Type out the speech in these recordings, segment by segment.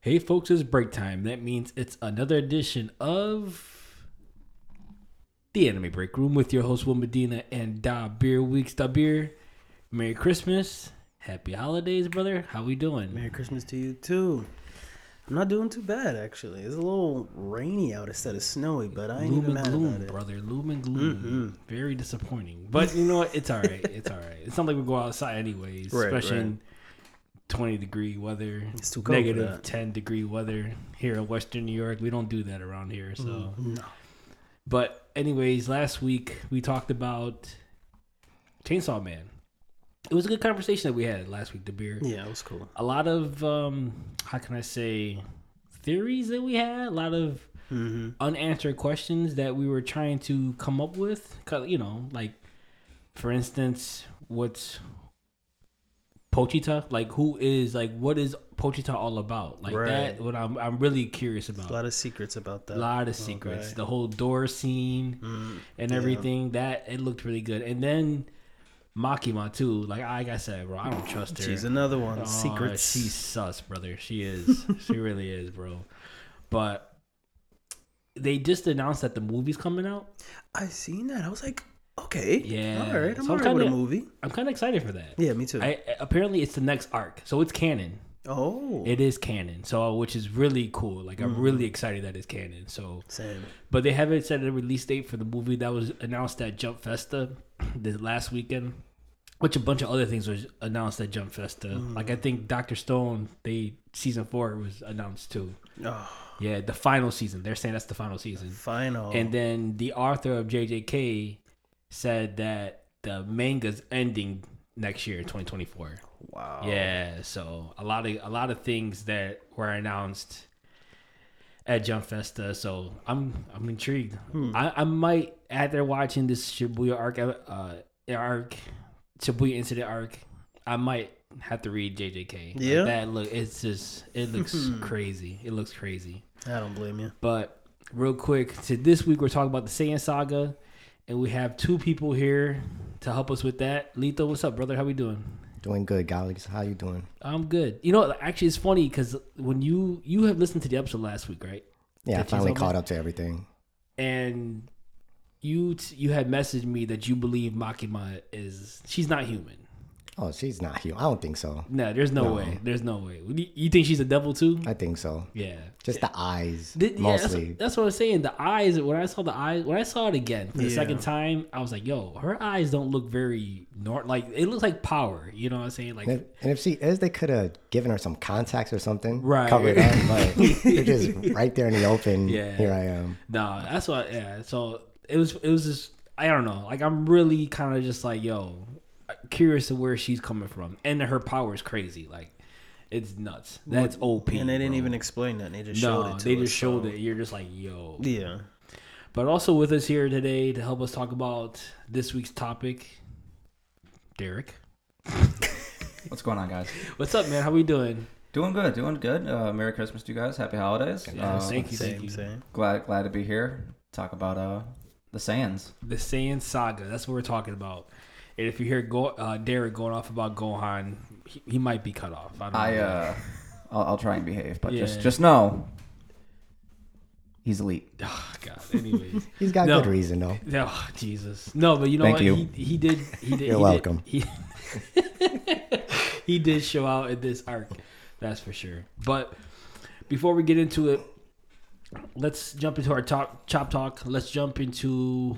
Hey folks, it's break time. That means it's another edition of the Anime Break Room with your host Will Medina and Dabir Weeks. Da Beer, Merry Christmas, Happy Holidays, brother. How we doing? Merry Christmas to you too. I'm not doing too bad actually. It's a little rainy out instead of snowy, but I ain't Loom even mad gloom, about it. brother. Loom and gloom. Very disappointing. But you know what? It's all right. It's all right. It's not like we go outside anyways, Right, especially right. in 20 degree weather, It's too cold negative that. 10 degree weather here in Western New York. We don't do that around here. So, Mm, No. but anyways, last week we talked about Chainsaw Man. It was a good conversation that we had last week, Dabir. Yeah, it was cool. A lot of um how can I say theories that we had, a lot of Mm-hmm. unanswered questions that we were trying to come up with. You know, like for instance, what's Pochita? Like, who is like what is Pochita all about? Like Right. that. What I'm I'm really curious about. A lot of secrets about that. A lot of secrets. Okay. The whole door scene Mm, and yeah. everything. That it looked really good. And then Makima too. Like like I said, bro, I don't trust her. She's another one. Oh, secrets. She's sus, brother. She is. she really is, bro. But they just announced that the movie's coming out. I seen that. I was like, okay, Yeah. all right. I'm So I'm alright with a kinda- movie. I'm kind of excited for that. Yeah, me too. I, apparently, it's the next arc, so it's canon. oh, It is canon, so which is really cool. Like I'm Mm-hmm. really excited that it's canon. So, same. but they haven't set a release date for the movie that was announced at Jump Festa the last weekend. Which a bunch of other things was announced at Jump Festa. Mm. Like I think Doctor Stone, they season four was announced too. Oh, Yeah, the final season. They're saying that's the final season. final. And then the author of JJK said that the manga's ending next year, 2024. wow. Yeah, so a lot of a lot of things that were announced at Jump Festa. So I'm I'm intrigued. Hmm. I, I might after watching this Shibuya arc uh arc Shibuya incident arc, I might have to read JJK. Like, Yeah? that look it's just it looks Hmm. crazy. It looks crazy. I don't blame you. But real quick, so this week we're talking about the Saiyan saga, and we have two people here to help us with that. Lito, what's up, brother? How we doing? Doing good, Galax. How you doing? I'm good. You know, actually, it's funny because when you you have listened to the episode last week, right? Yeah, I That you finally caught up to everything. And you t- you had messaged me that you believe Makima is she's not human. Oh, she's not human. I don't think so. No, there's no, No. way. There's no way. You- You think she's a devil too? I think so. Yeah. Just the eyes, The- yeah, that's, mostly. that's what I'm saying. The eyes. When I saw the eyes, when I saw it again for the Yeah. second time, I was like, "Yo, her eyes don't look very nor like it looks like power." You know what I'm saying? Like, And if, and if she is, they could have given her some contacts or something, Right. Cover it up, but they're just right there in the open. Yeah. Here I am. no, that's what. Yeah. So it was. It was just. I don't know. Like, I'm really kind of just like, yo, curious to where she's coming from, and her power is crazy. Like, it's nuts. That's OP. and they didn't bro. even explain that. They just No, showed it to they us, just showed so- it. You're just like, yo. Yeah. But also with us here today to help us talk about this week's topic, Derek. What's going on, guys? What's up, man? How we doing? Doing good, doing good. Uh, Merry Christmas to you guys. Happy holidays. Yeah, Uh, thank you, thank Same, you. same. Glad, glad to be here. Talk about uh, the Saiyans. The Saiyans Saga. That's what we're talking about. And if you hear Go- uh, Derek going off about Gohan, he, he might be cut off. I, don't I, know. uh, I'll, I'll try and behave, but Yeah. just, just know, he's elite. oh, God. Anyways, He's got No. good reason though. no, Jesus, no. But you know Thank what? you. He, he did. He did. You're he welcome. Did, he, he did show out in this arc. That's for sure. But before we get into it, let's jump into our talk, chop talk. Let's jump into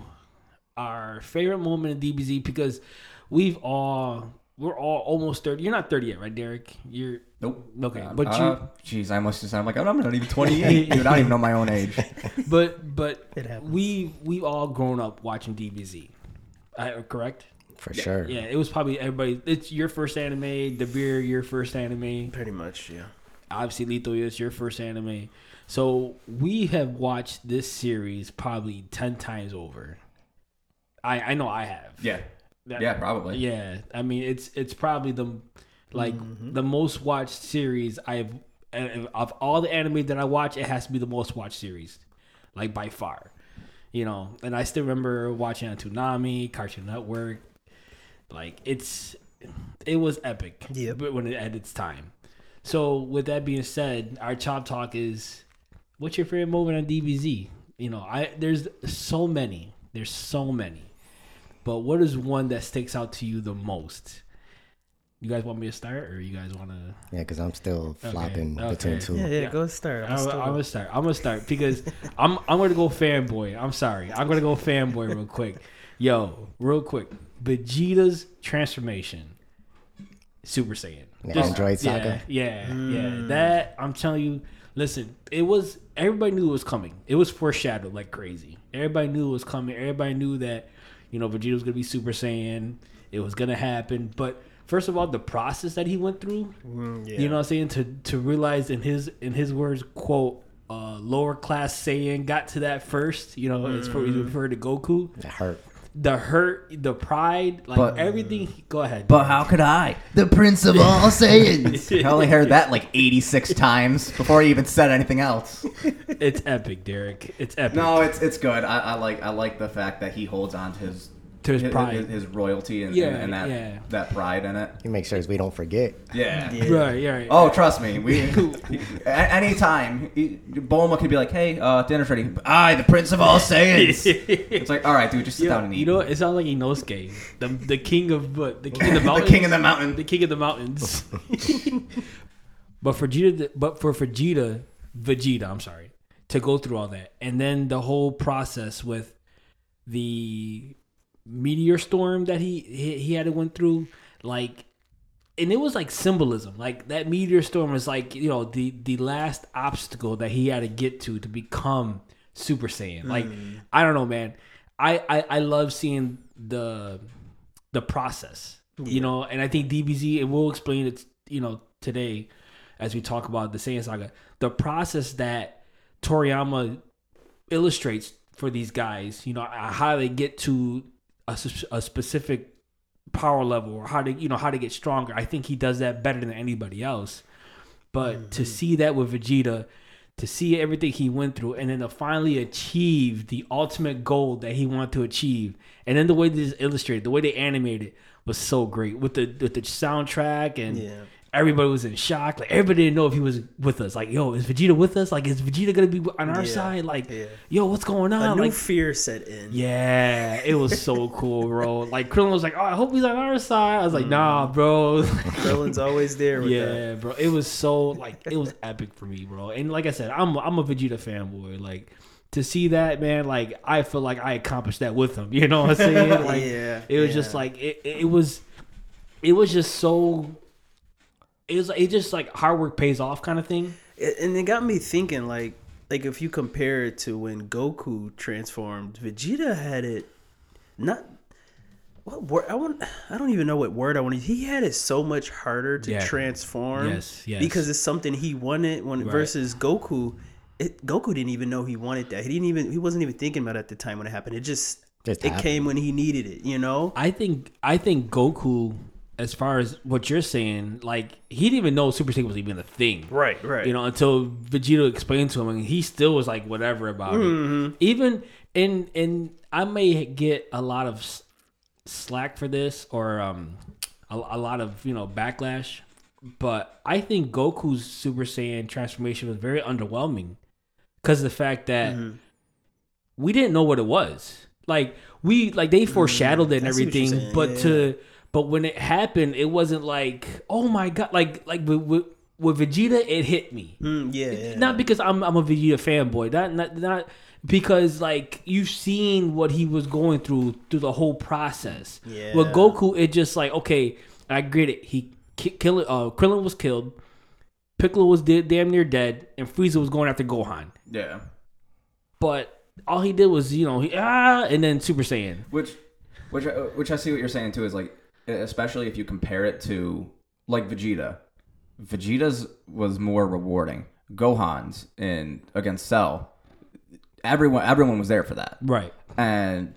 our favorite moment in DBZ because we've all we're all almost thirty. You're not thirty yet, right, Derek? You're Nope. okay, Uh, but you, uh, Jeez, I must just sound like I'm not even 28. Dude, I don't even know my own age. but but It we we all grown up watching DBZ. Uh, correct? For sure. Yeah, it was probably everybody. It's your first anime. Dabir, your first anime. Pretty much, yeah. Obviously, Lito is your first anime. So we have watched this series probably ten times over. I I know I have. Yeah. That- Yeah, probably. Yeah, I mean it's it's probably the like mm-hmm. the most watched series I've of all the anime that I watch. It has to be the most watched series, like by far. You know, and I still remember watching on Toonami, Cartoon Network. Like it's it was epic. Yeah, but when it at its time. So with that being said, our chop talk is what's your favorite moment on DBZ? You know, I there's so many. There's so many. But what is one that sticks out to you the most? You guys want me to start or you guys want to Yeah, because I'm still flopping okay. between two. Yeah, yeah, Yeah. go start. I'm I'm, still- I'm gonna start. I'm gonna start because I'm I'm gonna go fanboy. I'm sorry. I'm gonna go fanboy real quick. Yo, real quick. Vegeta's transformation, Super Saiyan. The Just- Android yeah, Saga? Yeah, yeah. Mm. That I'm telling you. Listen, it was everybody knew it was coming. It was foreshadowed like crazy. Everybody knew it was coming. Everybody knew that you know Vegeta was gonna be Super Saiyan. It was gonna happen. But first of all, the process that he went through Mm, yeah. you know what I'm saying? To to realize in his in his words, quote, uh, lower class Saiyan got to that first, you know, it's for Mm-hmm. referred to Goku. That hurt. The hurt, the pride, like But- everything go ahead. But how could I? The Prince of all Saiyans. I only heard that like 86 times before he even said anything else. it's epic, Derek. It's epic. No, it's it's good. I, I like I like the fact that he holds on to his To his pride. his, his royalty, and, Yeah, and, and that yeah. that pride in it. He makes sure we don't forget. Yeah. Yeah. Right, right. Oh, trust me. We a- anytime he- Bulma could be like, "Hey, uh, dinner's ready." I, the Prince of all Saiyans. it's like, all right, dude, just sit Yo, down and eat. you know, what? it sounds like Inosuke, the the king of what? The king of the the mountains. king of the mountain. the king of the mountains. but for Vegeta, but for Vegeta, Vegeta, I'm sorry, to go through all that, and then the whole process with the meteor storm that he he, he had to went through, like, and it was like symbolism. Like that meteor storm was like you know the the last obstacle that he had to get to to become Super Saiyan. Like mm. I don't know, man. I I, I love seeing the the process you know and i think dbz and we'll explain it you know today as we talk about the Saiyan saga the process that toriyama illustrates for these guys you know how they get to a, a specific power level or how to you know how to get stronger. I think he does that better than anybody else. But to mm-hmm. see that with vegeta to see everything he went through and then to finally achieve the ultimate goal that he wanted to achieve. And then the way this is illustrated the way they animated it was so great with the with the soundtrack and Yeah. Everybody was in shock like everybody didn't know if he was with us like yo is vegeta with us like is vegeta gonna be on our Yeah. side like Yeah. yo what's going A on new like fear set in. yeah, it was so cool, bro. Like Krillin was like, "Oh, I hope he's on our side." I was like, mm. "Nah, bro." Krillin's always there with that. yeah, bro. It was so like it was epic for me, bro. And like I said, I'm I'm a Vegeta fanboy. Like to see that man, like I feel like I accomplished that with him. You know what I'm saying? Like Yeah, it was just like it, it was it was just so it was it just like hard work pays off kind of thing. And it got me thinking like like if you compare it to when Goku transformed, Vegeta had it not what word I want I don't even know what word I want to he had it so much harder to Yeah. transform Yes, yes. because it's something he wanted when Right. versus Goku it, Goku didn't even know he wanted that. He didn't even he wasn't even thinking about it at the time when it happened. It just, Just it happened. came when he needed it, you know? I think I think Goku, as far as what you're saying, like he didn't even know Super Saiyan was even a thing. Right, right. You know, until Vegeta explained to him, and he still was like whatever about Mm-hmm. it. Even in in I may get a lot of slack for this or um a, a lot of you know backlash, but I think Goku's Super Saiyan transformation was very underwhelming because of the fact that Mm-hmm. we didn't know what it was. Like we like they foreshadowed it and I see what you're everything, but yeah. to but when it happened, it wasn't like oh my god, like like with with, with Vegeta, it hit me. Mm, yeah, yeah. Not because I'm I'm a Vegeta fanboy. Not not not because like you've seen what he was going through through the whole process. Yeah. With Goku, it just like okay, I get it. He ki- kill uh Krillin was killed, Piccolo was dead, damn near dead, and Frieza was going after Gohan. Yeah. But all he did was you know he, ah and then Super Saiyan. Which, which, uh, which I see what you're saying too is like, especially if you compare it to like Vegeta. Vegeta's was more rewarding. Gohan's in against Cell. Everyone, everyone was there for that, Right. and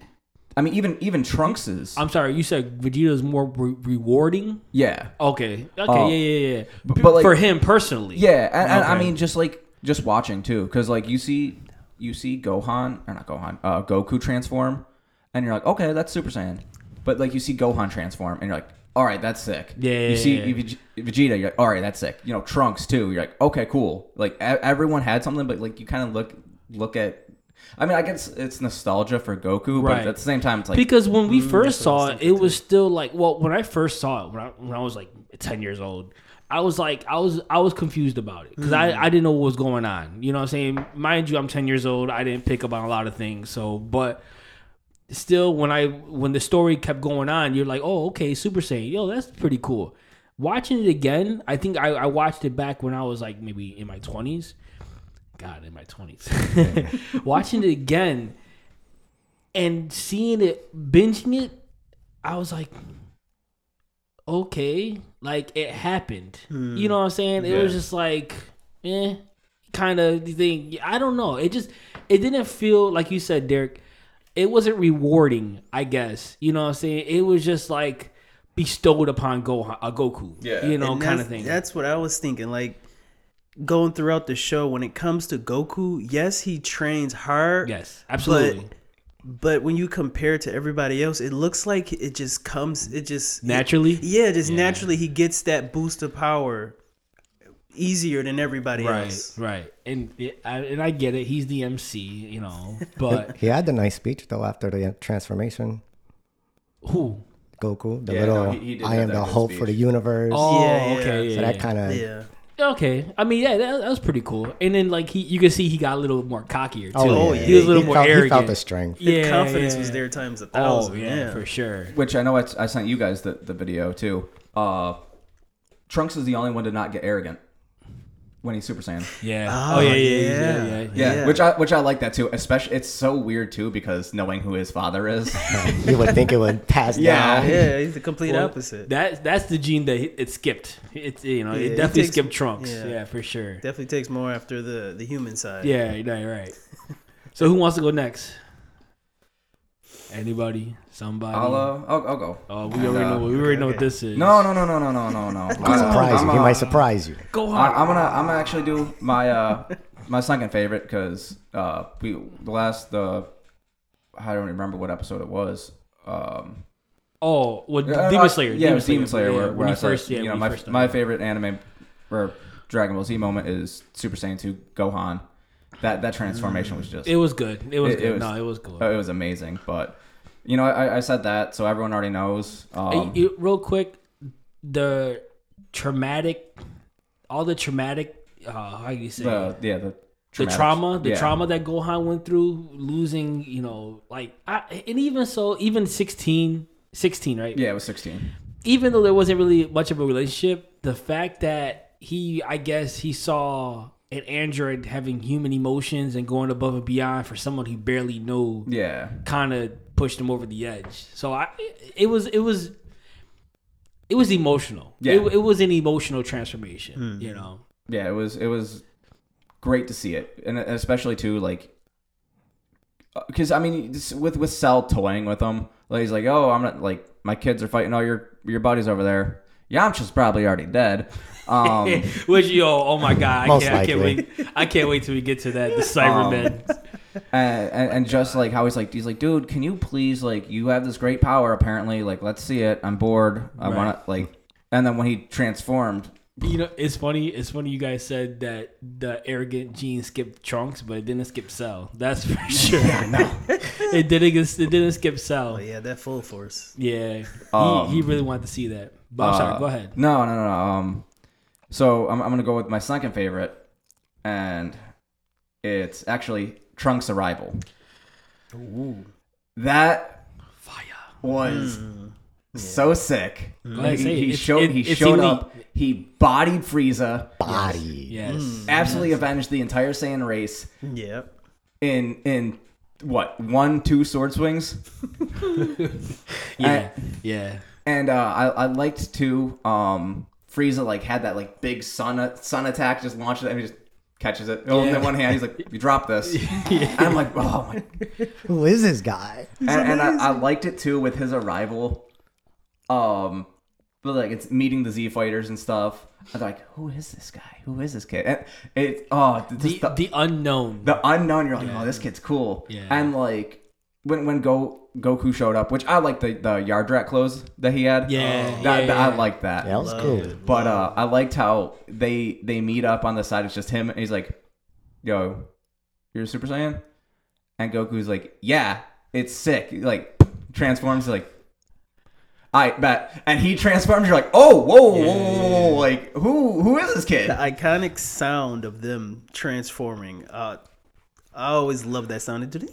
I mean, even even Trunks's. I'm sorry. You said Vegeta's more re- rewarding. yeah, Okay. Okay. Oh. yeah. Yeah. Yeah. But- but, like- for him personally. Yeah, and, and I mean, just like just watching too, because like you see, you see Gohan or not Gohan, uh, Goku transform, and you're like, okay, that's Super Saiyan. But like you see Gohan transform, and you're like, all right, that's sick. Yeah, You see yeah. Vegeta, you're like, all right, that's sick. You know, Trunks too. You're like, okay, cool. Like everyone had something, but like you kind of look look at. I mean, I guess it's nostalgia for Goku, but Right. at the same time, it's like because when we Mm, first that's what I was saw it, it was still like well, when I first saw it when I when I was like ten years old, I was like I was I was confused about it because Mm. I I didn't know what was going on. You know what I'm saying? Mind you, I'm ten years old. I didn't pick up on a lot of things. So, but still, when I when the story kept going on, you're like, oh, okay, Super Saiyan, yo, that's pretty cool. Watching it again, I think I, I watched it back when I was like maybe in my twenties. God, in my twenties. Watching it again and seeing it, binging it, I was like, okay, like it happened. You know what I'm saying? It was just like, eh, kind of thing. I don't know. It just, it didn't feel like you said, Derek. It wasn't rewarding. I guess you know what I'm saying. It was just like bestowed upon Gohan, uh, Goku. Yeah. you know, kind of thing. That's what I was thinking. Like going throughout the show, when it comes to Goku, yes, he trains hard. yes, absolutely. But when you compare it to everybody else, it looks like it just comes. It just Naturally? yeah, just Yeah. naturally he gets that boost of power easier than everybody right, else. right, and it, I, and I get it. He's the MC, you know, but He had the nice speech though after the transformation. who? Goku, the Yeah, little no, he- he I am the hope speech. for the universe. Oh, Yeah, yeah. okay, yeah, so that kind of Yeah. Okay, I mean, yeah, that, that was pretty cool. And then like he, you can see he got a little more cockier too. oh, yeah. he was a little he more felt, arrogant. He felt the strength. The yeah, confidence yeah. was there times a Oh thousand. yeah, yeah, for sure. which I know I, I sent you guys the, the video too. Uh, Trunks is the only one to not get arrogant when he's Super Saiyan. Yeah. Oh, Oh, yeah, yeah, yeah, yeah. yeah, yeah. Yeah, Yeah. which I which I like that too. Especially, it's so weird too because knowing who his father is. you would think it would pass Yeah. down. yeah. Yeah, he's the complete Well, opposite. That's that's the gene that it, it skipped. It's you know Yeah, it it definitely takes- skipped Trunks. yeah. Yeah. for sure. Definitely takes more after the the human side. Yeah, you know, you're right. So who wants to go next? Anybody? Somebody? I'll, uh, I'll I'll go. oh, we And, already uh, know. We already know what this is. No, no, no, no, no, no, no, no. He surprise you. He might surprise you. Go I, on. I'm gonna I'm gonna actually do my uh my second favorite because uh we the last the I don't remember what episode it was. Um, Oh, well, uh, Demon uh, Slayer. Yeah, it was Demon Slayer. yeah, where, where he I said, first, yeah, you know, my first my favorite anime or Dragon Ball Z moment is Super Saiyan 2 Gohan. That that transformation was just It was good. It was It- it good. was- no, it was good. oh, it was amazing. But you know, I, I said that so everyone already knows. Um, real quick, the traumatic, all the traumatic, uh, how do you say, the yeah the the trauma, the yeah. trauma that Gohan went through, losing, you know, like, I, and even so, even 16, 16, right? Yeah, it was 16. Even though there wasn't really much of a relationship, the fact that he, I guess, he saw an android having human emotions and going above and beyond for someone he barely knew Yeah, kind of pushed him over the edge. So I, it was, it was, it was emotional. Yeah. It, it was an emotional transformation. Hmm. You know. yeah, it was it was great to see it, and especially too like uh, because I mean with with Cell toying with him, like he's like, oh, I'm not like my kids are fighting all your your buddies over there. Yamcha's probably already dead. Um, Which yo, oh my god, I can't, I can't wait. I can't wait till we get to that. The Saibamen. Um, and, and and just like how he's like he's like dude can you please like you have this great power apparently like let's see it i'm bored i Right. want to like and then when he transformed you know, it's funny. It's funny you guys said that the arrogant gene skipped Trunks, but it didn't skip Cell. That's for sure. No. It didn't. It didn't skip Cell. Oh yeah, that full force. Yeah, Um, he, he really wanted to see that. But I'm sorry. Uh, Go ahead. no no no no um so i'm, I'm gonna go with my second favorite and it's actually trunk's arrival Ooh. that Fire. was so sick Go ahead, he, he It's- showed it- he showed elite. up he bodied frieza Body. Yes. absolutely avenged the entire Saiyan race Yep. in in what one two sword swings Yeah. yeah. and uh i i liked too um frieza like had that like big sun sun attack just launched it and just catches it. Oh, Yeah. in one hand he's like you drop this. And i'm like oh my Who is this guy? and, and I, I liked it too with his arrival. Um but like it's meeting the z fighters and stuff. I'm like who is this guy? Who is this kid? And it oh The, the, the unknown. the unknown you're like oh this kid's cool. Yeah. and like when when Go Goku showed up, which I like the the Yardrat clothes that he had. Yeah, that, yeah, that- I yeah. like that. Yeah, that was Love cool. it. But uh, I liked how they they meet up on the side. It's just him, and he's like, "Yo, you're a Super Saiyan," and Goku's like, "Yeah, it's sick." Like transforms like. I bet, and he transforms. You're like, oh, whoa, whoa, whoa, whoa, like who, who is this kid? the iconic sound of them transforming. Uh, I always love that sound. It did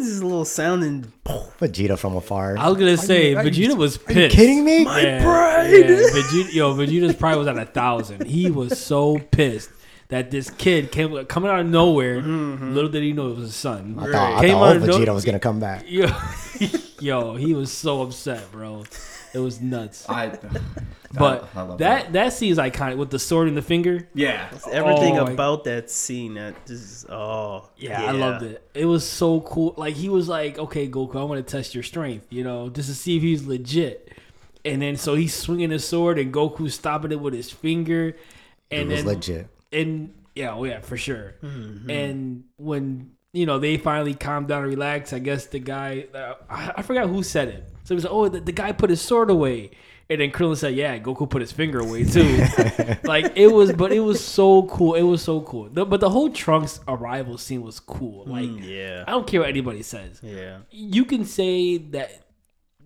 this little sound and Vegeta from afar. I was gonna say are you- Vegeta was Are you pissed. kidding me? My Yeah, pride. yeah. Vegeta, yo, Vegeta's pride was at a thousand. He was so pissed that this kid came coming out of nowhere. Mm-hmm. Little did he know it was his son. I thought, I Came thought out old of no- Vegeta was gonna come back. Yo, yo, he was so upset, bro. It was nuts. I, But I love that that scene's iconic with the sword in the finger. yeah, everything Oh, I- about that scene. That just oh Yeah, I loved it. It was so cool. Like he was like, "Okay, Goku, I want to test your strength, you know, just to see if he's legit." And then so he's swinging his sword, and Goku's stopping it with his finger. It And was then legit. and yeah, oh yeah, for sure. Mm-hmm. And when you know they finally calmed down and relaxed, I guess the guy uh, I, I forgot who said it. So he was like, "Oh, the, the guy put his sword away," and then Krillin said, "Yeah, Goku put his finger away too." like it was, but it was so cool. It was so cool. The, but the whole Trunks arrival scene was cool. Like Mm, yeah, I don't care what anybody says. yeah. You can say that.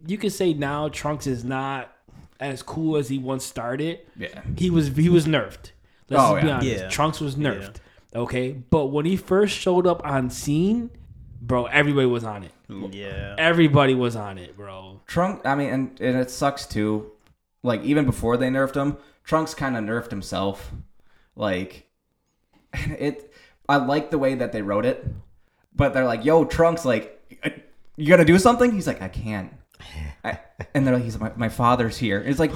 You can say now Trunks is not as cool as he once started yeah. he was he was nerfed. Let's Oh, just be yeah. honest. Yeah. Trunks was nerfed. Okay, but when he first showed up on scene, bro, everybody was on it. Yeah. Everybody was on it, bro. Trunk, I mean, and, and it sucks too. Like even before they nerfed him, Trunks kind of nerfed himself. Like it, I like the way that they wrote it, but they're like, "Yo, Trunks, like, you gonna do something?" He's like, "I can't." I, and they're like, "He's my, my father's here." It's like,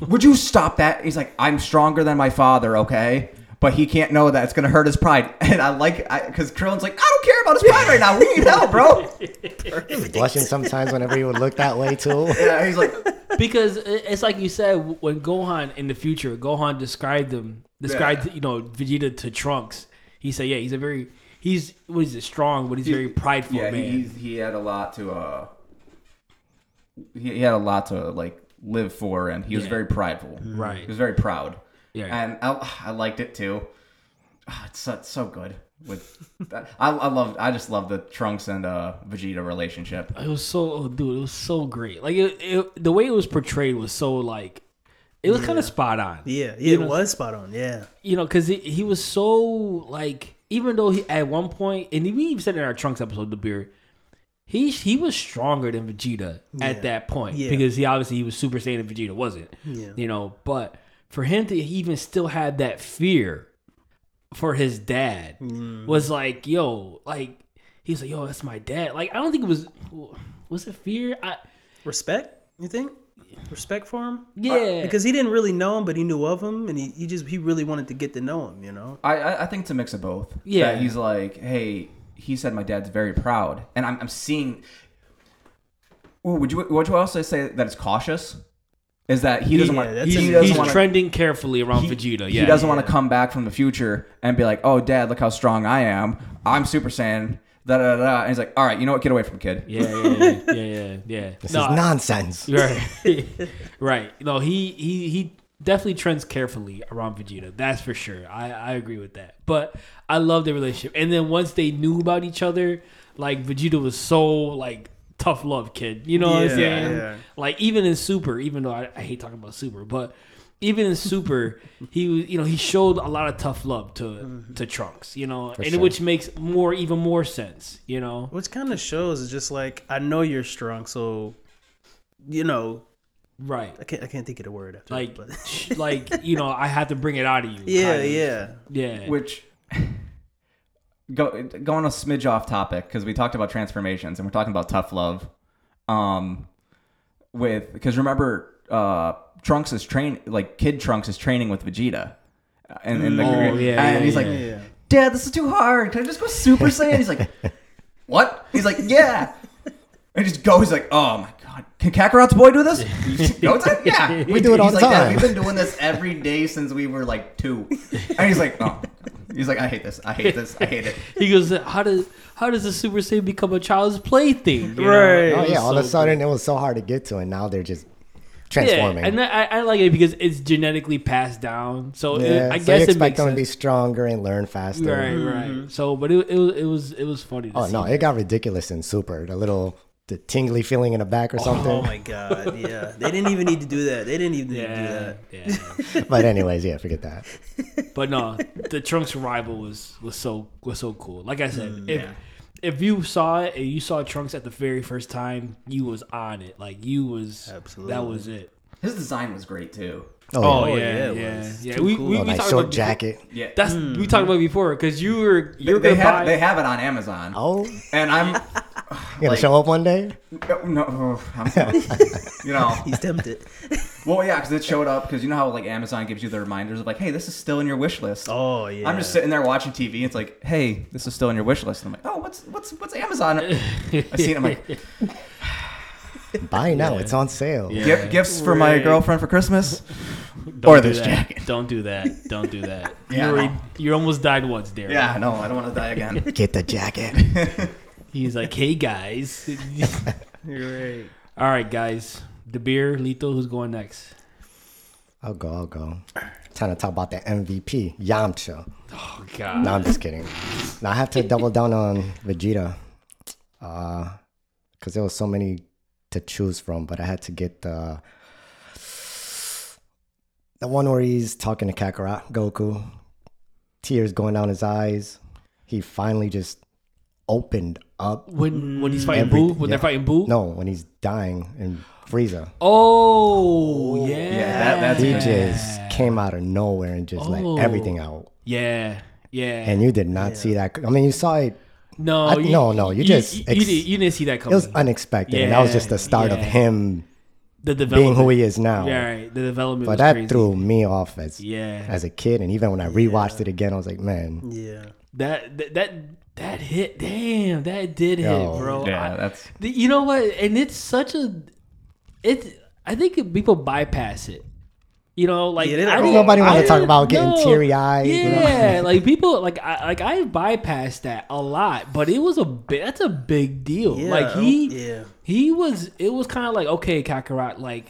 would you stop that? He's like, "I'm stronger than my father, okay." But he can't know that it's gonna hurt his pride, and I like because Krillin's like, I don't care about his pride right now. We need help, bro. He was blushing sometimes whenever he would look that way too. Yeah, he's like, Because it's like you said when Gohan in the future, Gohan described him, described Yeah. you know Vegeta to Trunks. He said, "Yeah, he's a very he's what is it strong, but he's very prideful yeah, man." he, he's, he had a lot to uh, he, he had a lot to like live for, and he was Yeah. very prideful. Right. he was very proud. Yeah. and I, I liked it too. Ah, It's so, it's so good with that. I, I love I just love the Trunks and uh, Vegeta relationship. It was so, oh, dude, it was so great. Like it, it, the way it was portrayed was so like, it was kind of spot on. Yeah, yeah, You it know- was spot on. Yeah, You know, because he, he was so like, even though he at one point, and we even said in our Trunks episode, Dabir, he he was stronger than Vegeta Yeah. at that point Yeah. because he obviously he was Super Saiyan and Vegeta wasn't. Yeah. You know, but for him to even still have that fear for his dad Mm. was like, yo, like he's like, yo, that's my dad. Like I don't think it was was it fear? I respect. You think respect for him? yeah because he didn't really know him, but he knew of him, and he, he just he really wanted to get to know him. You know? I I, I think it's a mix of both. Yeah. That he's like, hey, he said my dad's very proud, and I'm I'm seeing. Ooh, would you would you also say that it's cautious? Is that he doesn't Yeah, want that's he's, a- he doesn't he's want trending carefully around he, Vegeta. Yeah, he doesn't want to come back from the future and be like, "Oh, Dad, look how strong I am. I'm Super Saiyan." Da da da. da. And he's like, "All right, you know what? Get away from kid." Yeah, yeah, yeah, yeah, yeah. yeah. This No, is nonsense. Right, right. No, he he he definitely trends carefully around Vegeta. That's for sure. I I agree with that. But I love their relationship. And then once they knew about each other, like Vegeta was so like tough love kid. You know what I'm saying? yeah. Like even in Super, even though I, I hate talking about Super, but even in Super, he was you know he showed a lot of tough love to mm-hmm. to Trunks. You know, and sure. which makes more even more sense. You know. Which kind of shows is just like I know you're strong, so you know Right. I can't I can't think of the word after Like, that, but like you know, I have to bring it out of you. yeah, kind of. yeah. yeah. Which go going a smidge off topic because we talked about transformations and we're talking about tough love. Um, with because remember, uh, Trunks is train like Kid Trunks is training with Vegeta, and, and, the, Oh, yeah, and yeah, he's yeah. like, Yeah. Dad, this is too hard. Can I just go Super Saiyan? He's like, what? He's like, yeah. And he just goes he's like, oh my god, can Kakarot's boy do this? Goes, yeah, We do it all the like, "Dad, time." We've been doing this every day since we were like two. And he's like, oh. He's like, I hate this. I hate this. I hate it. He goes, "How does how does the Super Saiyan become a child's plaything?" You know? Right. Oh yeah, all of a so sudden it was so hard to get to, and now they're just transforming. Yeah, transforming. and I, I like it because it's genetically passed down. So it, yeah, I so guess you it expect makes them sense. to be stronger and learn faster. right, right. So, but it, it was it was it was funny. To Oh see. no, it got ridiculous in Super. The little the tingly feeling in the back or something. Oh my god, yeah. They didn't even need to do that. They didn't even need to do Yeah, that. yeah. but anyways, yeah, forget that. But no, the Trunks arrival was was so was so cool. Like I said, Mm, if yeah. if you saw it and you saw Trunks at the very first time, you was on it. Like you was Absolutely. that was it. His design was great too. Oh, Oh, yeah. yeah, yeah, yeah, yeah. was. yeah. Too We, cool. we, Oh, we that talked short about before- jacket. Yeah. That's we talked about before because you were you were they gonna have buy. they have it on Amazon. Oh, And I'm you gonna Like- show up one day? Oh, no, oh, I'm, you know, He's tempted. well, yeah, because it showed up because you know how like Amazon gives you the reminders of like, hey, this is still in your wish list. Oh yeah. I'm just sitting there watching TV. It's like, hey, this is still in your wish list. And I'm like, oh, what's what's what's Amazon? I see it. I'm like, Buy now. It's on sale. Yeah. "Gi- gifts for my girlfriend for Christmas. Don't or do this that. jacket. Don't do that. Don't do that. Yeah, you, already, no. you almost died once, Darren. Yeah, no, I don't want to die again. Get the jacket. He's like, hey guys. You're right. All right, guys. Dabir, Lito, who's going next? I'll go. I'll go. Trying to talk about the MVP, Yamcha. Oh God. No, I'm just kidding. Now I have to double down on Vegeta, uh, because there was so many to choose from, but I had to get the the one where he's talking to Kakarot, Goku, tears going down his eyes. He finally just opened up. When when he's fighting Every- Boo, when they're fighting Boo. No, when he's dying in Frieza, Oh yeah. yeah. that- that's he good. just came out of nowhere and just Oh. let everything out. Yeah. Yeah. And you did not see that. I mean, you saw it no, I- you, no, no, you just you, ex- did, you didn't see that It was unexpected, and that was just the start of him the being who he is now. Yeah, right. The development. But was that crazy. threw me off as Yeah. as a kid, and even when I rewatched it again, I was like, man, Yeah. that that that that hit. Damn, that did hit, Yo. bro. yeah, I- that's The- You know what? And it's such a. It's. I think people bypass it. You know, like Yeah, I don't- didn't- Nobody wanna talk about getting know. teary-eyed, you know? Yeah, like people, like I, like I bypassed that a lot, but it was a big. That's a big deal. Yeah. like oh, he, Yeah. he was. It was kind of like okay, Kakarot. Like,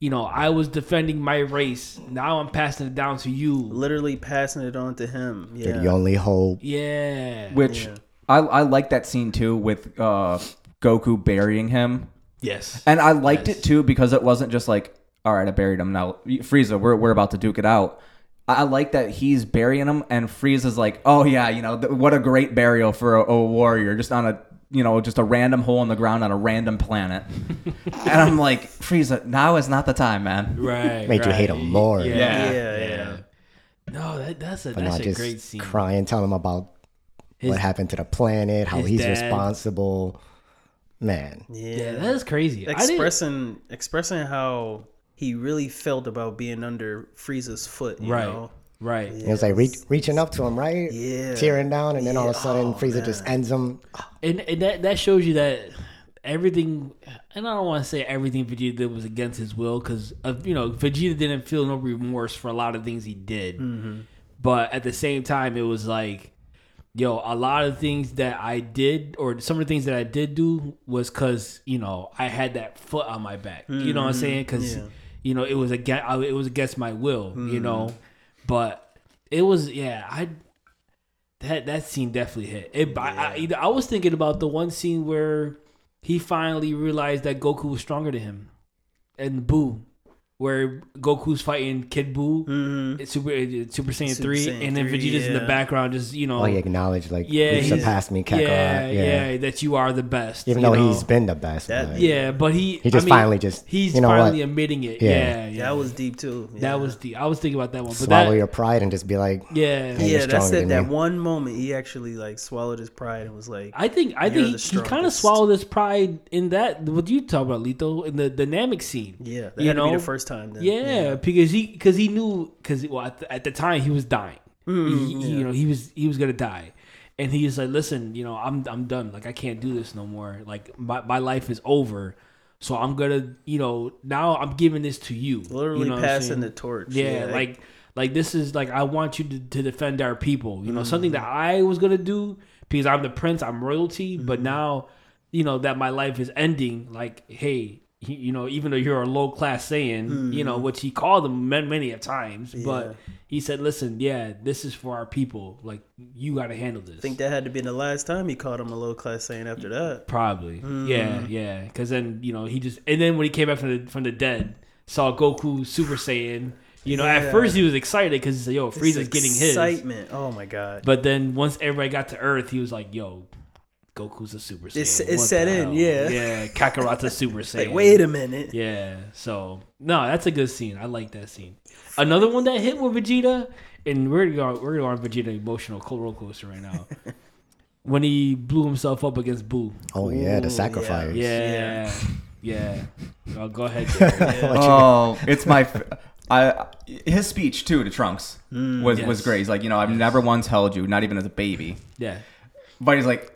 you know, I was defending my race. Now I'm passing it down to you. Literally passing it on to him. you're Yeah. the only hope. Yeah. which Yeah. I I like that scene too with uh, Goku burying him, yes. and I liked Yes. it too because it wasn't just like, all right, I buried him now, Frieza, we're we're about to duke it out. I I like that he's burying him, and Frieza's like, "Oh yeah, you know th- what a great burial for a, a warrior, just on a you know just a random hole in the ground on a random planet." and I'm like, Frieza, now is not the time, man. Right. Made you hate him more. Yeah. Yeah. Yeah. Yeah, No, that, that's a But that's not a just great scene. crying, telling him about His- what happened to the planet, how he's dad. responsible. Man, Yeah. Yeah, that is crazy. Expressing expressing how he really felt about being under Frieza's foot. You Right. Know? Right. it was like reach, reaching up to him, right? Yeah. Tearing down, and then all of a sudden, Oh, Frieza just ends him. And, and that that shows you that everything, and I don't want to say everything Vegeta did was against his will, because you know Vegeta didn't feel no remorse for a lot of things he did, mm-hmm. but at the same time, it was like, yo, a lot of things that I did, or some of the things that I did do, was because you know I had that foot on my back. You know what I'm mm-hmm. saying? Because Yeah. you know it was against uh, it was against my will. You mm-hmm. know, but it was yeah I. That that scene definitely hit. It, I, I, I was thinking about the one scene where he finally realized that Goku was stronger than him, and Boo, where Goku's fighting Kid Boo, Mhm. it's Super Super Saiyan Super three, Saiyan and then 3, Vegeta's in the background, just you know, Oh, he acknowledged like, Yeah, you surpassed me, Kakarot. yeah, Yeah, yeah, that you are the best. Even though know? he's been the best. That- but yeah, but he He just I mean, finally just, he's you know finally what? admitting it. Yeah. Yeah, yeah, That was deep too. Yeah. that was the I was thinking about that one, but swallow that your pride and just be like, yeah, Hey, yeah. you're That's it. That me. one moment he actually like swallowed his pride and was like, I think I think the he, he kind of strongest. swallowed his pride in that. What you talk about, Lito, in the dynamic scene. yeah, you had to be know? the first time. Then. Yeah, because he because he knew because well at the, at the time he was dying. Mm, He- yeah. You know he was he was gonna die, and he was like, "Listen, you know I'm I'm done. Like I can't do this no more. Like my my life is over. So I'm gonna you know now I'm giving this to you. literally you know passing the torch. Yeah, like Like this is like I want you to, to defend our people. You know, something that I was gonna do because I'm the prince, I'm royalty. But now, you know that my life is ending. Like, hey, he- you know, even though you're a low class Saiyan, you know, hmm. which he called them many, many a times, but he said, listen, yeah, this is for our people. Like, you got to handle this. I think that had to be the last time he called him a low class saying after that. Probably, hmm. yeah, yeah. Because then you know he just and then when he came back from the from the dead, saw Goku Super Saiyan. You know, Yeah. at first he was excited because he said, "Yo, Frieza's getting his." excitement. Oh my god. But then once everybody got to Earth, he was like, "Yo, Goku's a Super Saiyan." It's- it What set in, hell?" yeah. yeah. Kakarot's Super Saiyan. like, wait a minute. Yeah. So no, that's a good scene. I like that scene. Another one that hit with Vegeta, and we're gonna we're gonna go on Vegeta emotional roller coaster right now. when he blew himself up against Boo. Oh yeah, Ooh, the sacrifice. Yeah. Yeah. Uh, oh, go ahead. Yeah. Oh, it's my. f- I his speech too to Trunks mm. was was Yes. great. He's like, you know, I've never once held you, not even as a baby. yeah. But he's like,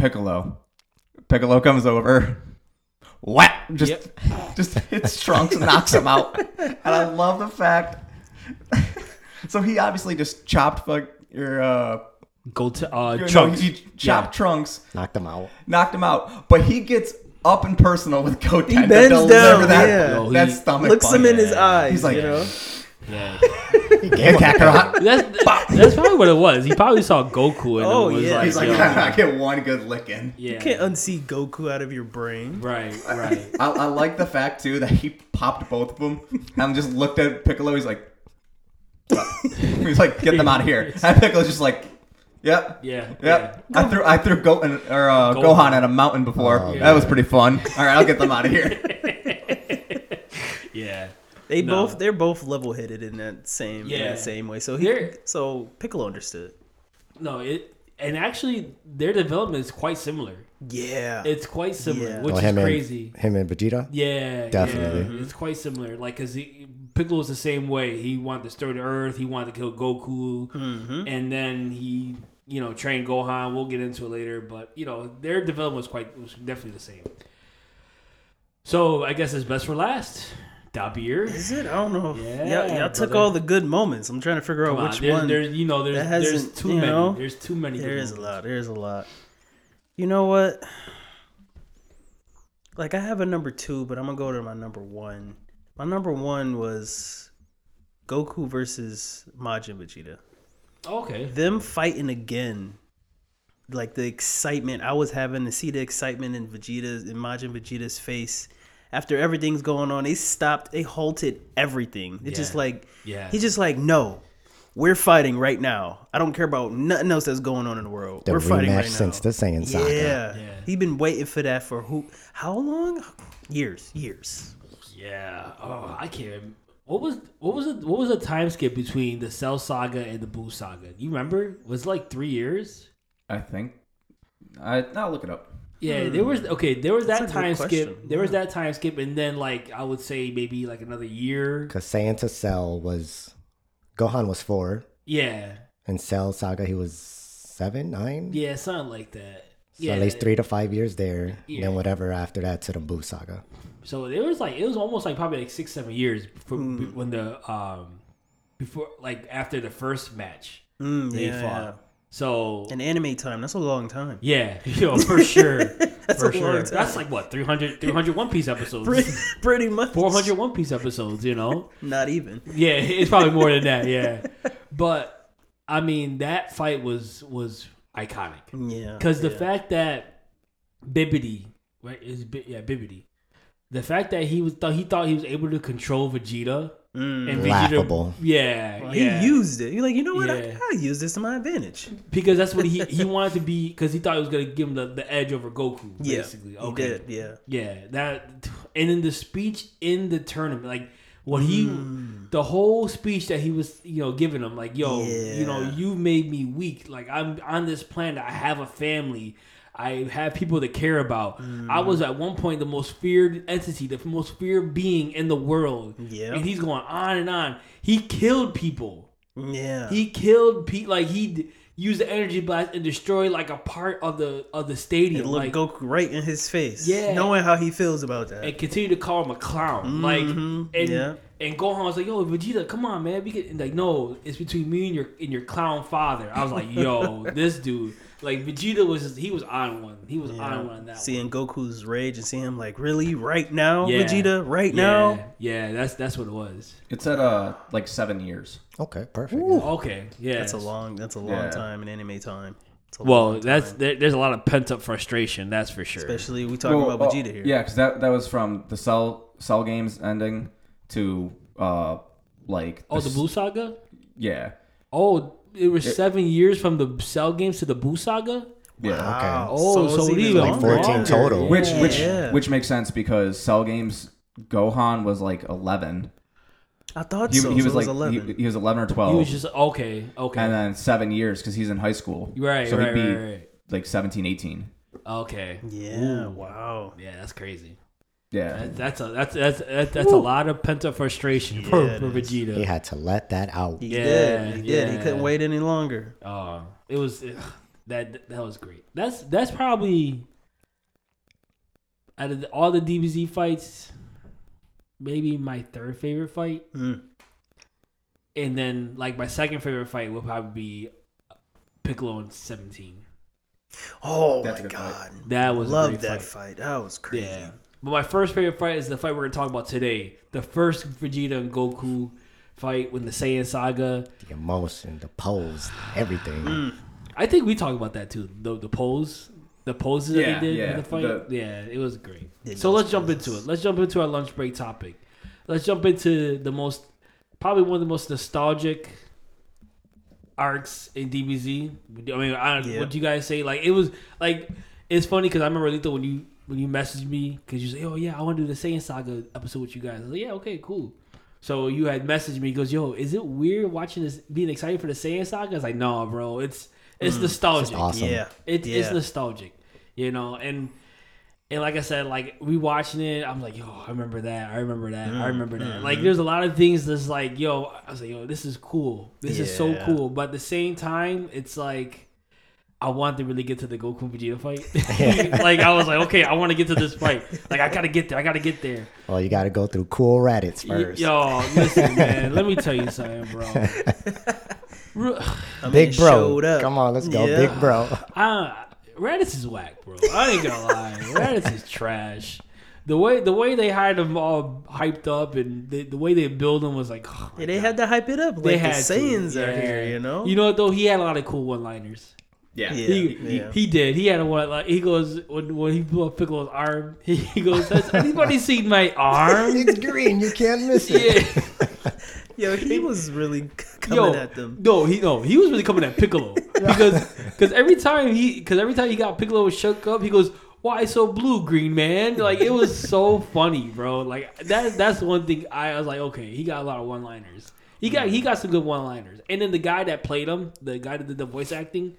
Piccolo. Piccolo comes over. Whap! Just, Yep. just hits Trunks and knocks him out. And I love the fact. so he obviously just chopped fuck your uh, Go to uh your- no, Trunks. he chopped Yeah. Trunks, Knocked him out. knocked him out, but he gets up and personal with Goten. He to bends deliver down, that, yeah. Yo, that he stomach Looks him in his eyes. He's like, you know, Yeah. Hey, Kakarot. That's that's probably what it was. He probably saw Goku and Oh, was yeah. like, He's like, yo, I get one good licking. yeah. you can't unsee Goku out of your brain. right, right. I, I like the fact too that he popped both of them and just looked at Piccolo. He's like, he's like, get them out of here. And Piccolo's just like, yep, Yeah. yep. I threw I threw Go or uh, Gohan. Gohan at a mountain before. Oh, That was pretty fun. All right, I'll get them out of here. Yeah. They No. both they're both level headed in that same in that same way. So he They're- so Piccolo understood. No, it and actually their development is quite similar. Yeah. It's quite similar, Yeah. which Oh, is him crazy. and him and Vegeta. Yeah, Definitely. yeah, it's quite similar. Like, cause he, Piccolo's the same way. He wanted to destroy the Earth. He wanted to kill Goku, Mm-hmm. and then he, you know, trained Gohan. We'll get into it later, but you know, their development was quite was definitely the same. So I guess it's best for last. Dabir. Is it? I don't know. Yeah, Yeah, y'all took all the good moments. I'm trying to figure out on, which there's, one. there's you know there's there's too many. know, there's too many. There is a lot. There's a lot. You know what? Like I have a number two, but I'm gonna go to my number one. My number one was Goku versus Majin Vegeta. Okay. Them fighting again, like the excitement I was having to see the excitement in Vegeta's in Majin Vegeta's face after everything's going on. They stopped. They halted everything. It's just like Yeah. He's just like, no, we're fighting right now. I don't care about nothing else that's going on in the world. The we're fighting rematch right now. since the Saiyan saga. yeah. Yeah. he been waiting for that for who? How long? Years, years. Yeah. Oh, I can't. What was what was it? What was the time skip between the Cell Saga and the Boo Saga? You remember? It Was like three years? I think. I I'll look it up. Yeah, there was okay. There was That's that time skip. There was that time skip, and then like I would say maybe like another year. Because Santa Cell was Gohan was four, Yeah, and Cell Saga he was seven, nine. yeah, something like that. So yeah, at least three to five years there. and Yeah. Then whatever after that to the Boo Saga. So it was like it was almost like probably like six, seven years for, Hmm. when the um before like after the first match Mm, they yeah, fought. So an anime time, that's a long time. yeah, know for sure, That's for a long sure. time. That's like what 300, 300 One Piece episodes. Pretty, pretty much. 400 One Piece episodes, you know? Not even. Yeah, it's probably more than that, yeah. But I mean, that fight was was iconic Yeah. because the yeah. fact that Babidi, right, is yeah Babidi, the fact that he was thought he thought he was able to control Vegeta Mm. and Vegeta, Laughable. yeah, Well, yeah, He used it. You're like, you know what? Yeah. I, I use this to my advantage. because that's what he he wanted to be because he thought it was gonna give him the, the edge over Goku, Yeah. basically. He Okay, did. Yeah. Yeah, that and in the speech in the tournament, like what he, Mm. the whole speech that he was, you know, giving him, like, yo, you know, you made me weak. Like I'm on this planet, I have a family, I have people to care about. I was at one point the most feared entity, the most feared being in the world. Yeah. and he's going on and on. He killed people. Yeah. He killed people. Like he d- used the energy blast and destroyed like a part of the of the stadium. Like Goku right in his face. Yeah. Knowing how he feels about that. and continue to call him a clown. Like, Mhm. and Yeah. And Gohan was like, "Yo, Vegeta, come on, man. We could." And like, no, it's between me and your and your clown father. I was like, "Yo, this dude." Like Vegeta was, he was on one. He was on one on that. Seeing Goku's rage and seeing him like, really, right now, Yeah. Vegeta, right one. now. Yeah, yeah, that's that's what it was. It's at uh like seven years. Okay, perfect. yeah. Okay, yeah, That's a long. That's a long Yeah. time in anime time. Well, that's there, there's a lot of pent up frustration. That's for sure. especially we talking Well, about oh, Vegeta here. Yeah, because that that was from the Cell Cell games ending to uh like oh, the s- Buu Saga. Yeah, Oh, it was seven years from the Cell games to the Buu Saga. yeah. Wow. Oh, it's so even even Like 14 longer. total. Which Yeah. which Yeah. which makes sense because Cell games Gohan was like eleven. I thought He, so. he so was was like eleven. He, he was eleven or twelve. He was just okay, okay, and then seven years because he's in high school. right, so right, he'd be right, right. like 17, 18. Okay, yeah. Wow. yeah, that's crazy. Yeah, that's a that's that's that's, that's a lot of pent up frustration for, Yeah, it for is. Vegeta. He had to let that out. He Yeah, did. He did. He yeah. couldn't wait any longer. Uh, it was ugh, that that was great. That's that's probably out of the, all the DBZ fights, maybe my third favorite fight, Mm. and then like my second favorite fight would probably be Piccolo and Seventeen. Oh That's a my good fight. god. That was a Love great that fight. fight. That was crazy. Yeah. But my first favorite fight is the fight we're gonna talk about today. The first Vegeta and Goku fight when the Saiyan saga. The emotion, the pose, everything. Mm. I think we talked about that too. The the pose, the poses Yeah, that they did yeah, in the fight. the- yeah, it was great. Did so those let's jump into it. Let's jump into our lunch break topic. Let's jump into the most, probably one of the most nostalgic arcs in DBZ. I mean, I Yeah. what do you guys say? Like it was like it's funny because I remember Lito when you when you messaged me because you say, "Oh yeah, I want to do the Saiyan Saga episode with you guys." I was like, "Yeah, okay, cool." So you had messaged me, he goes, "Yo, is it weird watching this, being excited for the Saiyan Saga?" I was like, "No, bro, it's it's mm, nostalgic. awesome. Yeah. It, yeah. It's nostalgic, you know, and and like I said, like we watching it, I'm like, yo, I remember that, I remember that, I mm, remember that. Mm, like, there's a lot of things that's like, yo, I was like, yo, this is cool, this is so cool, but at the same time, it's like. I want to really get to the Goku Vegeta fight. like I was like, okay, I want to get to this fight. Like I gotta get there. I gotta get there. Well, you got to go through cool Raditz Y- first. Yo, listen, man. Let me tell you something, bro. Re- I mean, Big bro. showed up. Come on, let's go. Yeah. Big bro. Uh, Raditz is whack, bro. I ain't gonna lie. Raditz is trash. The way the way they had them all hyped up and the, the way they build them was like, oh Yeah, they God. had to hype it up. Like they the had to. Saiyans are here, you know. You know what though? He had a lot of cool one-liners. Yeah, Yeah. He, he, he did. He had a one like he goes when, when he blew up Piccolo's arm. He, he goes, "Has anybody seen my arm?" it's green. You can't miss it. yeah. Yo, he was really coming Yo, at them. no, he no, he was really coming at Piccolo because because every time he because every time he got Piccolo shook up, he goes, "Why so blue, green man?" Like it was so funny, bro. Like that that's one thing I was like, okay, he got a lot of one liners. He got he got some good one liners, and then the guy that played him, the guy that did the voice acting,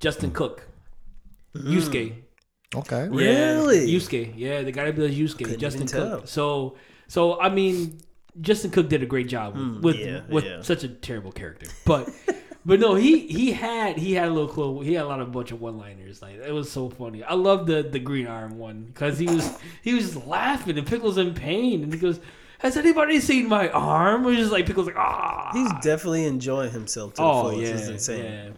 Justin Cook, Yusuke. Okay. Yeah, Really? Yusuke. Yeah, the guy that does Yusuke, Couldn't Justin even tell. Cook. So, so I mean, Justin Cook did a great job with with, yeah, with yeah. such a terrible character, but. But no, he he had he had a little cool. He had a lot of bunch of one liners. Like it was so funny. I love the the green arm one because he was he was just laughing and Pickle's in pain and he goes, "Has anybody seen my arm?" It was just like Pickle's like, "Ah." He's definitely enjoying himself to the Oh fullest. yeah, insane. yeah.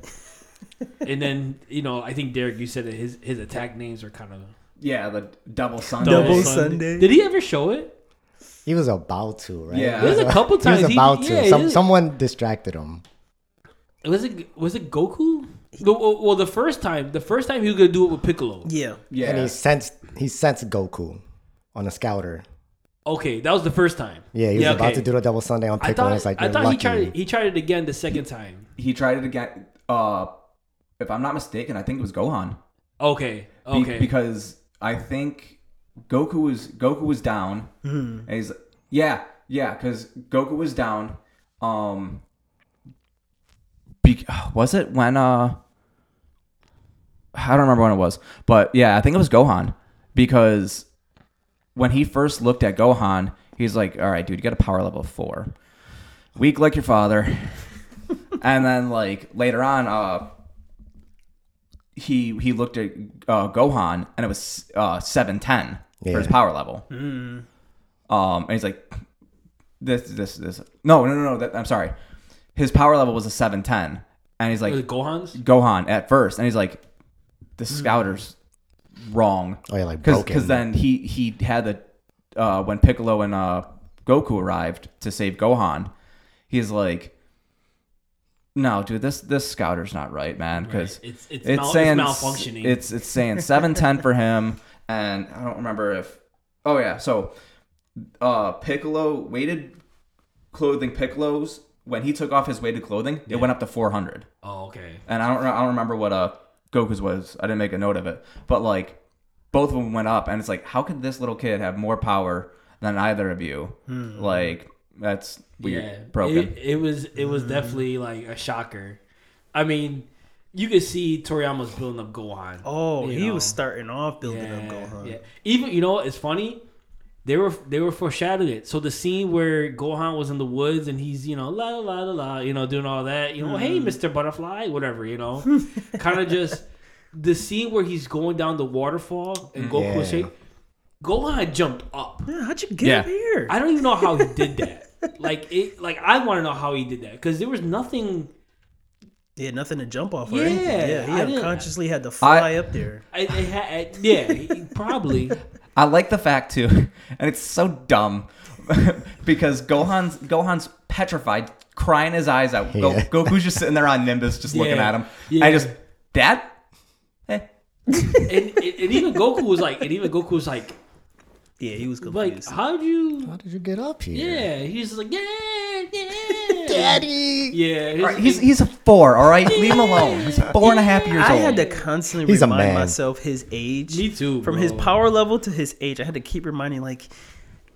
And then you know, I think Derek, you said that his his attack names are kind of yeah. The double Sunday. Double Sunday. Did he ever show it? He was about to, right? Yeah. He was There's a couple times He times was he- about yeah, to. Some, he- someone distracted him. Was it was it Goku? The- well, well, the first time, the first time he was gonna do it with Piccolo. Yeah. Yeah, And he sensed he sensed Goku on a scouter. Okay, that was the first time. Yeah, he was Yeah, about okay. to do the double Sunday on I Piccolo. thought and like, I thought lucky. he tried it, he tried it again the second time. he tried it again. Uh, if I'm not mistaken, I think it was Gohan. Okay, Be- okay, because I think Goku was Goku was down, and he's yeah, yeah, because Goku was down. Um, be- was it when uh, I don't remember when it was, but yeah, I think it was Gohan because when he first looked at Gohan, he's like, "All right, dude, you got a power level of four, weak like your father." and then like later on, uh, he he looked at uh, Gohan and it was uh seven ten for his power level. Um, and he's like, this this this no no no no that, I'm sorry. His power level was a seven ten, and he's like Gohan's? Gohan at first, and he's like, the scouter's wrong. Oh yeah, like Because broken. then he he had the uh, when Piccolo and uh, Goku arrived to save Gohan, he's like, no, dude, this this scouter's not right, man. Because Right. It's- it's it's mal- it's saying malfunctioning. It's it's saying seven ten for him, and I don't remember if. Oh yeah, so uh, Piccolo weighted clothing Piccolo's when he took off his weighted clothing, it went up to four hundred Oh, okay. and I don't I don't remember what uh Goku's was. I didn't make a note of it, but like both of them went up, and it's like, how could this little kid have more power than either of you? Like that's weird, Yeah, broken. It, it was it was definitely like a shocker. I mean, you could see Toriyama's building up Gohan. Oh, he know. was starting off building yeah, up Gohan. Yeah. Even you know, it's funny. They were they were foreshadowing it. So the scene where Gohan was in the woods and he's you know la la la la la you know doing all that you know hey Mm-hmm. Mister Butterfly whatever you know kind of just the scene where he's going down the waterfall and Goku Yeah. shaking. Gohan jumped up. Yeah, how'd you get Yeah. up here? I don't even know how he did that. Like it, like I want to know how he did that because there was nothing. He had nothing to jump off or Yeah, anything. Yeah, he unconsciously had to fly up there. I, it had, yeah, he- probably. I like the fact too, and it's so dumb because Gohan's Gohan's petrified, crying his eyes out. Go, Yeah. Goku's just sitting there on Nimbus, just looking at him. Yeah. I just Dad. Eh. and, and, and even Goku was like, and even Goku was like, Yeah, he was confused. like, confused. how'd you? How did you get up here? Yeah, he's just like, yeah, yeah, Daddy. Yeah, his- All right, he's he's a four. All right, leave him alone. He's four and a half years old. I old. had to constantly He's a remind man. myself his age. Me too, From bro. his power level to his age, I had to keep reminding like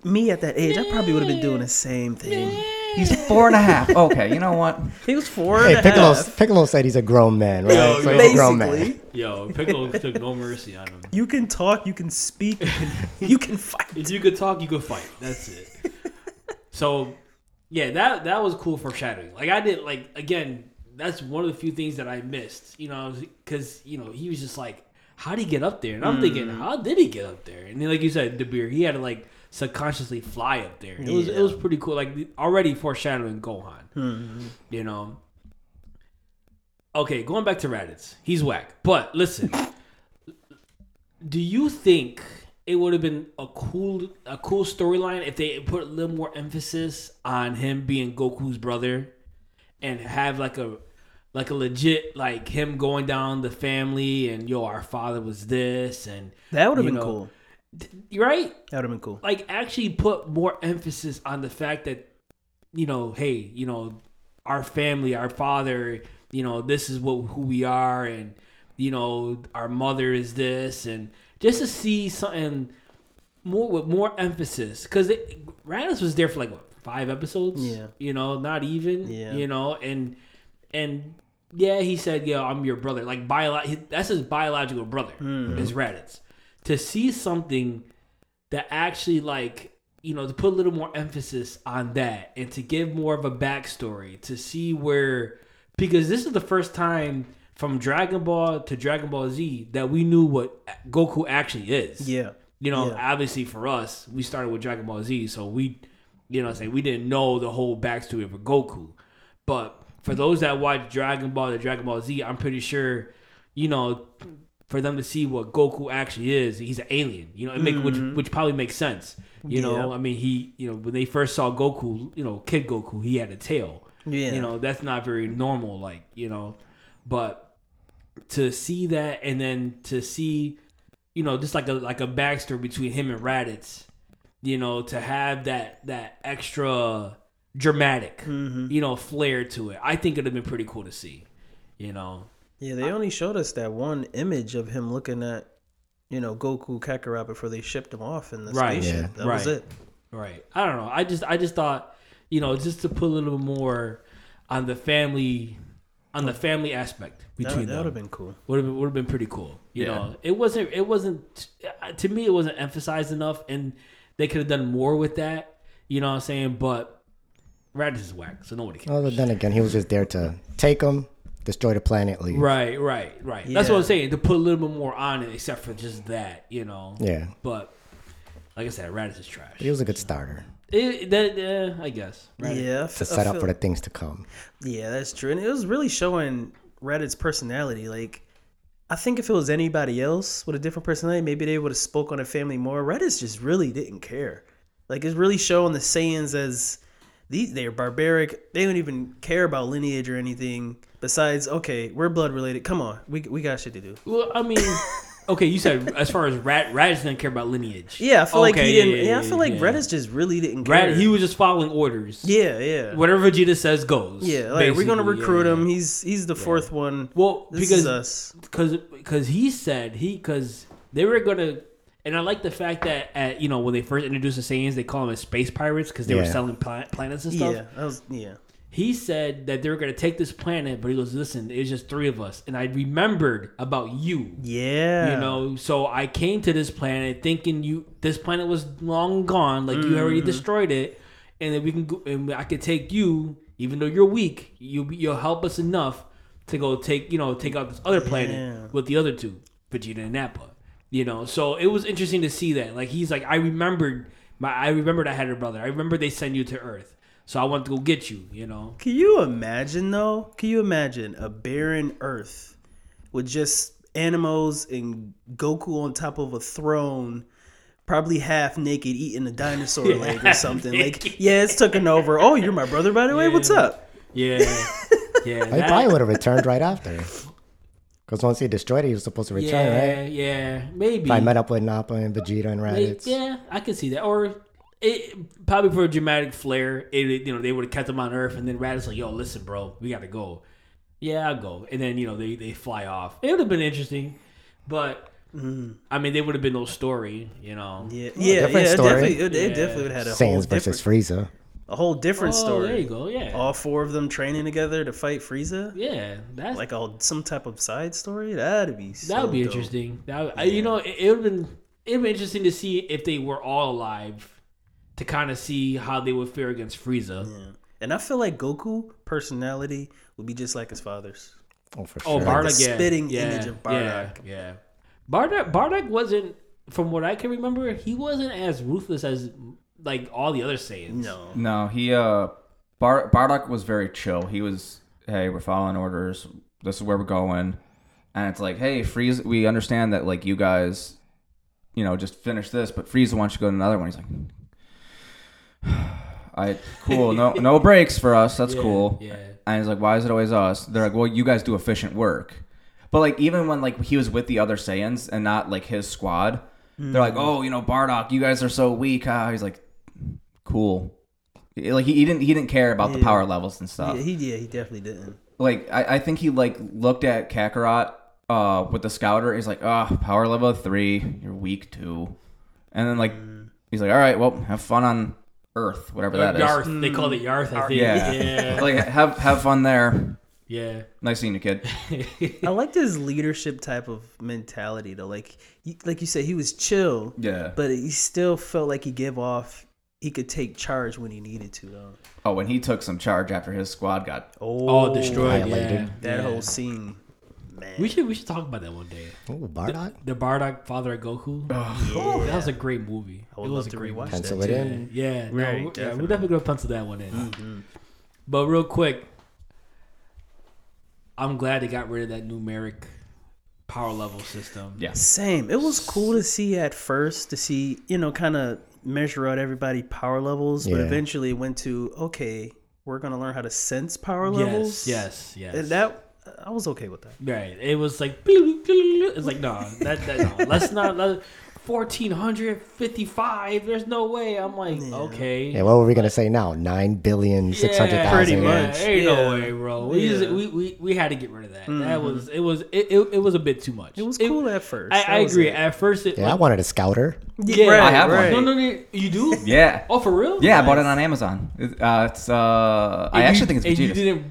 me at that age. I probably would have been doing the same thing. He's four and a half. Okay, you know what? He was four and Hey, a Piccolo, half. Piccolo said he's a grown man, right? Yo, so yo. he's a grown man. Basically, yo, Piccolo took no mercy on him. you can talk, you can speak, you can, you can fight. If you could talk, you could fight. That's it. so, yeah, that that was cool foreshadowing. Like I did, like again, that's one of the few things that I missed. You know, because you know he was just like, how did he get up there? And I'm thinking, Mm. how did he get up there? And then, like you said, Dabir, he had to like subconsciously fly up there. It was it was pretty cool. Like already foreshadowing Gohan. Mm-hmm. You know. Okay, going back to Raditz, he's whack. But listen, do you think it would have been a cool a cool storyline if they put a little more emphasis on him being Goku's brother and have like a like a legit like him going down the family and yo our father was this and That would have been know, cool. Right That would have been cool. like actually put more emphasis on the fact that you know hey you know our family our father you know this is what who we are and you know our mother is this and just to see something more with more emphasis because Raditz was there for like what five episodes Yeah. you know not even Yeah. you know and and yeah he said yeah I'm your brother like bio that's his biological brother Hmm. is Raditz to see something that actually like you know to put a little more emphasis on that and to give more of a backstory to see where because this is the first time from Dragon Ball to Dragon Ball Z that we knew what Goku actually is. Yeah. You know, Yeah. obviously for us, we started with Dragon Ball Z, so we you know I'm saying we didn't know the whole backstory of Goku. But for those that watch Dragon Ball to Dragon Ball Z, I'm pretty sure, you know, for them to see what Goku actually is, he's an alien. You know, it make which which probably makes sense. You know, Mm-hmm. Yeah. I mean, he you know when they first saw Goku, you know, Kid Goku, he had a tail. Yeah. You know, that's not very normal. Like you know, but to see that and then to see, you know, just like a like a backstory between him and Raditz, you know, to have that that extra dramatic, Mm-hmm. you know, flair to it. I think it'd have been pretty cool to see. You know, Yeah, they only showed us that one image of him looking at, you know, Goku Kakarot before they shipped him off in the Right. spaceship. Yeah. That was Right. it. Right. I don't know. I just I just thought, you know, just to put a little more on the family on the family aspect That, between that would have them been cool. would have been, would have been pretty cool. You Yeah. know, it wasn't it wasn't to me it wasn't emphasized enough, and they could have done more with that. You know what I'm saying? But Raditz is whack, so nobody cares. Oh, then again, he was just there to take him, destroy the planet, leave. Right, right, right. That's what I'm saying. To put a little bit more on it, except for just that, you know. Yeah. But like I said, Raditz is trash. He was a good starter. It, that, uh, I guess. Right. Yeah, I To f- I set up for the things to come. Yeah, that's true, and it was really showing Raditz' personality. Like, I think if it was anybody else with a different personality, maybe they would have spoke on their family more. Raditz just really didn't care. Like, it's really showing the Saiyans as these they're barbaric. They don't even care about lineage or anything. Besides, okay, we're blood related. Come on, we we got shit to do. Well, I mean, okay, you said as far as Rat, Raditz didn't care about lineage. Yeah, I feel like Okay, he didn't. yeah, Yeah, yeah, I feel like yeah. Just really didn't care. Rat, he was just following orders. yeah, yeah, Whatever Vegeta says goes. yeah. Like we're gonna recruit yeah. him. He's he's the fourth one. Well, This because us. because because he said he because they were gonna and I like the fact that at you know when they first introduced the Saiyans they call them as space pirates because they were Yeah. selling pla- planets and stuff. Yeah, that was yeah. He said that they were gonna take this planet, but he goes, "Listen, it's just three of us," and I remembered about you. Yeah. You know, so I came to this planet thinking you this planet was long gone, like you already Mm-hmm. destroyed it, and then we can go and I could take you, even though you're weak, you you'll help us enough to go take you know take out this other planet Yeah. with the other two, Vegeta and Nappa. You know, so it was interesting to see that. Like he's like, I remembered my, I remembered I had a brother. I remember they sent you to Earth, so I went to go get you. You know, Can you imagine though? Can you imagine a barren Earth with just animals and Goku on top of a throne, probably half naked, eating a dinosaur leg or something? Like, yeah, it's taken over. Oh, you're my brother, by the way. What's up? yeah, yeah. He that- probably would have returned right after. Because once he destroyed it, he was supposed to return, yeah, right? yeah, yeah. maybe. If I met up with Nappa and Vegeta and May- Raditz. Yeah, I can see that. Or it probably for a dramatic flair, it you know they would have kept him on Earth, and then Raditz like, "Yo, listen, bro, we got to go." Yeah, I'll go, and then you know they they fly off. It would have been interesting, but mm-hmm. I mean, they would have been no story, you know. Yeah, yeah, yeah. different It definitely, it, it definitely would have had a whole Saiyans versus different, Frieza. A whole different Oh, story. there you go. Yeah, All four of them training together to fight Frieza. yeah. That's Like a some type of side story. That'd be so that would be dope. interesting. That would, you know, it, it would have been it would be interesting to see if they were all alive to kind of see how they would fare against Frieza. Yeah. And I feel like Goku personality would be just like his father's. Oh, for Oh, sure. Like the Bardock, yeah. spitting yeah, image of Yeah, Bardock. yeah. Bardock, Bardock wasn't, from what I can remember, he wasn't as ruthless as like all the other Saiyans. No. No, he uh, Bar- Bardock was very chill. He was, hey, we're following orders. This is where we're going, and it's like, hey, Freeze, we understand that like you guys, you know, just finish this, but Frieza wants you to go to another one. He's like, I cool, no no breaks for us. That's Yeah, cool. Yeah. And he's like, why is it always us? They're like, well, you guys do efficient work. But like, even when like he was with the other Saiyans and not like his squad, they're like, oh, you know, Bardock, you guys are so weak. Huh? He's like, cool. Like he, he didn't he didn't care about the power levels and stuff. Yeah, he yeah, he definitely didn't. like I, I think he like looked at Kakarot uh with the scouter. He's like, oh, power level three, you're weak too. And then like he's like, all right, well, have fun on Earth, whatever that is. Yarth, they called it Yarth, I think. Yeah. Yeah. Like have have fun there. yeah. Nice seeing you, kid. I liked his leadership type of mentality though. Like he- like you said, he was chill, Yeah. but he still felt like he gave off. He could take charge when he needed to though. Oh, when he took some charge after his squad got Oh, All destroyed. Yeah. That yeah. whole scene, man. We should we should talk about that one day. Oh, Bardock? The Bardock father of Goku. yeah. That was a great movie. I would it was love a to great rewatch movie. that. Pencil it too. in. Yeah, no, Right, we're, yeah, we're definitely. definitely gonna pencil that one in. Mm-hmm. But real quick, I'm glad they got rid of that numeric power level system. yeah. Same. It was cool to see at first to see you know kind of measure out everybody power levels, but eventually went to okay, we're gonna learn how to sense power Yes, levels. yes, yes. And that I was okay with that. right. It was like it's like no, that that no. Let's not let fourteen hundred fifty five. There's no way. I'm like okay. Yeah, what were we going to say now? 9 billion, 600,000. pretty Yeah, much. ain't Yeah. no way, bro. We, Yeah. just- we, we we had to get rid of that. That was it was it, it, it was a bit too much. It was cool at first. I, I agree. it. At first, it Yeah, I wanted a scouter. yeah, right, I have one. No, no, no. You do? Yeah. Oh, for real? Yeah, I bought it on Amazon. Uh, it's uh, I actually you- think it's and you Vegeta. didn't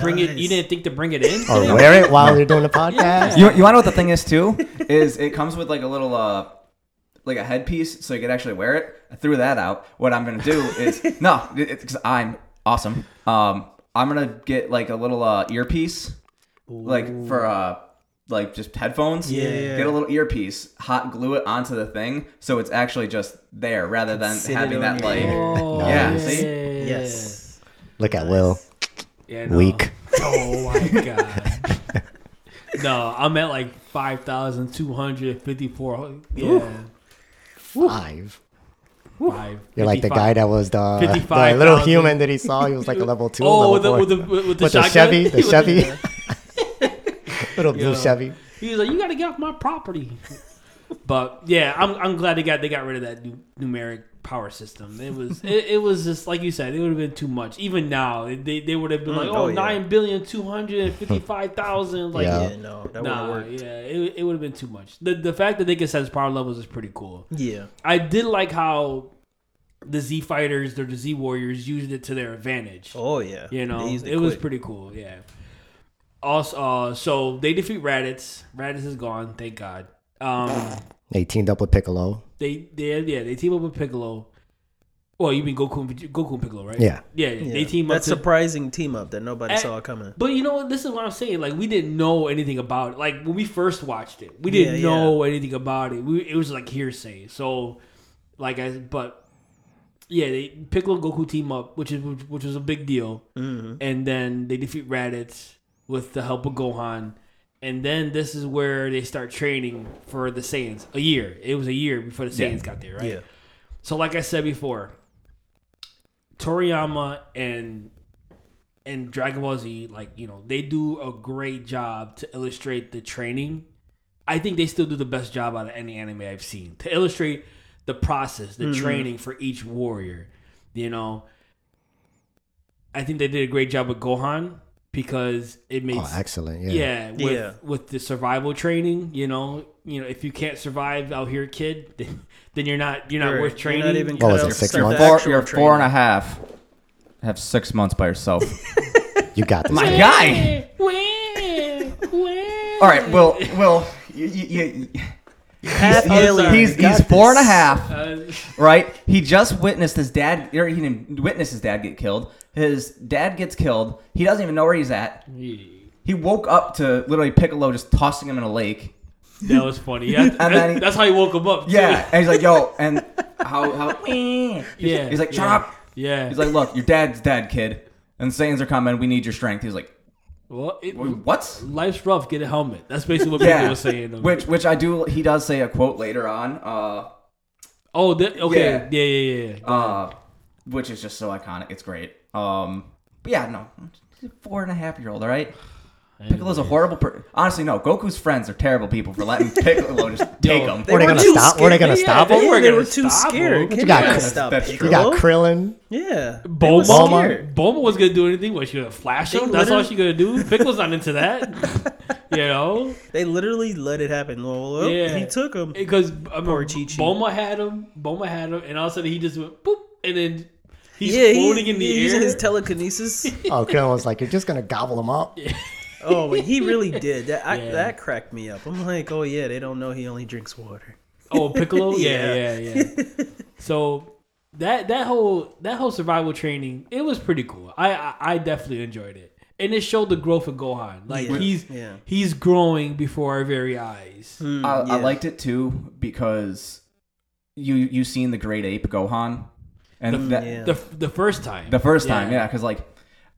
bring it. You didn't think to bring it in. Or wear it while you're doing the podcast. You, you want to know what the thing is too? Is it comes with like a little uh like a headpiece so you could actually wear it. I threw that out. What I'm gonna do is no, because I'm awesome. Um, I'm gonna get like a little uh earpiece, like for uh like just headphones. Yeah, yeah. Get a little earpiece, hot glue it onto the thing, so it's actually just there rather than Sit having that like. Oh, Yeah, yeah, see? yeah, yeah, Yes. Look at Will. Yeah, no. Weak. Oh my god. no, I'm at like five thousand two hundred fifty-four. Yeah, Five. five. You're like the guy that was the, the 55,000. little human that he saw. He was like a level two. Oh, level with the, with the with the With the? Chevy, the Chevy. little blue Yo. Chevy. He was like, "You got to get off my property." but yeah, I'm I'm glad they got they got rid of that nu- numeric power system. It was it, it was just like you said, it would have been too much. Even now, they they would have been Mm, like, oh, "Oh, yeah. nine billion two hundred fifty-five thousand. Like, Yeah. Yeah, no, that would nah, have worked. yeah, it, it would have been too much. The the fact that they can sense power levels is pretty cool. Yeah. I did like how the Z fighters or the Z warriors used it to their advantage. Oh yeah. You know, They used it was pretty cool. Yeah. Also, uh, so they defeat Raditz. Raditz is gone, thank God. Um, They teamed up with Piccolo. They they yeah they team up with Piccolo. Well, you mean Goku and Goku and Piccolo, right? Yeah. yeah. Yeah. They team That's up. To, surprising team up that nobody Eh, saw coming. but you know what? This is what I'm saying. Like we didn't know anything about it. Like when we first watched it, we didn't Yeah, know anything about it. We it was like hearsay. So, like I but yeah, they Piccolo and Goku team up, which is which, which was a big deal. hmm and then they defeat Raditz with the help of Gohan. And then this is where they start training for the Saiyans. A year. It was a year before the Yeah. Saiyans got there, right? Yeah. So like I said before, Toriyama and and Dragon Ball Z, like, you know, they do a great job to illustrate the training. I think they still do the best job out of any anime I've seen. To illustrate the process, the mm-hmm. training for each warrior. You know. I think they did a great job with Gohan because it oh, makes Oh, excellent. Yeah. yeah, with, Yeah. with the survival training, you know, you know, if you can't survive out here, kid, then, then you're not you're not You're- worth you're training. not even oh, What was it, six months? Four, you're four and a training. half. Have six months by yourself. You got this. My man. guy. Where? Where? All right, Will. Will. You, you, you, Half I'm sorry. he's You got he's four and a half. Uh, right? He just witnessed his dad, or he didn't witness his dad get killed. His dad gets killed. He doesn't even know where he's at. He woke up to literally Piccolo just tossing him in a lake. that was funny. Yeah, that- he- that's how he woke him up. too. Yeah, and he's like, "Yo," and how how? He's, yeah. he's like, yeah, "Chop." Yeah. He's like, "Look, your dad's dead, kid." And Saiyans are coming. We need your strength. He's like, well, it, "What?" life's rough. Get a helmet. That's basically what Yeah. people were saying. Which which I do. He does say a quote later on. Uh, oh, that, okay. Yeah. Yeah, yeah, yeah. yeah. uh, which is just so iconic. It's great. Um, but yeah, no, four and a half year old. All right. Piccolo's a horrible per Honestly, no. Goku's friends are terrible people for letting Piccolo just take Yo, him. Were they were gonna too stop? Were they gonna Yeah, stop they him? were they gonna were too stop scared. him. Kid You got- couldn't stop that's Piccolo. You got Krillin. Yeah. They was Bulma, scared. Bulma was gonna do anything. Was she gonna flash They him? That's all literally- she gonna do. Pickle's not into that. you know, They literally let it happen. Well, well, Yeah. he took him. because I remember Chi-Chi. Bulma had him. Bulma had him, and all of a sudden he just went boop, and then he's yeah, floating he, in the he air. using his telekinesis. Oh, Krillin was like, "You're just gonna gobble him up." oh, but he really did. That I, Yeah. that cracked me up. I'm like, oh yeah, they don't know he only drinks water. Oh, Piccolo. yeah, Yeah. yeah, yeah. so that that whole that whole survival training, it was pretty cool. I I, I definitely enjoyed it, and it showed the growth of Gohan. Like Yeah. he's Yeah. he's growing before our very eyes. Mm, I, I liked it too because you you seen the Great Ape Gohan, and that, yeah. The the first time. the first time, yeah, because like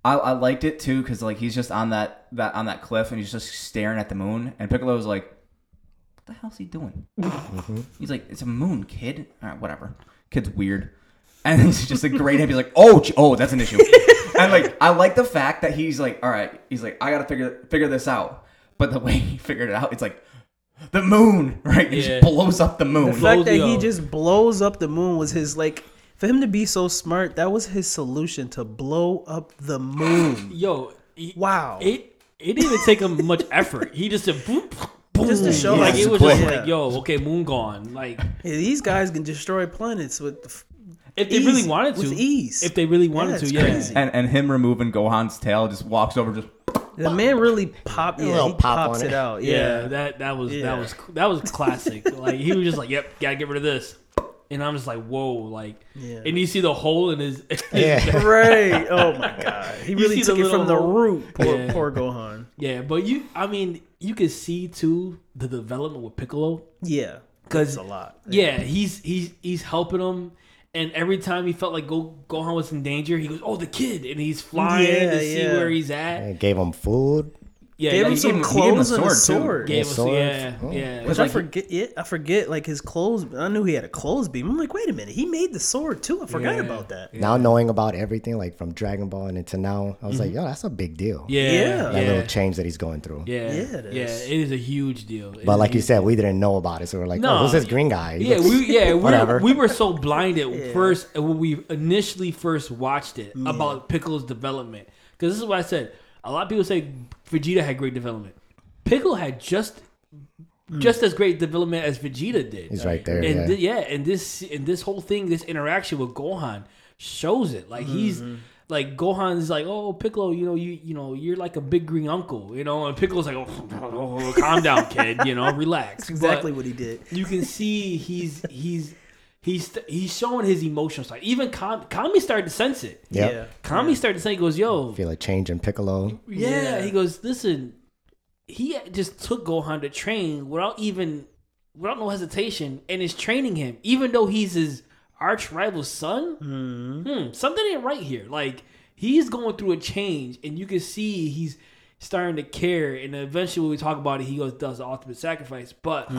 I, I liked it too because like he's just on that that on that cliff and he's just staring at the moon, and Piccolo was like, "What the hell's he doing?" Mm-hmm. He's like, "It's a moon, kid." All right, whatever. Kid's weird. And he's just a great ape. He's like, oh, j- oh, that's an issue. and like, I like the fact that he's like, all right, he's like, I gotta figure figure this out. But the way he figured it out, it's like the moon, right? He Yeah. just blows up the moon. The fact that he up. just blows up the moon was his like for him to be so smart. That was his solution to blow up the moon. Yo, he- Wow. It it didn't even take him much effort. He just said boop, boom. Just to show like it was just Yeah. like, yo, okay, moon gone. Like Yeah, these guys can destroy planets with f- if they Ease, really wanted to, with ease. if they really wanted Yeah, to, it's yeah. crazy. and and him removing Gohan's tail just walks over, just the man really pop. A Yeah, he pop pops it it. out. Yeah, Yeah, that that was that was that was classic. like he was just like, "Yep, gotta get rid of this," and I'm just like, "Whoa!" Like, Yeah. and you see the hole in his, Yeah. right. Oh my god, he You really took it from the root. Poor, Yeah. poor Gohan. yeah. But you, I mean, you can see too the development with Piccolo. Yeah, 'Cause- it's a lot. Yeah, he's he's he's helping him. And every time he felt like Go Gohan was in danger, he goes, "Oh, the kid!" and he's flying Yeah, to see where he's at. And gave him food. Yeah, Gave yeah, him he some gave him- him clothes and a sword, too. sword. gave Yeah, us, sword. yeah, Oh. yeah. Which like I forget. It, I forget like his clothes. I knew he had a clothes beam. I'm like, wait a minute, he made the sword too. I forgot Yeah. about that. Now knowing about everything, like from Dragon Ball and into now, I was like, mm-hmm. yo, that's a big deal. yeah, Yeah. yeah, That little change that he's going through. yeah, Yeah, it yeah. is. It is a huge deal. It But like you huge said, we didn't know about it, so we're like, No. oh, who's this green guy? He Yeah, looks- we yeah Whatever. were, we were so blinded first when we initially first watched it about Piccolo's development because this is what I said. A lot of people say Vegeta had great development. Piccolo had just just mm. as great development as Vegeta did. He's right there. and yeah. thi- yeah, and this and this whole thing, this interaction with Gohan shows it. Like he's mm-hmm. like Gohan's like, oh Piccolo, you know you you know you're like a big green uncle, you know, and Piccolo's like, oh, oh, calm down, kid, you know, relax. That's exactly But- what he did. you can see he's he's he's he's showing his emotional side. Even Kam, Kami started to sense it. Yep. Yeah. Kami started to say, he goes, "Yo, Feel a change in Piccolo. yeah. Yeah. He goes, "Listen, he just took Gohan to train without even without no hesitation, and is training him, even though he's his arch rival's son. Hmm, something ain't right here. Like he's going through a change, and you can see he's." Starting to care, and eventually, when we talk about it, he goes does the ultimate sacrifice. But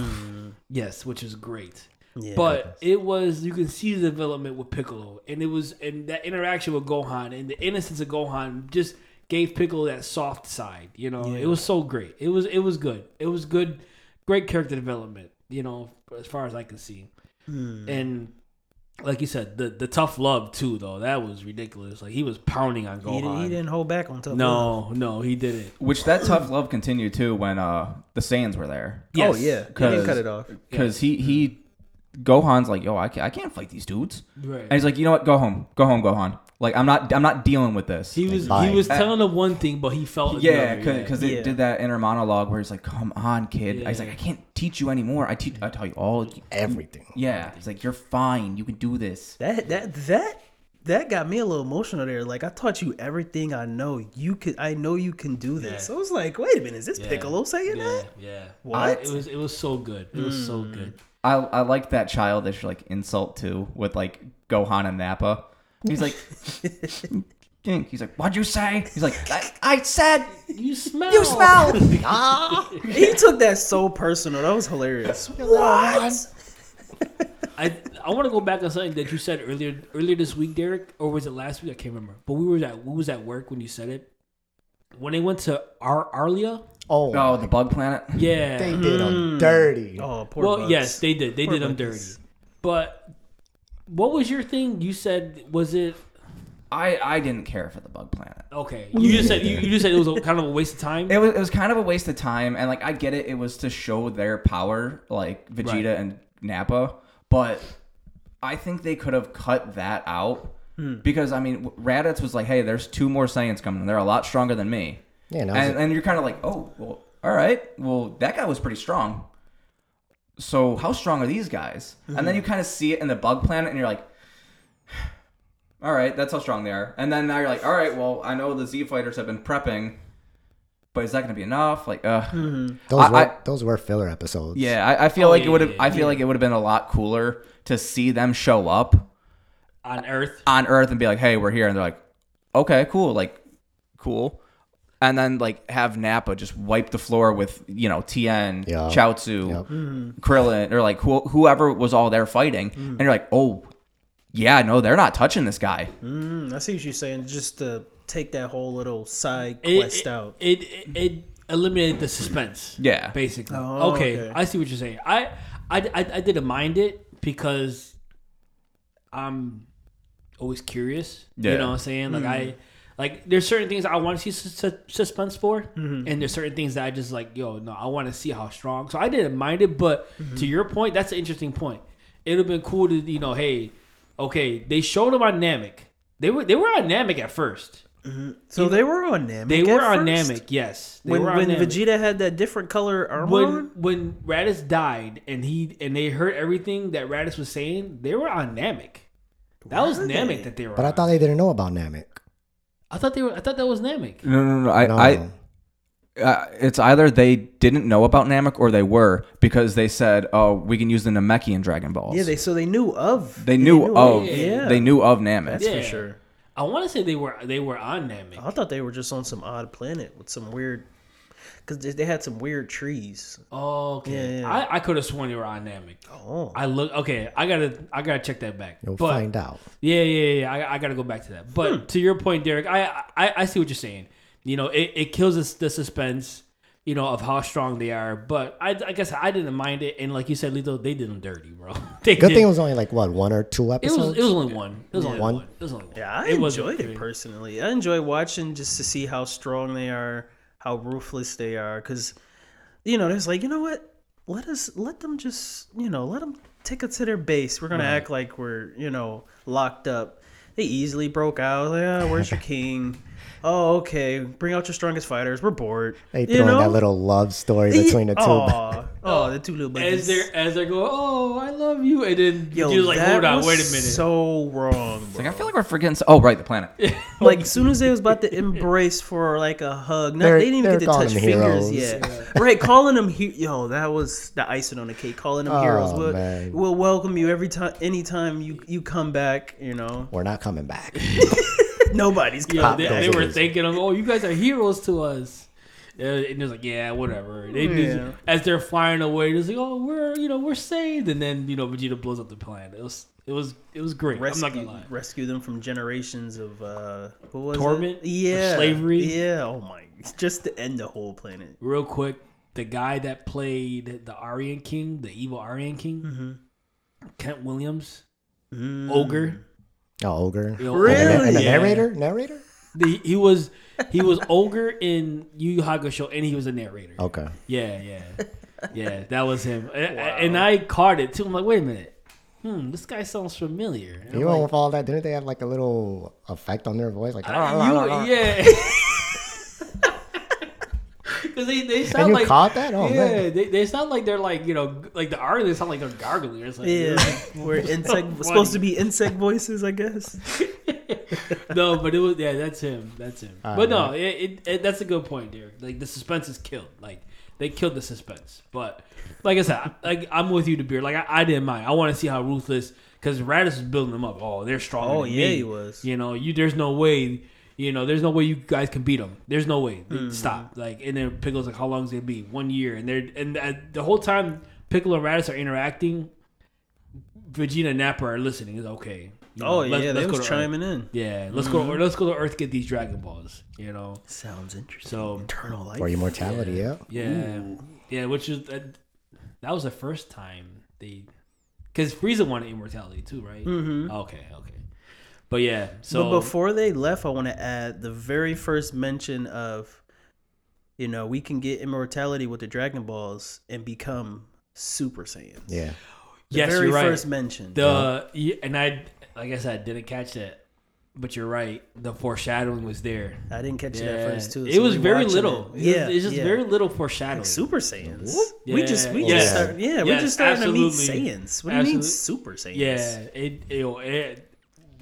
yes, which is great. Yeah. But it was you can see the development with Piccolo, and it was and that interaction with Gohan and the innocence of Gohan just gave Piccolo that soft side. You know, it was so great. It was it was good. It was good, great character development. You know, as far as I can see, Hmm. and like you said, the the tough love too. Though that was ridiculous. Like he was pounding on he, didn't, Gohan. he didn't hold back on tough. love. no, no, he didn't. Which that tough love continued too when uh the Saiyans were there. Oh yeah, he didn't cut it off. Because he he Gohan's like, yo, I can't, I can't fight these dudes. Right. And he's like, you know what? Go home, go home, Gohan. Like I'm not I'm not dealing with this. He was Bye. he was telling him one thing, but he felt yeah, another, because Yeah. it did that inner monologue where he's like, "Come on, kid." He's like, "I can't teach you anymore. I teach. I tell you all." Everything. Yeah, he's like, "You're fine. You can do this." That that that that got me a little emotional there. Like I taught you everything I know. You could I know you can do this. Yeah. I was like, wait a minute, is this Yeah. Piccolo saying yeah, that? yeah. What? It was it was so good. It was so Hmm. good. I I like that childish like insult too with like Gohan and Nappa. He's like, Dink. He's like, "What'd you say?" He's like, "I, I said You smell. you smell." ah. He took that so personal. That was hilarious. What? I I want to go back on something that you said earlier earlier this week, Derek, or was it last week? I can't remember. But we were at we was at work when you said it. When they went to Ar- Arlia, Oh, oh, the bug planet. yeah. they did them mm. dirty. Oh, poor well, Bugs. yes, they did. They Poor did them Bugs. dirty. But what was your thing? You said was it I I didn't care for the bug planet. okay? You just said you, you just said it was a, kind of a waste of time. It was it was kind of a waste of time, and like I get it, it was to show their power, like Vegeta Right. and Nappa, but I think they could have cut that out hmm. because I mean Raditz was like, "Hey, there's two more Saiyans coming, and they're a lot stronger than me," Yeah, that was and, and you're kind of like, "Oh, well, all right, well that guy was pretty strong." So how strong are these guys? And then you kind of see it in the bug planet, and you're like, "All right, that's how strong they are." And then now you're like, "All right, well I know the Z fighters have been prepping." But is that going to be enough? Like, uh, those I- were I- those were filler episodes. yeah, I, I feel Oh, like yeah, it would have. yeah, I feel like it would have been a lot cooler to see them show up on Earth. on Earth and be like, "Hey, we're here," and they're like, "Okay, cool, like, cool," and then like have Nappa just wipe the floor with you know Tien, Yeah. Chaozu, Yep. Mm. Krillin, or like who, whoever was all there fighting, mm. and you're like, "Oh, yeah, no, they're not touching this guy." Mm, I see what you're saying. Just to take that whole little side It, quest it, out. it, it it eliminated the suspense. Yeah. basically. Oh, okay, okay. I see what you're saying. I, I, I, I didn't mind it because I'm always curious. Yeah. You know what I'm saying? Like mm. I, like there's certain things I want to see sus- sus- suspense for, mm-hmm. and there's certain things that I just like. Yo, no, I want to see how strong. So I didn't mind it, but mm-hmm. to your point, that's an interesting point. It'd have been cool to you know, hey, okay, they showed them on Namek. They were they were on Namek at first. Mm-hmm. So they were on Namek. They at were on first? Namek, yes. They When were on when Namek. Vegeta had that different color armor when on. when Raditz died and he and they heard everything that Raditz was saying, they were on Namek. That was Were Namek that they were. But I thought they didn't know about Namek. I thought they were. I thought that was Namek. No, no, no. I, No, I, uh, it's either they didn't know about Namek or they were because they said, "Oh, we can use the Namekian Dragon Balls." Yeah, they so they knew of. they knew of Yeah, they knew of Namek. That's Yeah. for sure. I want to say they were they were on Namek. I thought they were just on some odd planet with some weird, because they, they had some weird trees. Oh, okay. Yeah, yeah. I, I could have sworn they were on Namek. Oh, I look okay. I gotta I gotta check that back. You'll but, find out. Yeah, yeah, yeah. I, I got to go back to that. But Hmm. to your point, Derek, I, I I see what you're saying. You know, it, it kills us the suspense. You know of how strong they are. But I, I guess I didn't mind it. And like you said, Lito, they did them dirty, bro. They Good did. thing it was only like what one or two it episodes. was it was only one. It was only One? one. It was only one. yeah, I It enjoyed it three. personally. I enjoy watching just to see how strong they are, how ruthless they are. Because, you know, there's like, you know what? Let us let them just, you know, let them take us to their base. We're gonna act like we're, you know, locked up. They easily broke out. Like, oh, where's your king? Oh, okay. Bring out your strongest fighters. We're bored. they You threw in know? that little love story between the two. Aw. oh, the two little buddies. As they're as they're going, oh, I love you, and then Yo, you're like, that hold on, was wait a minute. So wrong, bro. like I feel like we're forgetting. So- oh, right, the planet. like as soon as they was about to embrace for like a hug, not, They're- they didn't even get to touch fingers heroes. yet. right, calling them he- yo, that was the icing on the cake. Calling them Oh, heroes. We'll, man. we'll welcome you every time, anytime you you come back. You know, We're not coming back. nobody's Yeah, coming. they, they were thinking of, oh, you guys are heroes to us. Uh, and it was like, yeah, whatever. They just- Yeah. as they're flying away, it's like, oh, we're you know we're saved, and then you know Vegeta blows up the planet. It was it was it was great. Rescue, I'm not gonna lie. rescue them from generations of uh, what was Torment? It? Yeah, Slavery? Yeah. Oh my, just to end the whole planet. Real quick, the guy that played the Arlian King, the evil Arlian King, Mm-hmm. Kent Williams, Mm. ogre. Oh, ogre. You know, Really? And, the, and the Yeah. narrator, narrator. The, he was he was ogre in Yu Yu Hakusho, and he was a narrator. Okay. Yeah, yeah, yeah. That was him, and, and I caught it too. I'm like, wait a minute, hmm, this guy sounds familiar. And I'm like, with all that, didn't they have like a little effect on their voice, like? Uh, you, yeah. Because they, they sound And you like caught that? Oh yeah, man. they, they sound like they're like you know like the art. They sound like they're gargling. It's like, Yeah, we're insect funny. supposed to be insect voices, I guess. no, but it was yeah, that's him. That's him. All but no, it, it, it that's a good point, Derek. Like the suspense is killed. Like they killed the suspense. But like I said, I, like I'm with you, Dabir. Like I, I didn't mind. I want to see how ruthless because Raditz was building them up. Oh, they're strong. Oh, yeah, me. he was. You know, you there's no way. You know, there's no way you guys can beat them. There's no way. Mm-hmm. Stop. Like, and then Piccolo's like, how long is it gonna be? One year. And they're and uh, the whole time Piccolo and Raditz are interacting. Vegeta and Nappa are listening. It's okay. You Oh let's- yeah, let's they go was to Earth. chiming in. Yeah, let's go. Let's go to Earth get these Dragon Balls. You know. Sounds interesting. So Eternal life. or immortality, yeah. yeah, yeah, which is uh, that was the first time they because Frieza wanted immortality too, right? Mhm. Okay, okay. But yeah, so but before they left, I want to add the very first mention of, you know, we can get immortality with the Dragon Balls and become Super Saiyans. Yeah. The yes, very you're right. first mention. the yeah, and I like I said, I didn't catch that, but you're right. The foreshadowing was there. I didn't catch Yeah, that first too. it was very little. it. It Yeah, it's just yeah. very little foreshadowing. Like Super Saiyans. Yeah, we just we yeah. just start, yeah we Yes, just starting to meet absolutely. Saiyans. What do you mean Super Saiyans? Yeah, it, it, it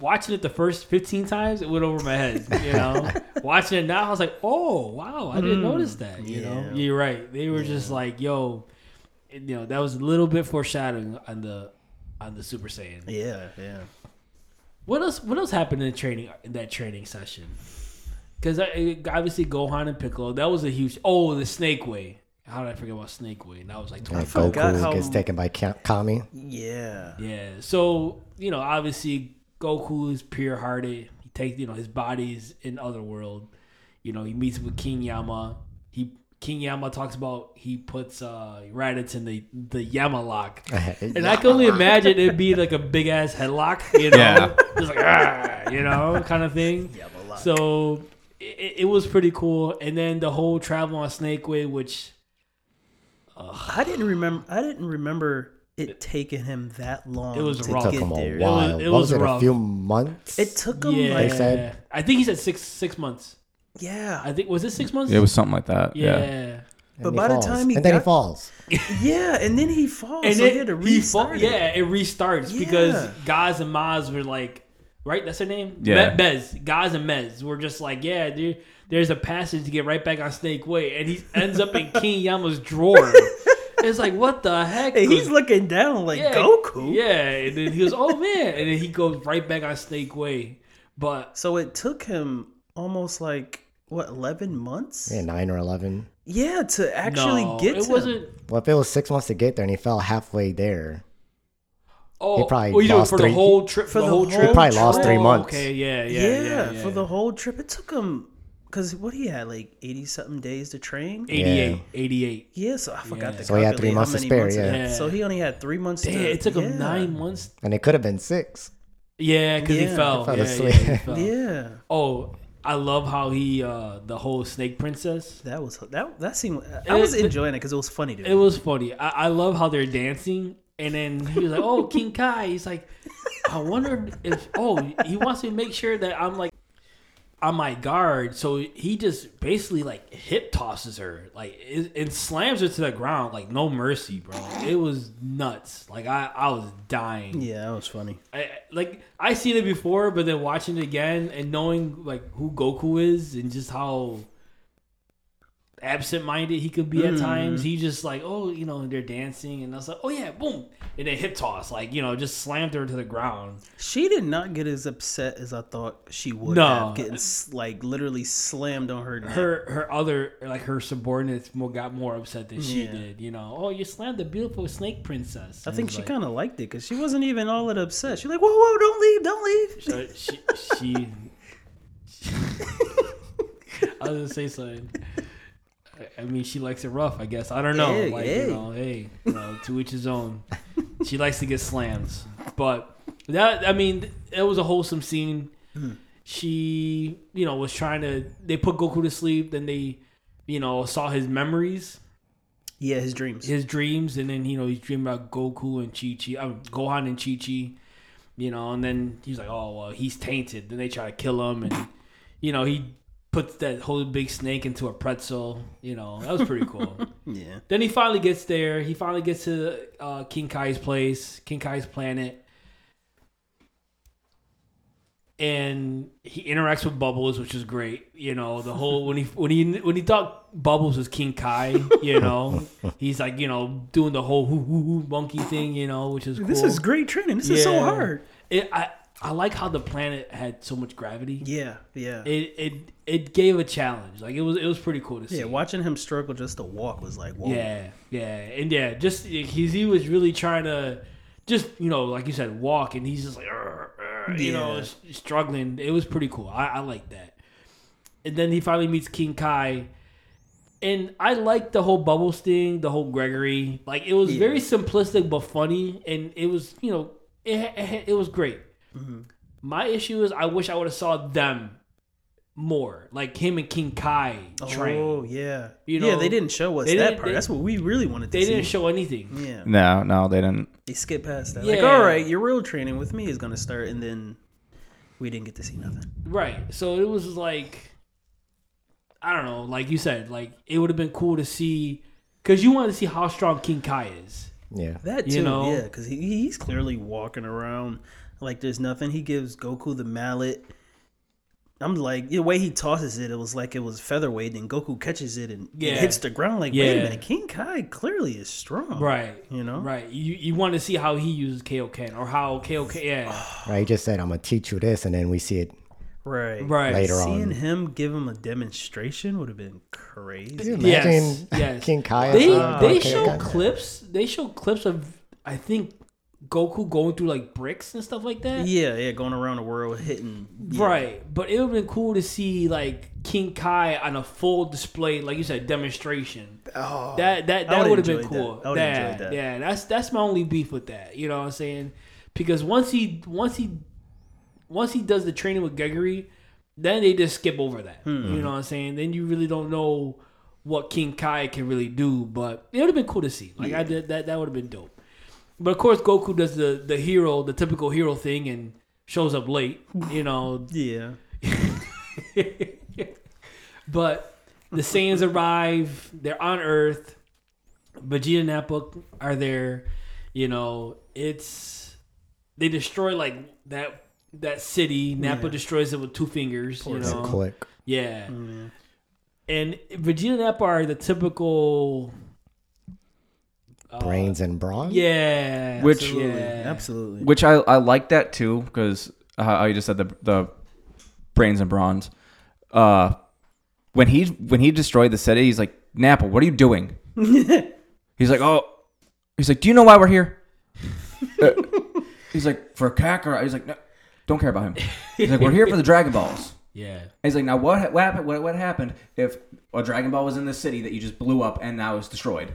watching it the first 15 times, it went over my head. You know, watching it now, I was like, oh wow, I didn't mm. notice that. You know, you're right. They were just like, yo, it- you know, that was a little bit foreshadowing on the on the Super Saiyan. yeah, yeah. What else? What else happened in training in that training session? Because obviously Gohan and Piccolo, that was a huge. Oh, the Snake Way. How did I forget about Snake Way? And that was like Like 25 forgot Goku how- gets taken by Kami. Yeah. Yeah. So you know, obviously Goku is pure hearted. He takes you know his body's in other world. You know, he meets with King Yama. He King Yama talks about he puts uh Raditz in the the Yama lock. And I can only imagine it'd be like a big ass headlock, you know, Yeah. just like ah, you know, kind of thing. Yama-lock. So it, it was pretty cool. And then the whole travel on Snake Way, which I didn't remember. I didn't remember it taking him that long. It was to It took him a there. while. it what was was it? rough. A few months. It took him yeah, like said- I think he said six six months. yeah, I think was it six months? It was something like that. yeah. Yeah. And but he by the falls. time he and then he falls. yeah, and then he falls. and so then he had to he restart. fall, it. yeah, it restarts because Yeah. Gaz and Maz were like, right? That's her name. Yeah. Me- Mez, Gaz and Mez. We're just like, yeah, dude. There's a passage to get right back on Snake Way, and he ends up in King Yama's drawer. It's like, what the heck? Hey, he's looking down like yeah, Goku. Yeah, and then he goes, oh man, and then he goes right back on Snake Way. But So it took him almost like what eleven months? Yeah, nine or eleven. Yeah, to actually no, get it to wasn't. Well, if it was six months to get there and he fell halfway there, Oh, He probably oh, you do it lost for three- the whole trip. for For the, the whole whole trip. He probably lost three Oh, months. Okay, yeah, yeah, yeah, yeah, yeah, for the whole trip. It took him because what he had like eighty something days to train. 88, 88. Yeah, so I forgot Yeah. to So he had three months to spare, months it yeah. So he only had three months. Damn, to, it took him nine months. and it could have been six. Yeah, because he fell. He fell yeah, asleep. yeah, he fell. Yeah, Oh, I love how he uh the whole snake princess. that was that. That seemed. I was It- enjoying it because it was funny to me. It was funny. I, I love how they're dancing, and then he was like, "Oh, King Kai." He's like, "I wonder if oh he wants me to make sure that I'm like on my guard." So he just basically like hip tosses her, like it, and slams her to the ground, like no mercy, bro. It was nuts. Like I I was dying. yeah, that was funny. I, like I seen it before, but then watching it again and knowing like who Goku is and just how absent-minded he could be at mm-hmm. times, he just like, oh, you know, they're dancing, and I was like, oh yeah, boom, and then hip toss, like you know, just slammed her to the ground. She did not get as upset as I thought she would No. have. Getting like literally slammed on her neck. Her her other like her subordinates more got more upset than she Yeah. did. You know, oh, you slammed the beautiful snake princess. I think she like- kind of liked it because she wasn't even all that upset. She's like, "Whoa, whoa, don't leave, don't leave." So she, she, I was gonna say something. I- mean, she likes it rough. I guess I don't know. Hey, like hey. you know, hey, you know, to each his own. She likes to get slams, but that I mean, it was a wholesome scene. She, you know, was trying to. They put Goku to sleep. Then they, you know, saw his memories, Yeah, his dreams. his dreams, and then you know he's dreaming about Goku and Chi Chi, uh, Gohan and Chi Chi, you know, and then he's like, oh well, he's tainted. Then they try to kill him, and you know he puts that whole big snake into a pretzel. You know, that was pretty cool. yeah. then he finally gets there. He finally gets to uh, King Kai's place, King Kai's planet. And he interacts with Bubbles, which is great. You know, the whole when he when he when he thought Bubbles was King Kai, you know, he's like you know doing the whole hoo hoo hoo monkey thing, you know, which is cool. This is great training. This is so hard. It, I I like how the planet had so much gravity. Yeah, yeah. It it it gave a challenge. Like it was it was pretty cool to see. yeah, watching him struggle just to walk was like, whoa. Yeah, yeah, and yeah, just he's he was really trying to, just you know, like you said, walk, and he's just like, "Arr, arr," you know, Yeah. struggling. It was pretty cool. I, I like that. And then he finally meets King Kai, and I like the whole Bubbles thing, the whole Gregory. Like it was Yeah. very simplistic but funny, and it was you know, it it, it was great. Mm-hmm. My issue is I wish I would have saw them more, like him and King Kai train. Oh yeah, You yeah. They didn't show us they that part. they- That's what we really wanted to see. They see. didn't show anything. Yeah, No, no, they didn't. they skipped past that. Like, all right, your real training with me is gonna start, and then we didn't get to see nothing. Right. So it was like, I don't know, like you said, like it would have been cool to see, because you wanted to see how strong King Kai is. Yeah. That too, You know? yeah, because he, he's clearly walking around like there's nothing. He gives Goku the mallet. I'm like the way he tosses it, it was like it was featherweight, and Goku catches it and it hits the ground. Like, wait a minute, King Kai clearly is strong, Right. You know, Right. You you want to see how he uses Kaioken or how Kaioken. Yeah. Right. He just said, "I'm gonna teach you this," and then we see it right, Right. later on. Seeing on. him give him a demonstration would have been Can crazy. you Yes, imagine yes. King Kai? They they Kaioken? show clips. They show clips of I think Goku going through like bricks and stuff like that. Yeah, yeah, going around the world hitting. yeah. Right, but it would have been cool to see like King Kai on a full display, like you said, demonstration. Oh, That that that would've been cool. that. I would've yeah, that. yeah. That's that's my only beef with that. You know what I'm saying? Because once he once he once he does the training with Gregory, then they just skip over that. Hmm. You know what I'm saying? Then you really don't know what King Kai can really do. But it would have been cool to see. Like I did that. That would have been dope. But of course, Goku does the the hero, the typical hero thing, and shows up late. You know, yeah. but the Saiyans arrive. They're on Earth. Vegeta and Nappa are there. You know, it's they destroy like that that city. Nappa Yeah. destroys it with two fingers. you Real know, quick. yeah. Yeah. And Vegeta and Nappa are the typical Brains and brawn. Yeah, Which- Absolutely. yeah. Absolutely. Which I, I like that too because how how you just said the the brains and bronze. Uh, when he when he destroyed the city, he's like Nappa, what are you doing? he's like, oh, he's like, do you know why we're here? Uh, he's like, for Kakarot. He's like, no, don't care about him. He's like, we're here for the Dragon Balls. yeah. And he's like, now what, what happened? What, what happened if a Dragon Ball was in this city that you just blew up and now is destroyed?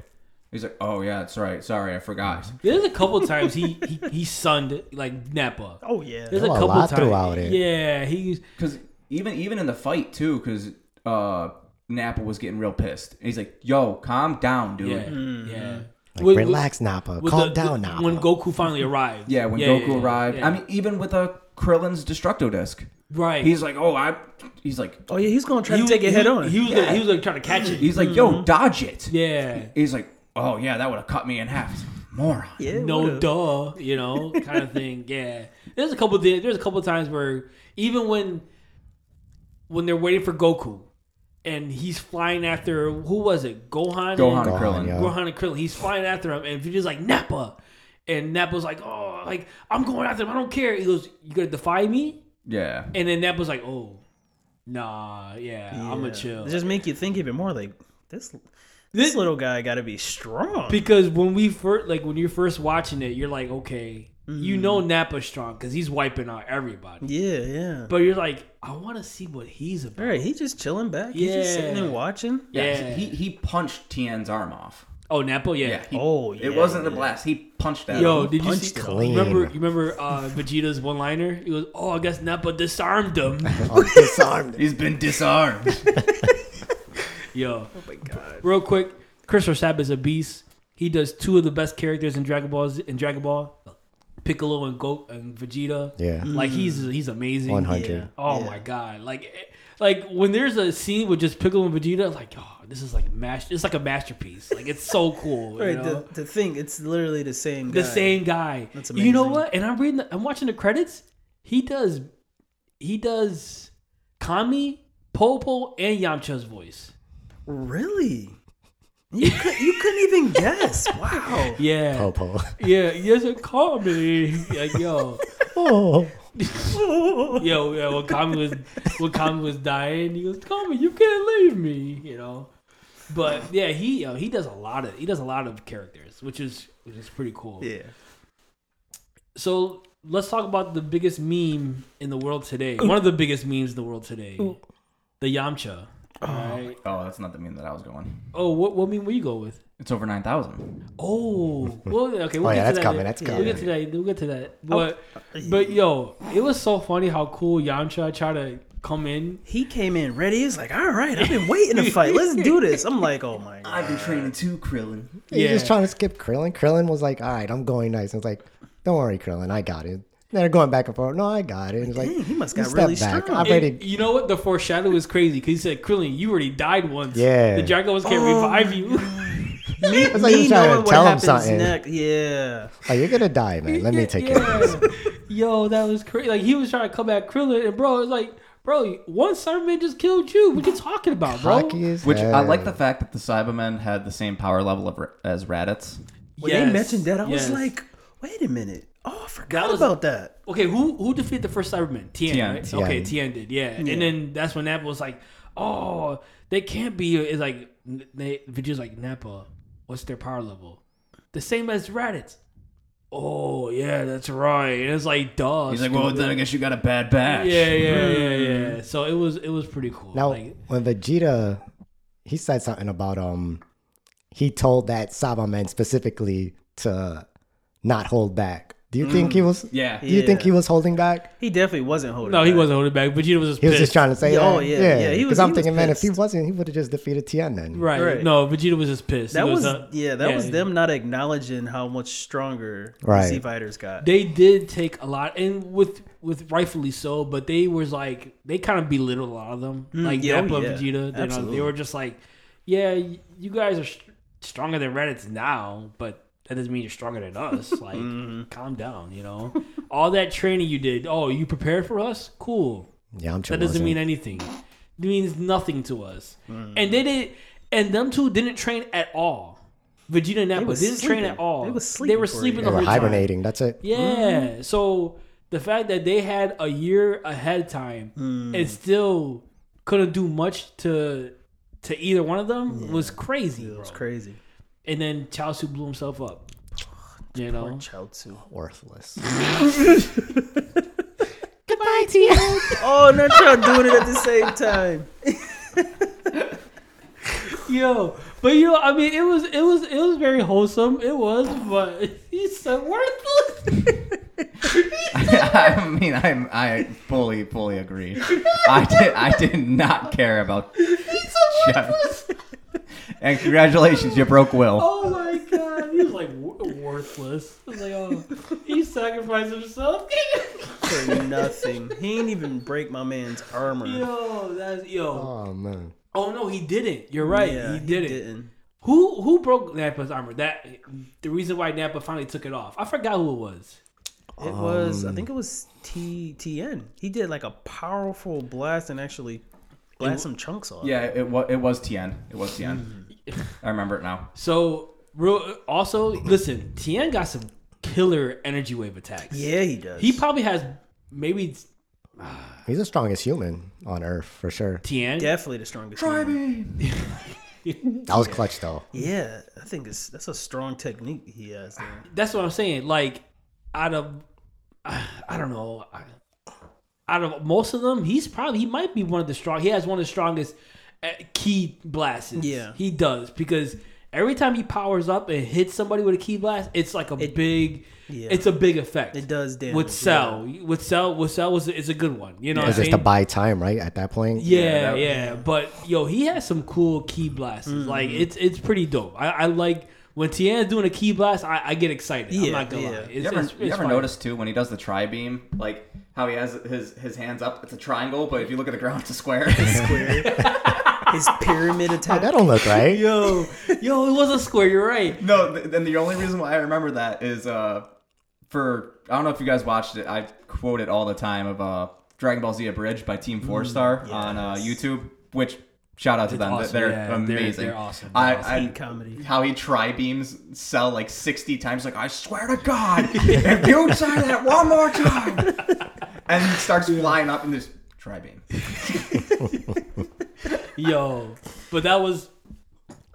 He's like, oh yeah, that's right. Sorry, I forgot. There's a couple times he he, he sunned like Nappa. oh yeah. There's a a couple lot times. throughout it. Yeah, he's Because even even in the fight too, because uh, Nappa was getting real pissed. And he's like, yo, calm down, dude. yeah, Mm-hmm. yeah. Like, With- relax, Nappa. with Calm the- down, the- Nappa. When Goku finally arrived. Yeah, when Yeah, Goku yeah, yeah, arrived. yeah. I mean, even with a Krillin's Destructo disc, right. he's like, oh, I. He's like, oh yeah. He's gonna try he, to take it he- head on. He was Yeah. like, he was like trying to catch it. he's like, yo, dodge it. yeah. He's like, oh yeah, that would have cut me in half. Moron. yeah. no would've. duh, you know, kind of thing. Yeah, there's a couple. Th- there's a couple times where even when when they're waiting for Goku, and he's flying after who was it? Gohan. Gohan and, and Krillin. yeah. Gohan and Krillin. He's flying after him, and Vegeta's like Nappa, and Nappa's like, oh, like I'm going after him. I don't care. He goes, you gonna defy me? Yeah. And then Nappa's like, oh, nah, yeah, I'm gonna chill. It just make you think even more like this. This- This little guy got to be strong. Because when we first, like when you're first watching it, you're like, okay, you know Mm-hmm. Nappa's strong because he's wiping out everybody. yeah, yeah. But you're like, I want to see what he's about. All right, he just chilling back. He's just sitting and watching. Yeah. Yeah. He he punched Tien's arm off. Oh, Nappa, yeah. Yeah. he- Oh, It wasn't the blast. He punched that. Yo, arm. did you see? punched clean. Remember? You remember uh, Vegeta's one-liner? He goes, "Oh, I guess Nappa disarmed him." I'm disarmed. He's been disarmed. Yo, Oh my god. real quick, Chris Sabat is a beast. He does two of the best characters in Dragon Balls in Dragon Ball, Piccolo and Go and Vegeta. Yeah. Like he's he's amazing. 100. Yeah. Oh Yeah. my god! Like, eh, like when there's a scene with just Piccolo and Vegeta, like, oh, this is like master. It's like a masterpiece. Like it's so cool. you Right, know? the, the thing, it's literally the same guy. the same guy. That's amazing. You know what? And I'm reading. The, I'm watching the credits. He does. He does. Kami, Popo, and Yamcha's voice. Really? You, could, you couldn't even guess. Wow. Yeah. Popo. Yeah. Yes, a Kami. Like yo, Oh. yo, yeah. When Kami was when Kami was dying, he goes, "Kami, you can't leave me." You know. But yeah, he yo, he does a lot of he does a lot of characters, which is which is pretty cool. Yeah. So let's talk about the biggest meme in the world today. One of the biggest memes in the world today. The Yamcha. Oh, right? oh, that's not the meme that I was going. Oh, what what meme will you go with? It's over nine thousand. Oh, well, okay. We'll Oh, get yeah, to that's that. coming, that's We'll get to that. We'll get to that. Oh. But but yo, it was so funny how cool Yamcha tried to come in. He came in ready. He's like, all right, I've been waiting to fight. Let's do this. I'm like, oh my god. I've been training too, Krillin. He's Yeah. just trying to skip Krillin. Krillin was like, all right, I'm going nice. I was like, don't worry, Krillin, I got it. And they're going back and forth. No, I got it. And it's like, Dang, he must you got step really back. strong. I'm And ready. you know what? The foreshadow is crazy because he said, "Krillin, you already died once. Yeah. the Dragon Balls can't Oh. revive you." Oh, me, It's like me he's trying to what tell him something. next. Yeah. Oh, you're going to die, man. Let me take care of this. Yo, that was crazy. Like he was trying to come at Krillin, and bro, it's like, bro, one Saibaman just killed you. What you talking about, bro? Which I like the fact that the Saibamen had the same power level of, as Raditz. When Yes, they mentioned that, I yes. was like, wait a minute. Oh, I forgot That was- about that. Okay, who who defeated the first Saibaman? Tien, Tien. right? Tien. Okay, Tien did, yeah. And then that's when Nappa was like, "Oh, they can't be." It's like they Vegeta's like Nappa. What's their power level? The same as Raditz. Oh yeah, that's right. And it's like, duh. He's like, well, then I guess you got a bad batch. yeah, yeah, yeah, yeah. So it was it was pretty cool. Now, like, when Vegeta, he said something about, um, he told that Saibaman specifically to not hold back. Do you think he was? Yeah. Do you think he was holding back? He definitely wasn't holding. no, he wasn't holding back. Vegeta was just He was just trying to say, Yeah, oh oh, yeah, yeah, he Because was- I'm he was thinking, man, if he wasn't, he would have just defeated Tien then. Right. Right. No, Vegeta was just pissed. He That was uh, yeah. That yeah. was them not acknowledging how much stronger Right. Z fighters got. they did take a lot and with with rightfully so but they was like they kind of belittled a lot of them like yeah, oh, yeah. Vegeta you know, they were just like yeah you guys are stronger than Raditz now but that doesn't mean you're stronger than us like Mm-hmm. calm down you know all that training you did. Oh, you prepared for us? Cool. Yamcha That doesn't mean anything. It means nothing to us. Mm. And they did, and them two didn't train at all. Vegeta and Nappa was didn't train at all. They was They were for a sleeping year. They were whole time. hibernating. That's it. Yeah. Mm-hmm. So the fact that they had a year ahead of time mm. and still couldn't do much to to either one of them was crazy. It was bro. crazy. And then Chaozu blew himself up. You know. Chaozu. Worthless. Goodbye, Tien. Oh, not y'all doing it at the same time. Yo, but you know, I mean, it was it was it was very wholesome. It was, but he's so worthless. I mean, I I fully fully agree. I did I did not care about. he's so worthless. And congratulations, you broke Will. Oh my god, he was like wor- worthless. I was like, oh, he sacrificed himself. For nothing. He ain't even break my man's armor. yo, that's yo. Oh man. Oh no, he didn't. You're right. Yeah, he didn't. didn't. Who who broke Nappa's armor? That the reason why Nappa finally took it off. I forgot who it was. It was, I um, think it was T T N. He did like a powerful blast and actually blast some chunks off. Yeah, it was it was Tien. It was Tien. Mm-hmm. I remember it now. So real, also listen, Tien got some killer energy wave attacks. Yeah, he does. He probably has maybe He's the strongest human on Earth for sure. Tien. definitely the strongest. Try human. That was clutch though. Yeah, I think it's that's a strong technique he has there. That's what I'm saying. Like out of I don't know. Out of most of them, he's probably he might be one of the strong. He has one of the strongest uh, ki blasts. Yeah. he does because every time he powers up and hits somebody with a ki blast, it's like a big. Yeah. It's a big effect. It does damage. with Cell. With Cell, with Cell was is a good one. You know, what It's I'm just to buy time, right? At that point. Yeah, that- yeah, But yo, he has some cool ki blasts. Mm-hmm. Like it's it's pretty dope. I, I like when Tien's doing a ki blast. I, I get excited. I'm not gonna yeah. lie. It's, You ever, it's, you ever notice too when he does the tri beam, like how he has his his hands up? It's a triangle, but if you look at the ground, it's a square. it's a square. His pyramid attack. that don't look right. Yo, yo, it was a square. You're right. no, th- then the only reason why I remember that is uh for I don't know if you guys watched it. I quote it all the time of uh Dragon Ball Z Abridged by Team Four Star on uh, YouTube, which shout out to them. awesome. They're Yeah, they're- amazing. they're awesome. They're I, awesome. I Peak comedy. how he tri beams Cell like sixty times. Like I swear to God, if you try that one more time, and he starts flying up in this tri beam. Yo, but that was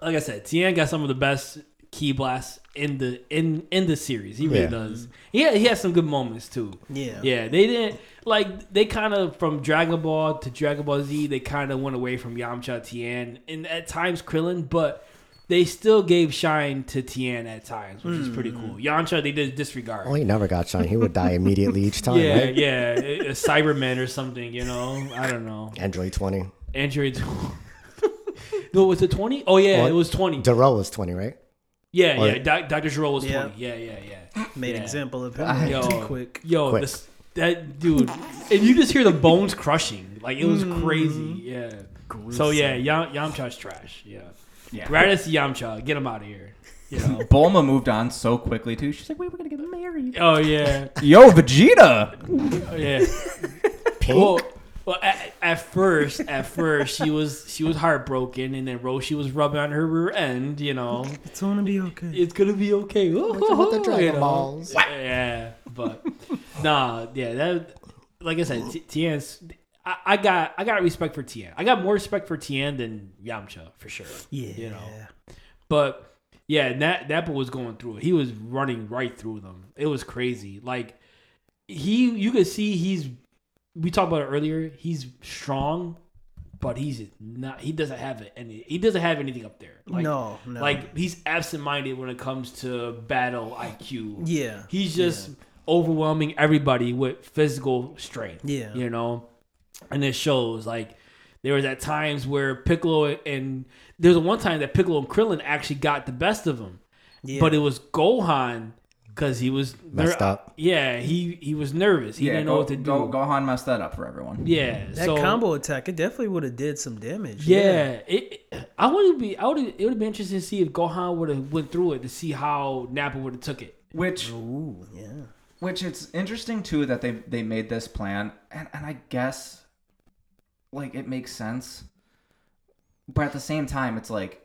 like I said. Tien got some of the best ki blasts in the in in the series. He really Yeah. does. Yeah, he has some good moments too. Yeah. Yeah, they didn't like they kind of from Dragon Ball to Dragon Ball Z. They kind of went away from Yamcha, Tien, and at times Krillin, but they still gave shine to Tien at times, which is pretty cool. Mm. Yamcha, they did disregard. Oh, he never got shine. He would die immediately each time, yeah, right? yeah, a, a Saibaman or something. You know, I don't know. Android 20. Android. no, was it twenty? Oh yeah, What? it was twenty. Darrell was 20, right? Yeah, Or- yeah. Doc, Dr. Gero was Yeah. twenty. Yeah, yeah, yeah. Made Yeah. an example of him. Yo, Too quick. Yo, Quick. This, that dude, and you just hear the bones crushing. Like it was crazy. Mm. Yeah. So yeah, Yam, Yamcha's trash. Yeah. Yeah. Raditz Yamcha, get him out of here. You know. Bulma moved on so quickly too. She's like, "Wait, we're gonna get married." oh yeah, Yo, Vegeta. oh, yeah. Pink? Well, well, at, at first, at first she was she was heartbroken, and then Roshi was rubbing on her rear end. You know, It's gonna be okay. it's gonna be okay. With the- with the You Dragon know? Balls. Yeah, but nah, yeah, that like I said, T- Tien's. I, I got I got respect for Tien. I got more respect for Tien than Yamcha for sure. Yeah. You know. But yeah, that that boy was going through it. He was running right through them. It was crazy. Like he, you could see he's. We talked about it earlier. He's strong, but he's not. He doesn't have it, and he doesn't have anything up there. Like, no, no. like he's absent-minded when it comes to battle IQ. yeah. He's just overwhelming everybody with physical strength. Yeah. You know? And it shows like there was at times where Piccolo and there's one time that Piccolo and Krillin actually got the best of him. Yeah. But it was Gohan because he was Messed up. Yeah, he he was nervous. He yeah, didn't go, know what to do. Go, Gohan messed that up for everyone. Yeah. that so, combo attack, it definitely would have did some damage. Yeah, it, it- I would be. I would. It would have been interesting to see if Gohan would have went through it to see how Nappa would have took it. Which Ooh, yeah. Which it's interesting too that they they made this plan, and and I guess like it makes sense, but at the same time, it's like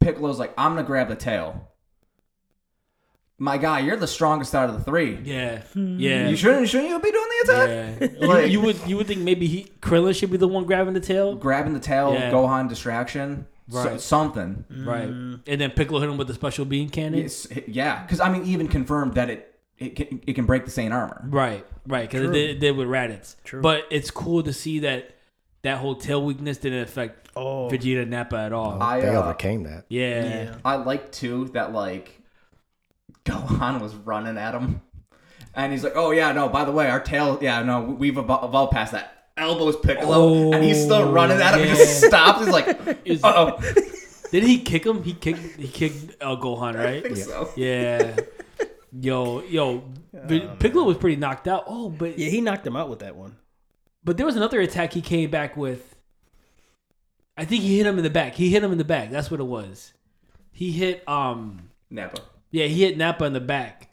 Piccolo's like I'm gonna grab the tail. My guy, you're the strongest out of the three. Yeah, yeah. You shouldn't shouldn't you be doing the attack? Yeah, Like- you, you would you would think maybe he Krillin should be the one grabbing the tail, Grabbing the tail, Yeah. Gohan distraction, so- Right. something. right? And then Piccolo hit him with the special beam cannon. Yes, yeah, because I mean, even confirmed that it it can, it can break the Saiyan armor. Right, right, because it did, it did with Raditz. True. But it's cool to see that that whole tail weakness didn't affect Oh, Vegeta and Nappa at all. I they uh, overcame that. yeah. yeah. I like too that like Gohan was running at him, and he's like, "Oh yeah, no. By the way, our tail, yeah, no, we've evol- evolved past that." Elbows Piccolo, and he's still running at him. He just yeah. stops. He's like, "Uh oh." Did he kick him? He kicked. He kicked uh, Gohan, I right? think so. Yeah. Yo, yo, Vi- Piccolo was pretty knocked out. Oh, but Yeah, he knocked him out with that one. but there was another attack he came back with. I think he hit him in the back. He hit him in the back. That's what it was. He hit um Nappa. Yeah, he hit Nappa in the back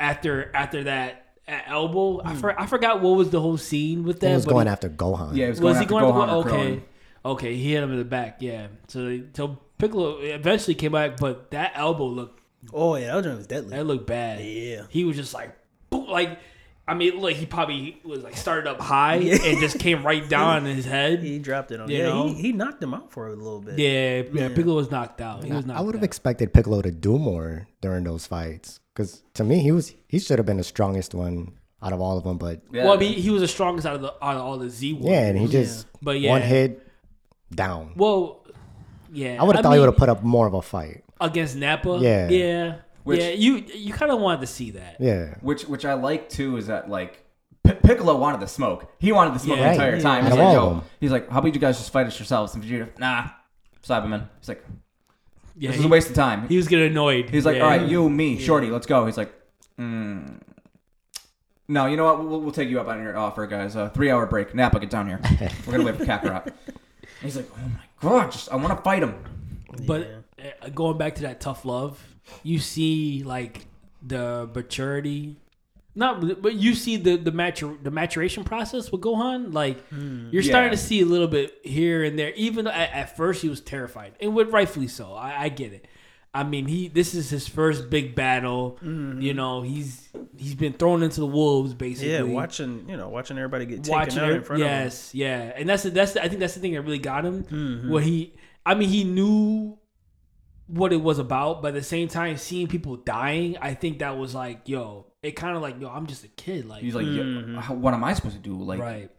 after after that uh, elbow. I for, I forgot what was the whole scene with that. He was but going he- after Gohan. Yeah, he was going was he after going Gohan to or okay okay he hit him in the back yeah so so piccolo eventually came back but that elbow looked Oh yeah, that one was deadly. that looked bad Yeah. he was just like boom, like i mean like he probably was like started up high and just came right down on his head He dropped it on. You yeah, know? he, he knocked him out for a little bit. yeah, yeah piccolo was knocked out he was knocked I would have out. expected Piccolo to do more during those fights because to me he was he should have been the strongest one out of all of them. But Yeah. well I mean, he was the strongest out of the out of all the z ones yeah, and he just But yeah. one hit down. well yeah I would have thought mean, he would have put up more of a fight. against Nappa Yeah. yeah Which- yeah you you kind of wanted to see that Yeah, Which which I like too is that like P- Piccolo wanted the smoke. He wanted the smoke Yeah. the entire Right. time. Out He's like, yo, he's like, how about you guys just fight us yourselves? And Vegeta, nah, Saibaman. He's like, yeah this is a waste of time. he was getting annoyed He's like, Yeah. all right, you, me, Shorty, let's go. He's like, mm. no, you know what? We'll, we'll take you up on your offer, guys. Uh, three hour break. Nappa, get down here. We're gonna wait for Kakarot. He's like, oh my god, just I want to fight him. But uh, going back to that tough love, you see like the maturity, not but you see the the matur the maturation process with Gohan. Like you're starting Yeah. to see a little bit here and there. Even though at, at first he was terrified, and with rightfully so. I, I get it. I mean, he this is his first big battle. You know, he's he's been thrown into the wolves basically. Yeah, watching you know watching everybody get taken watching out it. in front of him. yes, yeah, and that's the, that's the, I think that's the thing that really got him. Mm-hmm. What he, I mean, he knew what it was about, but at the same time, seeing people dying, I think that was like, yo, it kind of like, yo, I'm just a kid, like, He's like, yeah, mm-hmm. how- what am I supposed to do? Like, right,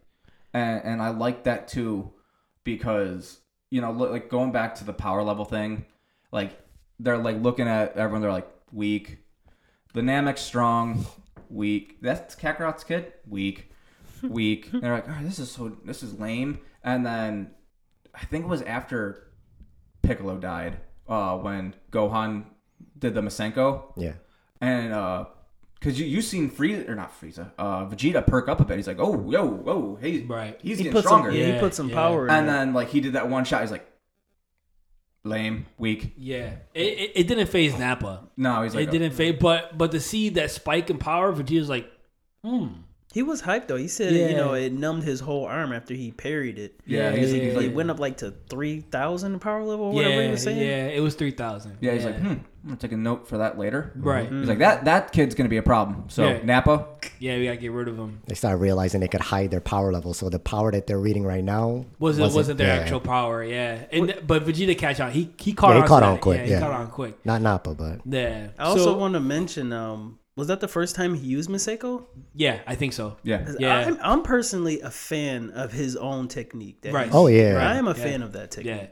and, and I like that too because you know, look, like going back to the power level thing, like they're like looking at everyone, they're like weak, the Namek's strong, weak. That's Kakarot's kid, weak, weak. and they're like, oh, this is so, this is lame. And then I think it was after Piccolo died, uh, when Gohan did the Masenko, yeah. and uh, cause you you seen Frieza or not Frieza, uh, Vegeta perk up a bit. He's like, oh, yo, whoa, hey, Right. he's He getting put stronger. some yeah, Yeah, he put some yeah. power And there. then like he did that one shot. He's like, lame, weak. yeah, it, it, it didn't phase Nappa. No, he's like, it didn't phase, but but to see that spike in power, Vegeta's like, hmm, He was hyped though. He said, you know, it numbed his whole arm after he parried it. Yeah, Yeah, he's, yeah, he's like, It went up like to three thousand power level, or whatever yeah, he was saying. yeah, it was three thousand. yeah, he's like, hmm, I'm gonna take a note for that later. right, He's like, that that kid's gonna be a problem. So Yeah. Nappa, yeah, we gotta get rid of him. They started realizing they could hide their power level. So the power that they're reading right now Was it wasn't, their yeah. actual power? Yeah, and but Vegeta catch on. He he caught Yeah, he on. to caught on quick, Yeah, he yeah. caught on quick. Not Nappa, but Yeah. I also so, want to mention, um, was that the first time he used Masenko? Yeah, I think so. yeah, Yeah. I'm, I'm personally a fan of his own technique. that Right. oh yeah, I am a Yeah. fan of that technique. Yeah.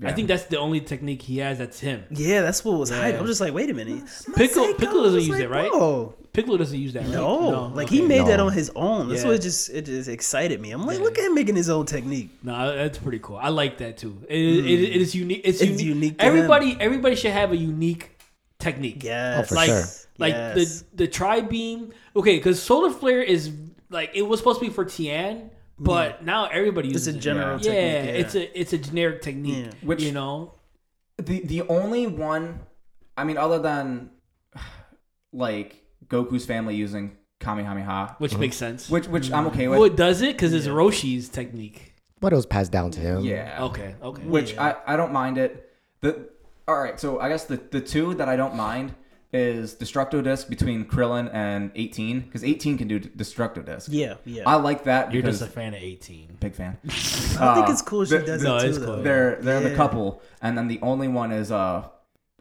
Yeah. I think that's the only technique he has. That's him. Yeah, that's what was hype. I'm just like, wait a minute. Piccolo- Masenko? Piccolo doesn't use like, it, right? whoa. Piccolo doesn't use that. Right? No, like he okay. made that on his own. That's Yeah. what it just it just excited me. I'm like, Yeah. look at him making his own technique. No, that's pretty cool. I like that too. It, it, it hmm. is unique. It's, It's unique. unique to Everybody, everybody should have a unique technique. Yeah. Oh, for like, sure. Like Yes. the the tri beam. Okay, because solar flare is like it was supposed to be for Tien, mm. but now everybody It's uses a it. general Yeah, technique. Yeah, it's a it's a generic technique. Yeah. Which- you know, the the only one, I mean, other than like Goku's family using Kamehameha, which mm-hmm. makes sense. which which I'm okay with. well, it does it? Because it's Roshi's technique. But it was passed down to him. yeah. Okay, okay. Which I, I don't mind it. The all right, so I guess the the two that I don't mind is Destructo Disc between Krillin and 18 because 18 can do Destructo Disc. Yeah, yeah. I like that You're because just a fan of 18. big fan. I think Uh, it's cool she does no, it too. it's cool. They're they're the couple, and then the only one is uh,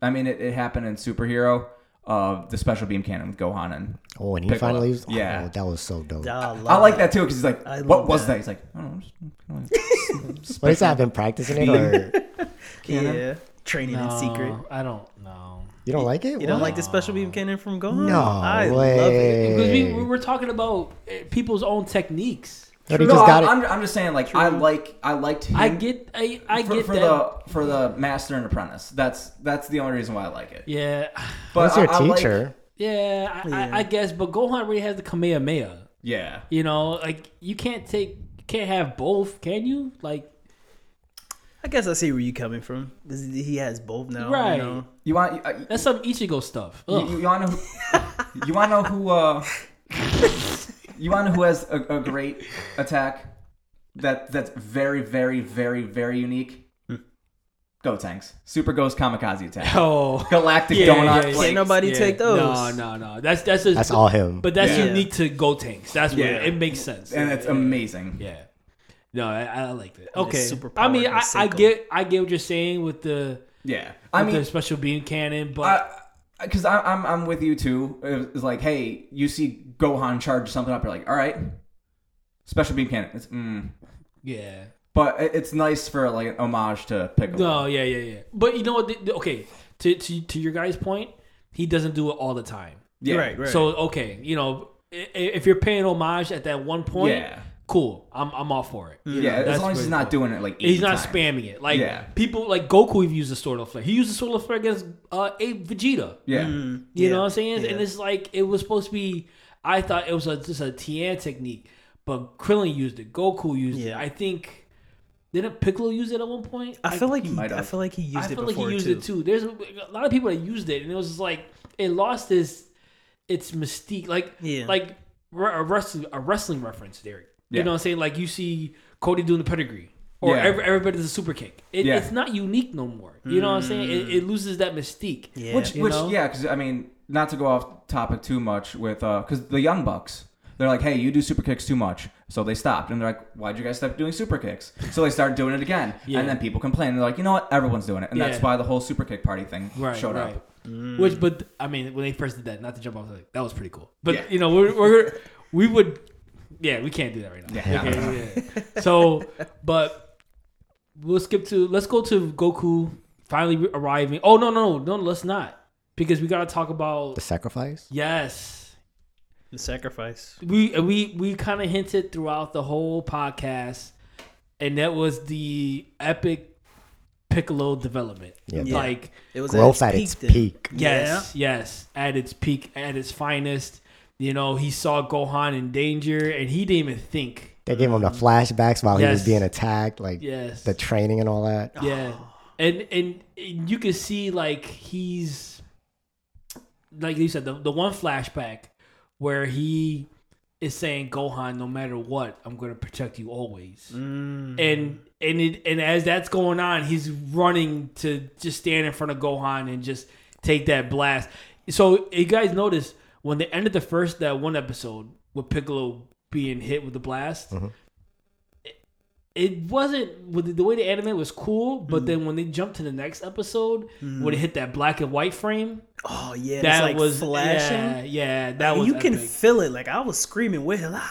I mean it, it happened in superhero, uh, the special beam cannon with Gohan and Oh, and he Piccolo. finally used. Yeah. Oh, that was so dope. I, I like that. that too because he's like, I what was that. that? He's like, I don't know. just- What is that? I've been practicing it, or Yeah, training in secret. I don't know. You don't like it? You don't What? like the special beam cannon from Gohan? No I way. love it. Because we, we were talking about eh, people's own techniques. But he no, just got I'm, it. I'm, I'm just saying like I like I liked him. I get, I, I for, get for that. the for the master and apprentice. That's that's the only reason why I like it. yeah, But What's your I- I like- teacher? yeah, I, Yeah. I, I guess. But Gohan really has the Kamehameha. yeah. You know, like you can't take, you can't have both, can you? Like, I guess I see where you're coming from. This is- He has both now. Right. You know? You want uh, that's some Ichigo stuff. you, Ugh. you, want to know who, you want to know who uh you want to know who has a, a great attack that that's very very very very unique. Gotenks, Super Ghost Kamikaze attack, oh, Galactic Yeah, Donut. yeah, yeah. Can't nobody yeah. take those. No, no, no. That's that's just, That's all him. But that's Yeah. unique to Gotenks. That's what Yeah. it makes sense. and it's Yeah. amazing. Yeah. No, I, I like it. Okay. super I mean, I, I get I get what you're saying with the Yeah, I with mean, the special beam cannon, but because I, I'm I'm with you too. It's like, hey, you see Gohan charge something up, you're like, all right, special beam cannon. It's mm. yeah. but it- it's nice for like an homage to Piccolo. No, yeah, yeah, yeah. But you know what? the- the- okay, to, to to your guy's point, he doesn't do it all the time. yeah, Right, right. So okay, you know, i- if you're paying homage at that one point, yeah, cool. I'm I'm all for it. You yeah. know, As long as he's really not doing it like He's not times. spamming it. Like Yeah. people like Goku have used the solar flare. He used the solar flare against uh a Vegeta. Yeah, You Yeah, know what I'm saying? yeah. And it's like it was supposed to be. I thought it was a, just a Tien technique, but Krillin used it. Goku used it. Yeah. I think didn't Piccolo use it at one point? I feel like he, might I feel like he used I it feel like he used too. it too. There's a, a lot of people that used it, and it was just like it lost its its mystique. Like Yeah. like a wrestling a wrestling reference, Derek. You know what I'm saying? Like you see Cody doing the pedigree. Or Yeah. every, everybody does a super kick. It, Yeah. It's not unique no more. You know what I'm saying? It, it loses that mystique. Yeah. which which know? yeah, because I mean, not to go off topic too much with uh, because the Young Bucks. They're like, hey, you do super kicks too much. So they stopped. And they're like, why'd you guys stop doing super kicks? So they started doing it again. Yeah. And then people complain. They're like, you know what? Everyone's doing it. And that's why the whole super kick party thing right, showed right. up. Which, but I mean, when they first did that, not to jump off, like, that was pretty cool. But Yeah. you know, we're, we're we would, yeah, we can't do that right now. Yeah. Okay, yeah. So, but we'll skip to let's go to Goku finally arriving. Oh no, no, no, no, let's not because we gotta talk about the sacrifice. yes. the sacrifice. We we we kind of hinted throughout the whole podcast, and that was the epic Piccolo development. Yeah. Yeah. Like It was Growth at its then. peak. Yes, yes, at its peak, at its finest. You know, he saw Gohan in danger, and he didn't even think. They gave him the flashbacks while he was being attacked, like Yes, the training and all that. yeah, and and you can see like he's like you said the the one flashback where he is saying Gohan, no matter what, I'm going to protect you always. Mm. and and it and as that's going on, he's running to just stand in front of Gohan and just take that blast. So you guys notice when they ended the first that one episode with Piccolo being hit with the blast. Mm-hmm. It, it wasn't with the, the way the anime was cool, but mm. then when they jumped to the next episode, mm. when it hit that black and white frame, Oh yeah, that it's like was flashing. Yeah, yeah that And was you can feel it. Like I was screaming with him.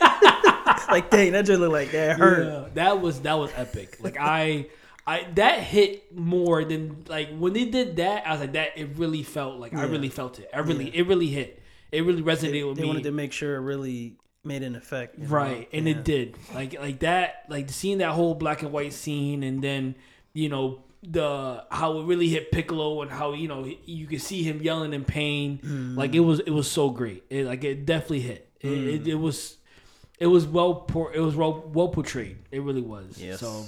like dang, that just looked like that hurt. Yeah, that was that was epic. Like I, I that hit more than like when they did that. I was like that. It really felt like I really felt it. I really it really hit. It really resonated with They me. wanted to make sure it really made an effect. you know? right, and Yeah. it did. Like like that. Like seeing that whole black and white scene, and then you know the how it really hit Piccolo and how you know you could see him yelling in pain. Mm. Like it was it was so great. It like it definitely hit. It, Mm. it, it was. It was well por- it was well, well portrayed. It really was. Yes. So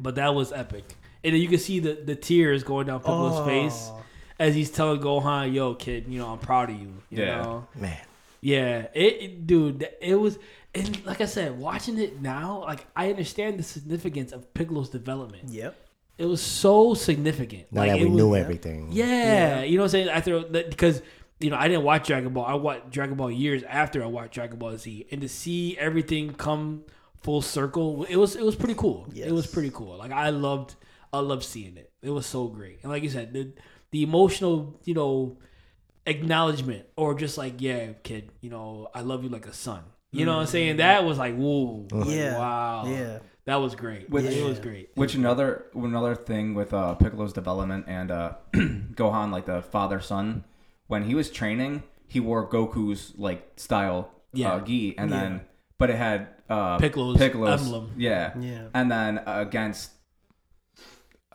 but that was epic. And then you can see the, the tears going down Piccolo's Oh. face as he's telling Gohan, "Yo, kid, you know I'm proud of you." you Yeah. know? Man, Yeah, it, it- dude, it was, and like I said, watching it now, like I understand the significance of Piccolo's development. Yep. It was so significant. now like, that we was- knew everything. Yeah, you know what I'm saying? After because you know I didn't watch Dragon Ball. I watched Dragon Ball years after I watched Dragon Ball Z, and to see everything come full circle, it was it was pretty cool. It was pretty cool. Like I loved I loved seeing it. It was so great, and like you said, the the emotional you know acknowledgement or just like yeah, kid, you know I love you like a son. You know what I'm saying? That was like whoa, like, Yeah. wow, Yeah. that was great. Which- it was great. Which another another thing with uh, Piccolo's development and uh, Gohan, like the father son, when he was training, he wore Goku's like style Yeah. uh, gi, and then but it had uh, Piccolo's emblem. yeah, Yeah. and then uh, against.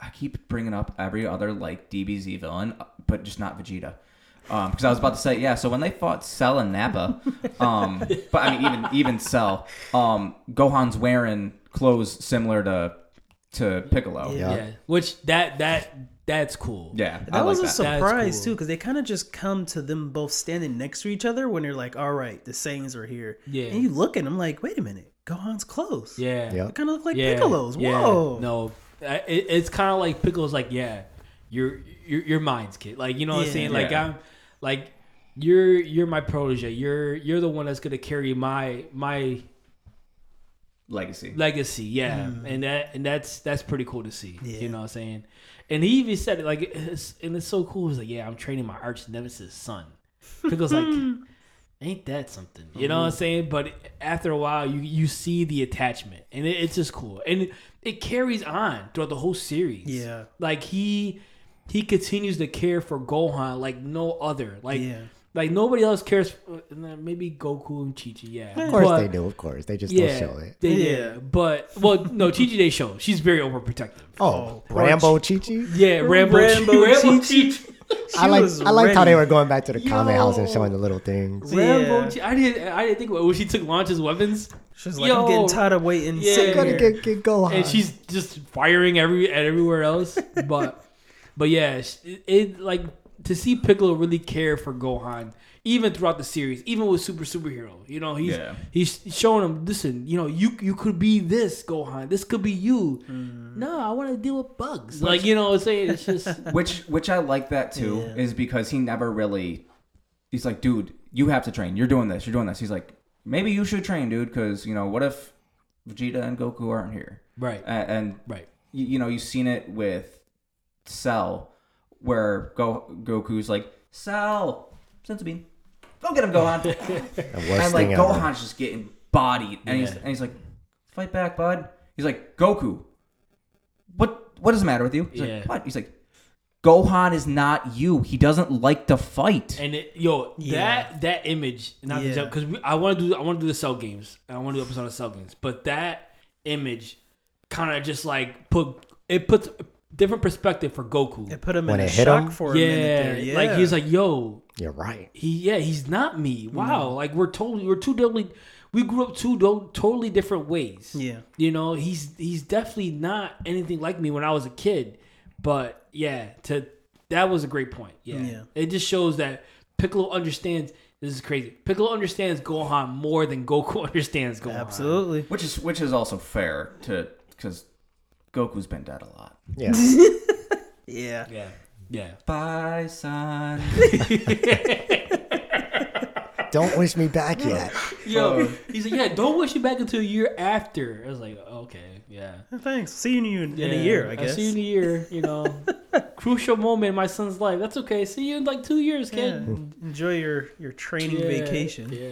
I keep bringing up every other like DBZ villain, uh, but just not Vegeta. Because I was about to say, yeah. So when they fought Cell and Nappa, um, but I mean even even Cell, um, Gohan's wearing clothes similar to to Piccolo. Yeah. Yeah, which that that that's cool. Yeah, I That like was a that. surprise cool. too, because they kind of just come to them both standing next to each other when they're like, "All right, the Saiyans are here." Yeah. and you look at them like, "Wait a minute, Gohan's close." Yeah. Yeah. they kind of look like yeah. Piccolo's." yeah. Whoa, No, it, it's kind of like Piccolo's like, yeah, you're you're, you're mine's kid. Like you know what I'm saying? Like Yeah. I'm like you're you're my protege. You're you're the one that's gonna carry my my legacy. legacy. Yeah, mm-hmm. and that and that's that's pretty cool to see. Yeah. You know what I'm saying? And he even said it like, it's, and it's so cool. He's like, yeah, I'm training my arch nemesis son. Piccolo's like. Hmm. Ain't that something? You know what. I'm hmm. saying? But after a while, you you see the attachment, and it, it's just cool, and it, it carries on throughout the whole series. Yeah. like he he continues to care for Gohan like no other. Like Yeah. Like nobody else cares. For, and then maybe Goku and Chi Chi. Yeah, Of course But- they do. Of course they just Yeah, don't show it. They, Yeah. yeah, but well, no, Chi Chi they show. She's very overprotective. Oh, poor Rambo Chi Chi. Yeah, Rambo, Rambo Rambo Chi-Chi. Chi I like I liked how they were going back to the Kame House and showing the little things. Rambo. Yeah. Chi- I didn't. I didn't think when she took Launch's weapons. She's like, "I'm getting tired of waiting." Yeah. sitting Gotta here." get, get Gohan. and she's just firing every at everywhere else. But but yeah, it, it like to see Piccolo really care for Gohan even throughout the series, even with Super Superhero. You know, he's Yeah. he's showing him, listen, you know, you you could be this Gohan. This could be you. Mm-hmm. No, I want to deal with bugs. Like you know, I'm saying it's just which which I like that too Yeah. is because he never really. He's like, dude, you have to train. You're doing this. You're doing this. He's like, maybe you should train, dude, because you know what if Vegeta and Goku aren't here? right, A- And, right. you, you know you've seen it with Cell, where Go Goku's like, Cell, Senzu bean, go get him, Gohan. the worst and like thing ever. Gohan's just getting bodied, and he's and he's like, "Fight back, bud." He's like, "Goku, what what is the matter with you?" He's Yeah. like, "What?" He's like, "Gohan is not you. He doesn't like to fight." And it, yo, Yeah. that that image, not Yeah. because I want to do I want to do the cell games. and I want to do episode of cell games, but that image kind of just like put it puts a different perspective for Goku. It put him When in a it hit shock him? for a yeah, minute there. Yeah, like he's like, yo, You're right. he yeah, he's not me. Wow, Mm-hmm. like we're totally we're two totally we grew up two do- totally different ways. Yeah. you know, he's he's definitely not anything like me when I was a kid. But yeah, to that was a great point. Yeah, Yeah. it just shows that Piccolo understands. This is crazy. Piccolo understands Gohan more than Goku understands Gohan. absolutely. which is which is also fair to because Goku's been dead a lot. Yeah. Yeah. Yeah, yeah. Bye, son. Don't wish me back yet. Yo, he's like, yeah. Don't wish you back until a year after. I was like, okay, yeah. Thanks. See you in, in a year, I I'll guess. see you in a year. You know, crucial moment in my son's life. That's okay. See you in like two years, yeah. kid. Enjoy your your training Yeah, vacation. Yeah.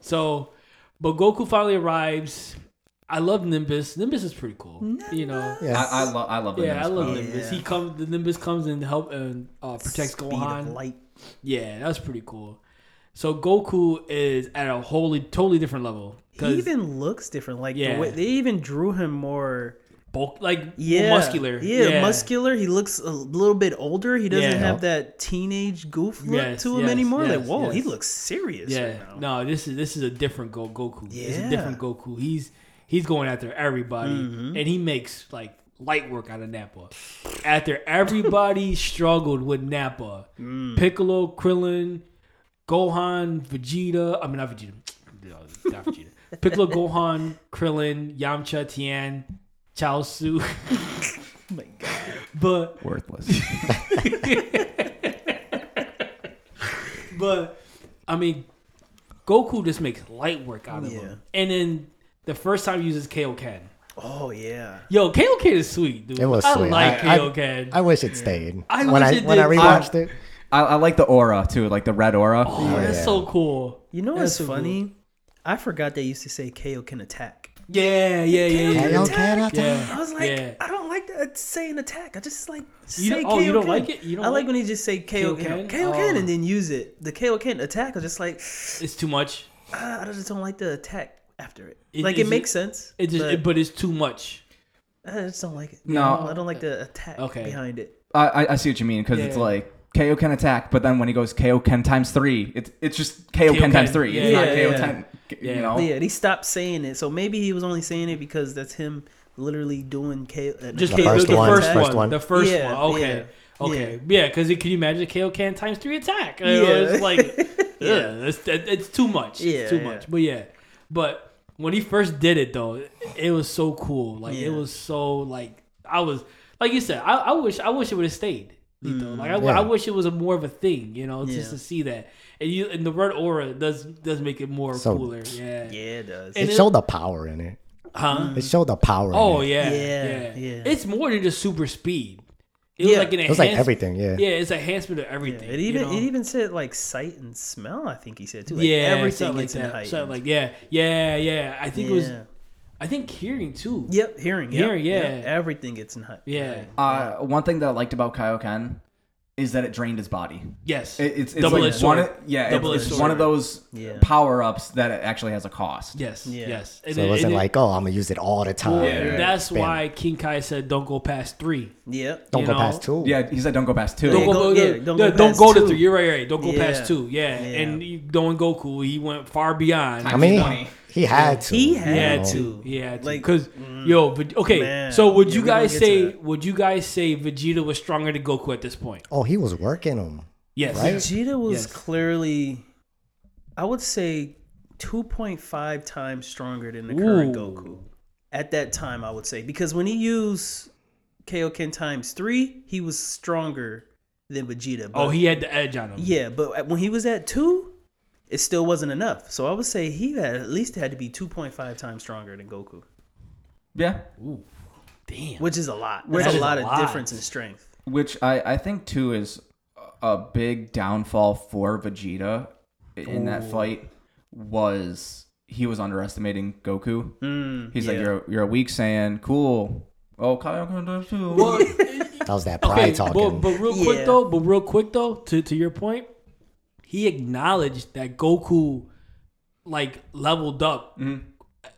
So, but Goku finally arrives. I love Nimbus. Nimbus is pretty cool. You know. Yeah. I, I love I love the Yeah, I Nimbus love. Nimbus. Yeah. He comes. The Nimbus comes and help and uh, protects Speed of Gohan. light. Yeah, that's pretty cool. So Goku is at a wholly, totally different level. He even looks different. Like Yeah. the way, they even drew him more. bulk, like Yeah, muscular. Yeah, muscular. He looks a little bit older. He doesn't Yeah. have that teenage goof look Yes, to him yes, anymore. yes, like, whoa, he looks serious. Yeah. right now. No, this is this is a different Go Goku. It's a Yeah. different Goku. He's he's going after everybody, Mm-hmm. and he makes like light work out of Nappa. After everybody struggled with Nappa, Piccolo, Krillin, Gohan, Vegeta. I mean, not Vegeta. No, Not Vegeta. Piccolo, Gohan, Krillin, Yamcha, Tien, Chaozu. Oh my god. but Worthless. But I mean, Goku just makes light work out of Yeah. him. And then the first time he uses Kaioken. Oh yeah. Yo, Kaioken is sweet, dude. It was sweet. I sweet. like I- I- Kaioken. I wish it stayed. I when wish I it when I did. rewatched it. I, I like the aura too, like the red aura. oh, that's yeah. so cool. You know That's what's so funny? I forgot they used to say Kaioken attack. Yeah, yeah, yeah, yeah. Kaioken attack? Yeah. I was like, Yeah. I don't like that saying attack. I just like You say don't- oh, you don't Kaioken. like it? You don't I like like- when he just say KO Kaioken? KO Oh. and then use it. The Kaioken attack. I just like It's too much. ah, I just don't like the attack after it. It- like is it makes sense. It just, but it- but it's too much. I just don't like it. No. I don't, I don't like the attack Okay. behind it. I, I, I see what you mean because it's like Kaioken attack, but then when he goes Kaioken times three, it's it's just KO can Kaioken, times three. It's yeah, not yeah, KO yeah. ten. Yeah. You know. Yeah, he stopped saying it. So maybe he was only saying it because that's him literally doing KO. Uh, Just The the, first the one, first, first one, one. The first Yeah, one. Okay. yeah, Okay. Yeah, because can you imagine Kaioken times three attack? You know, Yeah. It's like, Yeah. yeah, it's, it's too much. Yeah, it's too yeah. much. But yeah. But when he first did it, though, it was so cool. Like, Yeah. it was so, like, I was, like you said, I, I wish I wish it would have stayed. Lito. Like, I, Yeah. I wish it was a more of a thing, you know, just Mm. Yeah. to see that. And you and the red aura does does make it more So- cooler. Yeah. Yeah, it does. And It it- showed the power in it. Huh? It showed the power. Oh in it. yeah, Yeah, yeah, yeah. It's more than just super speed. It was Yeah. like an It was like everything. Yeah. Yeah, it's a enhancement of Yeah, everything. it even you know? it even said like sight and smell. I think he said too. Like yeah, everything something like gets in that. height. Something like yeah, yeah, yeah. I think it was. I think hearing too. Yep, hearing. Hearing, yep. yeah. Everything gets in height. Yeah. Uh, one thing that I liked about Kaioken is that it drained his body. Yes. It, it's it's Double-edged like sword. one of, yeah, Double-edged it's one of those Yeah. power ups that it actually has a cost. yes. Yeah. Yes. So it wasn't like, oh, I'm gonna use it all the time. Yeah. that's Bam. why King Kai said, "Don't go past three. Yeah, Don't you go know? past two. Yeah, he said don't go past two. Don't go, go- yeah, yeah, don't don't go, go don't go to three. You're right, right. Don't go Yeah. past two. Yeah. Yeah. And you- knowing Goku, he went far beyond. I mean, 20. He had to. He had He had know. to. He had to. Like, Because mm, yo, but okay. man. so would you we gonna guys say? Would you guys say Vegeta was stronger than Goku at this point? Oh, he was working him. Yes. Right? Vegeta was Yes. clearly, I would say, two point five times stronger than the current Ooh. Goku. At that time, I would say because when he used Kaioken times three, he was stronger than Vegeta. But Oh, he had the edge on him. Yeah, but when he was at two, it still wasn't enough. So I would say he had at least had to be 2.5 times stronger than Goku, Yeah, Ooh, damn. which is a lot. Which That's is a lot a of lot. difference in strength. which I I think too is a big downfall for Vegeta in that fight was he was underestimating Goku. Mm, He's yeah. like you're you're a weak Saiyan, cool. Oh, Kaioken does too. Well, That was that pride okay, talking. but, but real quick Yeah. though, but real quick though, to to your point, he acknowledged that Goku like leveled up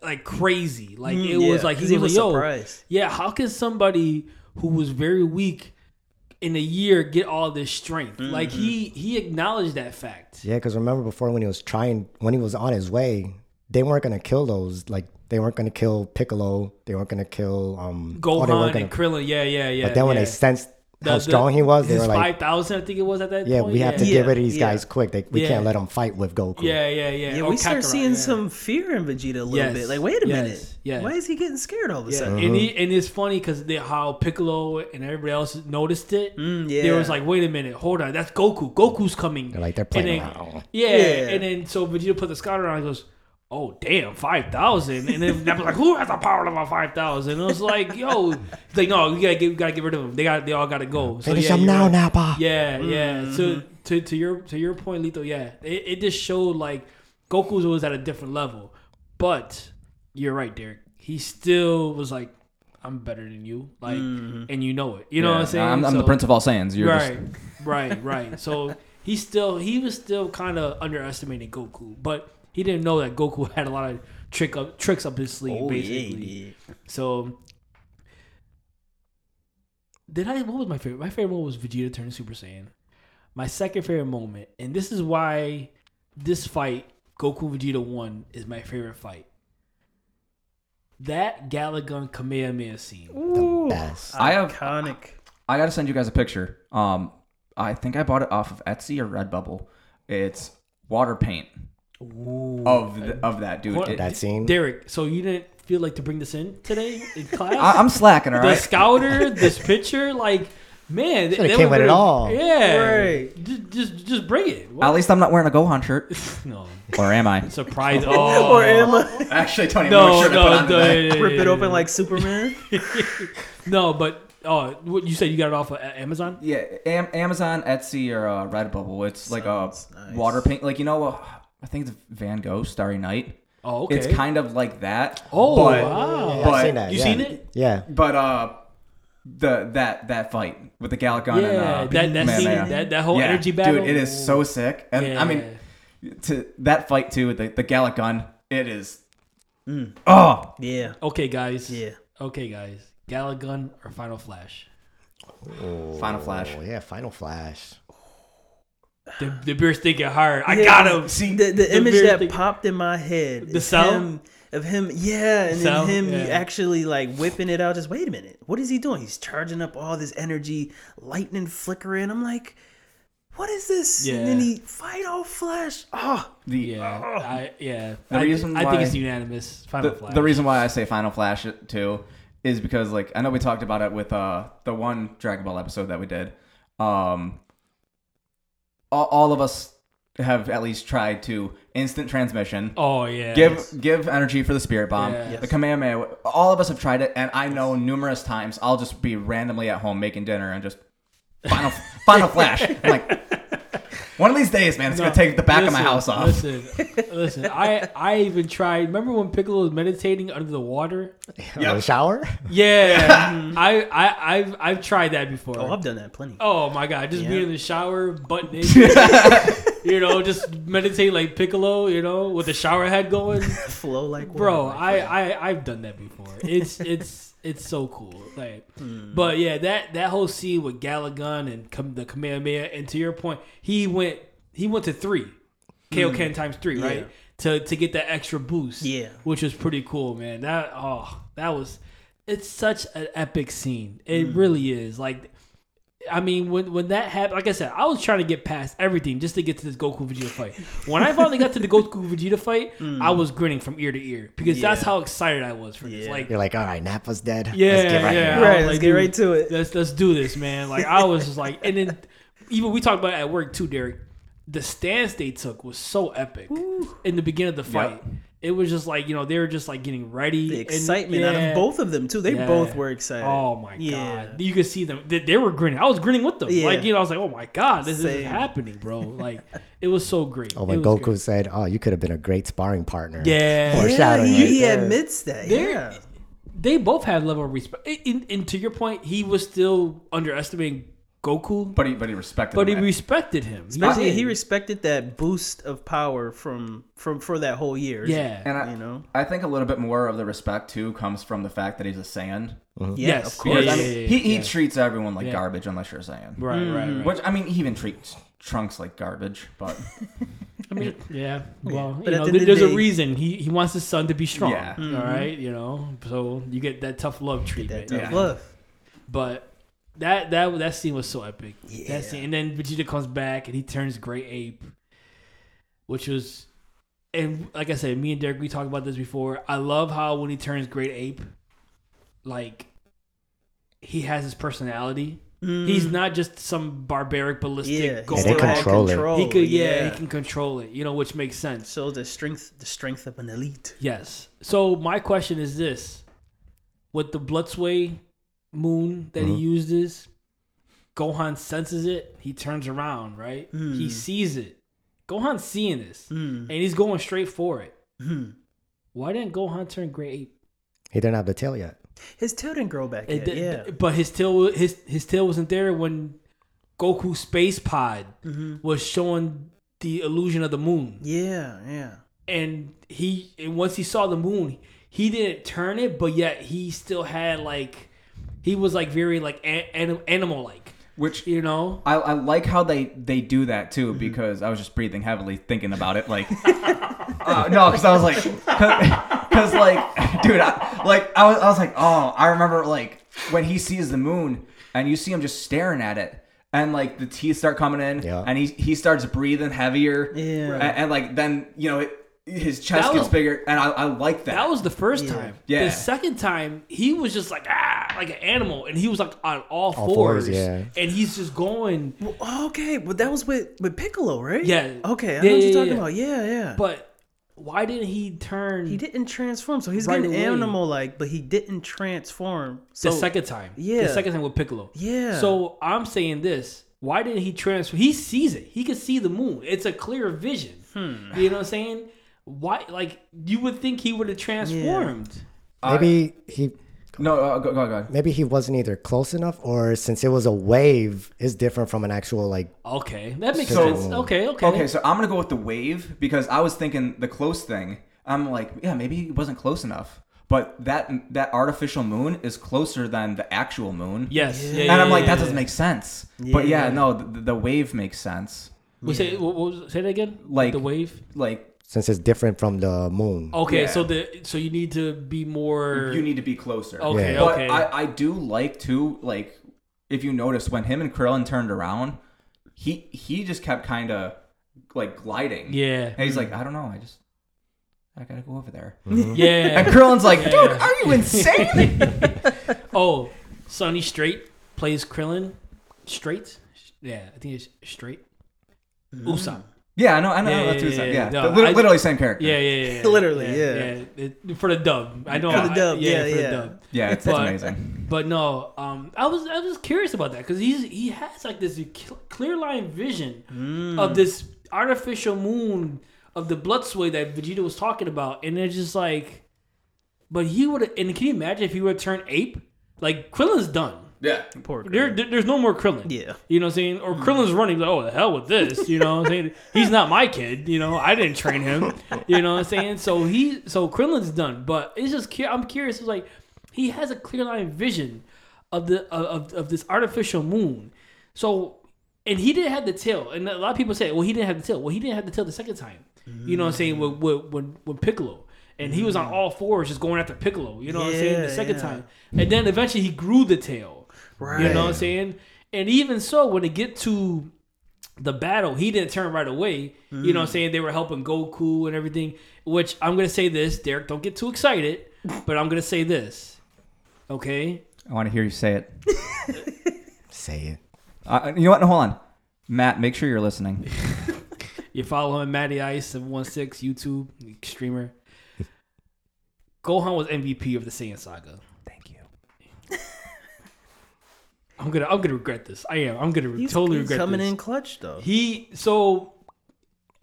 like crazy. Like Mm, it was yeah, like 'cause he he was was like, yo, surprised. yeah, how can somebody who was very weak in a year get all this strength? Like Mm-hmm. he he acknowledged that fact. Yeah, because remember before when he was trying, when he was on his way, they weren't gonna kill those. Like they weren't gonna kill Piccolo. They weren't gonna kill um. oh, they Gohan weren't and gonna- Krillin, yeah, yeah, yeah. But then when yeah. they sensed The- how the- strong he was, they were like, five thousand, I think it was at that "Yeah, point. we have to yeah. get rid of these Yeah. guys quick. They, we Yeah. can't let them fight with Goku." Yeah, yeah, yeah. Yeah, Or we start seeing yeah. some fear in Vegeta a little Yes, bit. Like, wait a yes, minute, yes. why is he getting scared all of a Yeah, sudden? and he, and it's funny because how Piccolo and everybody else noticed it. Mm, They was like, "Wait a minute, hold on, that's Goku. Goku's coming." They're like they're playing then- around. Yeah, Yeah. and then so Vegeta put the scout on and goes, "Oh damn, five thousand. And then that was like, "Who has the power of about five thousand? And it was like, "Yo," he's like, "No, we gotta get, we gotta get rid of them. They got, they all gotta go." So, Finish yeah, him you're now, right. Nappa. Yeah, yeah. Mm-hmm. So to to your to your point, Lito, yeah, it, it just showed like Goku was at a different level, but you're right, Derek. He still was like, "I'm better than you," like, Mm-hmm. and you know it. You know what I'm saying? I'm, I'm the prince of all Saiyans. You're right, just right, right. So he still he was still kind of underestimating Goku, but he didn't know that Goku had a lot of trick up tricks up his sleeve, oh, basically. he did. So did I? What was my favorite? My favorite one was Vegeta turning Super Saiyan. My second favorite moment, and this is why this fight, Goku Vegeta one, is my favorite fight. That Galick Gun Kamehameha scene. Ooh, best. I have- iconic. I gotta send you guys a picture. Um, I think I bought it off of Etsy or Redbubble. It's water paint of the, of that dude. What- that scene. Derek, so you didn't feel like to bring this in today in class? I, I'm slacking, all the right. scouter, this picture, like man, Shoulda they came were with it all. Yeah, Right. Just, just, just bring it. At least I'm not wearing a Gohan shirt, no or am I? surprise. Oh, Or Emma. Actually, don't even know no, what I put no, on today. no, Rip it open like Superman. no. But oh, what you said you got it off of Amazon? Yeah, Am- Amazon, Etsy, or uh, Redbubble. It's like a nice. water paint. Like you know, uh, I think it's Van Gogh, Starry Night. Oh, okay. It's kind of like that. oh, but, wow. But I've seen that. you yeah. seen it? Yeah. but uh, the that that fight with the Gallic gun and Yeah, uh, that that man, scene, man. that that whole Yeah, energy battle. dude, it is so sick. And I mean, to that fight too, with the the Gallic gun, it is. Oh, Yeah. Okay, guys. Yeah. Okay, guys. Galick Gun or Final Flash? Oh, Final Flash. Oh, yeah, Final Flash. The, the beer's thinking hard. I Yeah, got him. See the, the image that thing- popped in my head. The sound of him, yeah, and Cell? then him Yeah. actually like whipping it out. Just wait a minute, what is he doing? He's charging up all this energy, lightning flickering. I'm like, what is this? Yeah. And then Yeah. he fight off Flash. Oh, the Yeah, I yeah. The I, reason I think why- it's unanimous. Final the, Flash. the reason why I say Final Flash too is because like I know we talked about it with uh the one Dragon Ball episode that we did. Um, all, all of us have at least tried to instant transmission. Oh yeah. Give give energy for the spirit bomb, Yeah. the Kamehameha. All of us have tried it, and I know numerous times I'll just be randomly at home making dinner and just final final flash. I'm like one of these days, man, it's No, gonna take the back of my house off. Listen, listen. I I even tried. Remember when Piccolo was meditating under the water? Oh, the shower? Yeah, I I I've I've tried that before. oh, I've done that plenty. Oh my god, just Yeah. being in the shower, butt naked. you know, just meditate like Piccolo. You know, with the shower head going. Flow like Bro, water, my I. I I've done that before. It's it's it's so cool. Like, Hmm. but yeah, that that whole scene with Galick Gun and come the Kamehameha, and to your point, he went he went to three, Kaioken times three, right? Yeah. To to get that extra boost. Yeah. which was pretty cool, man. That oh, that was it's such an epic scene. It Hmm. really is. Like, I mean, when when that happened, like I said, I was trying to get past everything just to get to this Goku Vegeta fight. When I finally got to the Goku Vegeta fight, I was grinning from ear to ear because that's Hmm. How excited I was for this. Yeah. Like, You're like, all right, Nappa's dead. Yeah, Let's get right yeah. here. Right, was let's like, get right to it. let's let's do this, man. Like I was just like, and then even we talked about it at work too, Derek. The stance they took was so epic in the beginning of the fight. It was just like you know they were just like getting ready. The and- excitement out of both of them too. They Yeah. both were excited. Oh my Yeah. god! You could see them. They, they were grinning. I was grinning with them. Yeah. Like you know, I was like, "Oh my god, this, this is happening, bro!" Like it was so great. Oh, It when Goku great. said, "Oh, you could have been a great sparring partner." yeah, Or- yeah, foreshadowing he, right he there. admits that. They're- Yeah, they both have level of respect. And, and to your point, he was still underestimating Goku, But he but he respected. but he him. respected him. especially Yeah. he respected that boost of power from from for that whole year. Yeah. and I, you know. I think a little bit more of the respect too comes from the fact that he's a Saiyan. Mm-hmm. Yeah, Yes. of course. Because Yeah, I yeah, mean, yeah, he, he yeah. treats everyone like Yeah. garbage unless you're a Saiyan. Right, right, mm-hmm. right. Which I mean, he even treats Trunks like garbage. But I mean, yeah. Well, But you know, the there's the a reason he he wants his son to be strong. Yeah. All mm-hmm. right, you know, so you get that tough love treatment. That tough Yeah. love. But that that that scene was so epic. Yeah. That scene, and then Vegeta comes back and he turns Great Ape, which was, and like I said, me and Derek we talked about this before. I love how when he turns Great Ape, like he has his personality. He's not just some barbaric ballistic. Mm. Yeah, go Yeah, they around. control it. He could, yeah, he can control it. You know, which makes sense. So the strength, the strength of an elite. Yes. So my question is this: with the Blutz Wave moon that he uh-huh. uses, Gohan senses it. He turns around, right? He hmm. sees it. Gohan's seeing this, hmm. and he's going straight for it. Hmm. Why didn't Gohan turn Great Ape? He didn't have the tail yet. His tail didn't grow back It yet. di- yeah. But his tail, his his tail wasn't there when Goku Space Pod mm-hmm. was showing the illusion of the moon. Yeah, yeah. and he and once he saw the moon he didn't turn it but yet he still had like he was like very like an, animal like which you know I, I like how they they do that too because I was just breathing heavily thinking about it like uh, no because I was like because like dude I, like I was, I was like oh I remember like when he sees the moon and you see him just staring at it. And like the teeth start coming in, Yeah. and he he starts breathing heavier, Yeah. and, and, like then you know it, his chest That gets was- bigger, and I, I like that. That was the first time. Yeah. The second time, he was just like ah, like an animal, and he was like on all, All fours. fours, yeah. And he's just going. Well, okay, but that was with with Piccolo, right? Yeah. Okay, I Yeah, know what yeah, you're talking yeah. about. Yeah, yeah. But why didn't he turn he didn't transform, so he's Right getting animal like, but he didn't transform. So the second time? Yeah. The second time with Piccolo. Yeah. So I'm saying this. Why didn't he transform? He sees it. He can see the moon. It's a clear vision. Hmm. You know what I'm saying? Why? Like you would think he would have transformed. Maybe he no, uh, go, go, go. maybe he wasn't either close enough or since it was a wave is different from an actual like Okay, that makes So- sense. Okay, okay. Okay, so I'm gonna go with the wave because I was thinking the close thing. I'm like, yeah, maybe he wasn't close enough. But that that artificial moon is closer than the actual moon. Yes. Yeah. and I'm like, that doesn't make sense. But yeah, Yeah. no, the, the wave makes sense. We say what, what was, say that again. Like- the wave. Like since it's different from the moon. Okay, Yeah. so the so you need to be more. you need to be closer. Okay, Yeah. But okay. I, I do like to like if you notice when him and Krillin turned around, he he just kept kind of like gliding. yeah. And he's like, mm-hmm. I don't know, I just I gotta go over there. Mm-hmm. Yeah. And Krillin's like, Yeah. dude, are you insane? oh, Sonny Strait plays Krillin. Straight. Yeah, I think it's straight. Mm-hmm. Usopp. Yeah, I know, I know. Yeah, that's yeah, what he said. yeah, Yeah, no, literally, I- literally same character. Yeah, yeah, yeah. yeah. Literally, yeah. yeah. It- for the dub, I know. For the I- dub, yeah, yeah, for the yeah. dub. yeah, it's, it's amazing. But no, um, I was I was curious about that because he's he has like this clear line vision Mm. of this artificial moon of the Blutz Wave that Vegeta was talking about, and it's just like, but he would have. And can you imagine if he would turn ape? Like Krillin's done. Yeah, Poor There, there- there's no more Krillin. Yeah. You know what I'm saying? Or Krillin's running, like, oh, the hell with this. You know what I'm saying? He's not my kid. You know, I didn't train him. You know what I'm saying? So he, so Krillin's done. But it's just, I'm curious. It's like, he has a clear line vision of the, of, of this artificial moon. So, and he didn't have the tail. And a lot of people say, well, he didn't have the tail. Well, he didn't have the tail the second time. You know what I'm saying? With, mm. with, with, with Piccolo. And he was on mm. all fours just going after Piccolo. You know what I'm saying? The second yeah. time. And then eventually he grew the tail. Right. You know what I'm saying? And even so, when it get to the battle, he didn't turn right away. You know what I'm saying? They were helping Goku and everything. Which I'm gonna say this, Derek, don't get too excited, but I'm gonna say this. Okay? I want to hear you say it. Say it. Uh, you know what? No, hold on, Matt. Make sure you're listening. You follow him, Matty Ice 716, YouTube, streamer. Gohan was MVP of the Saiyan saga. Thank you. I'm gonna I'm gonna regret this. I am. I'm gonna He's, totally he's regret coming this. in clutch though. He so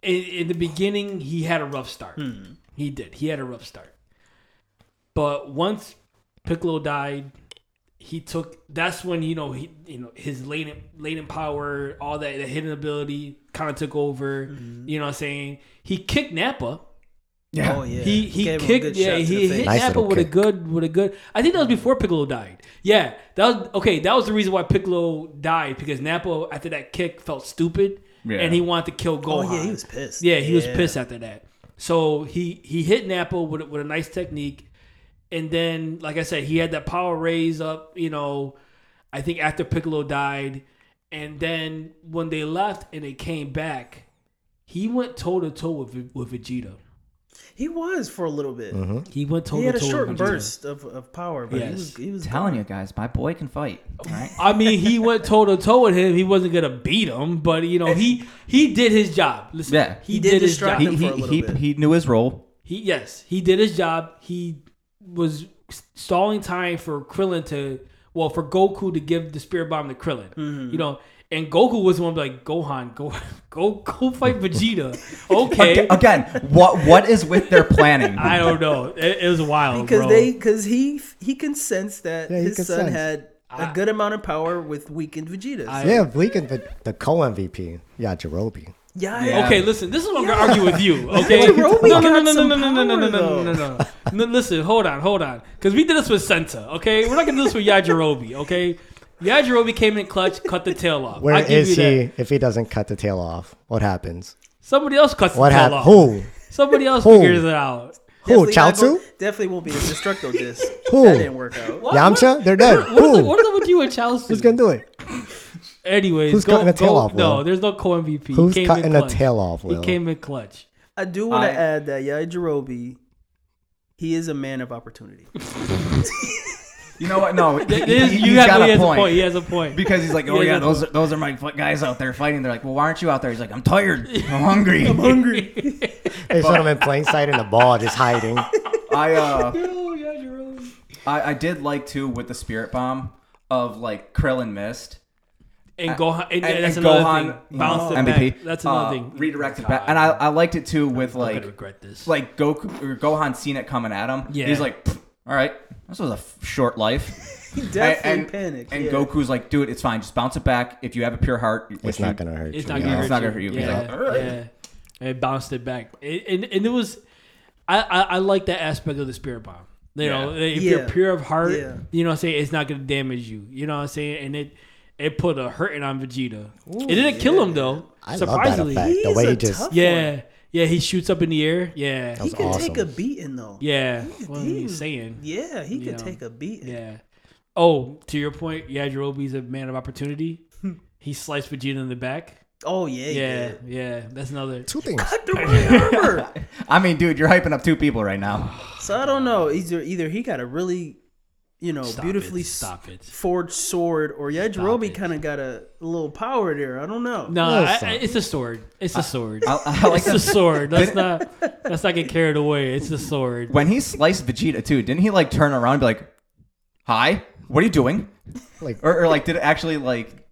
in, in the beginning he had a rough start. Hmm. He did. He had a rough start. But once Piccolo died, he took. That's when you know he you know his latent latent power, all that the hidden ability kind of took over. Mm-hmm. You know what I'm saying? He kicked Nappa. Yeah. Oh yeah. He he Gave him a kicked good yeah shot to he the hit. Nice Nappa little with a good with a good. I think that was before Piccolo died. Yeah, that was okay. That was the reason why Piccolo died because Nappa after that kick felt stupid Yeah. and he wanted to kill Gohan. Oh yeah, he was pissed. Yeah, he was pissed after that. So he he hit Nappa with with a nice technique, and then like I said, he had that power raise up. You know, I think after Piccolo died, and then when they left and they came back, he went toe to toe with with Vegeta. He was for a little bit. He went toe He to had a toe short burst of, of power, but he was he was telling gone. you guys, my boy can fight. All right. I mean, he went toe to toe with him. He wasn't gonna beat him, but you know, he he did his job. Listen, Yeah. he, He did, did his job. him. he for a he little he, bit. he knew his role. He yes, he did his job. He was stalling time for Krillin to well for Goku to give the spirit bomb to Krillin. Mm-hmm. You know, and Goku was one like Gohan, go go go fight Vegeta. Okay, Again, what what is with their planning? I don't know. It, it was wild because bro. they because he he can sense that Yeah, his son sense. had a good amount of power with weakened Vegeta. I- Yeah, we can the, the co MVP. Yeah, Jirobe. yeah, Yeah. Okay, listen. This is what I'm gonna argue with you. Okay, Yajirobe no, no, no, got no, no, no, no, no, no, no, no, no, no, no. Listen, hold on, hold on, because we did this with Senta. Okay, we're not gonna do this with Yajirobe. Okay, Yajirobe came in clutch, cut the tail off. Where I is he that. if he doesn't cut the tail off? What happens? Somebody else cuts What the tail off. Who? Somebody else Who? figures it out. Who, Chiaotzu? Definitely won't be the Destructo disc. Who? That didn't work out. Yamcha? They're dead. What is, Who? it, what is it with you and Chelsea? Who's gonna do it? Anyways, Who's go, cutting the tail go- off, No, there's no co MVP. Who's he came cutting in the clutch. tail off, Will? He came in clutch. I do want to add that Yajirobe, he is a man of opportunity. You know what? No, he, There's- he, you has have, got he a has point. a point. He has a point. Because he's like, oh has yeah, those are, those are my guys out there fighting. They're like, well, why aren't you out there? He's like, I'm tired. I'm hungry. I'm hungry. They showed him in plain sight in the ball, just hiding. I uh, Oh, yeah, Jerome. I, I did like too with the spirit bomb of like Krillin missed. And Gohan, and, and- that's and another Gohan, thing. you Bounced know, it MVP. back. That's another uh, thing. Redirected back, and I, I liked it too with I'm like gonna regret this. like Goku or Gohan seen it coming at him. Yeah. he's like, "Pfft, all right, this was a f- short life. He definitely and, panicked. And yeah. Goku's like, dude, it's fine. Just bounce it back. If you have a pure heart, which It's not gonna hurt it's you. not gonna hurt It's not you. gonna hurt you. He's Yeah, like, "All right." yeah. And it bounced it back. It, and and it was, I, I I like that aspect of the spirit bomb. You know, if you're pure of heart, Yeah. you know what I'm saying, it's not gonna damage you. You know what I'm saying? And it it put a hurting on Vegeta. it didn't kill him though. I love that surprisingly. effect. The He's way a he just tough Yeah. Yeah, he shoots up in the air. Yeah. That He was can take awesome. a beating though. Yeah. He- What are he you saying? Yeah, he You could know. take a beating. Yeah. Oh, to your point, Yajirobe's a man of opportunity. he sliced Vegeta in the back. Oh yeah, he Yeah, yeah. That's another. two things. Cut through my. I mean, dude, you're hyping up two people right now. So I don't know. Either either he got a really, you know, Stop beautifully it. Stop it. forged sword, or Yajirobe it. kind of got a, little power there. I don't know. No, I, I, it's a sword. It's a sword. I, I like it's a sword. Let's not let's not get carried away. It's a sword. When he sliced Vegeta too, didn't he like turn around and be like, "Hi, what are you doing?" Like Or, or like, did it actually like?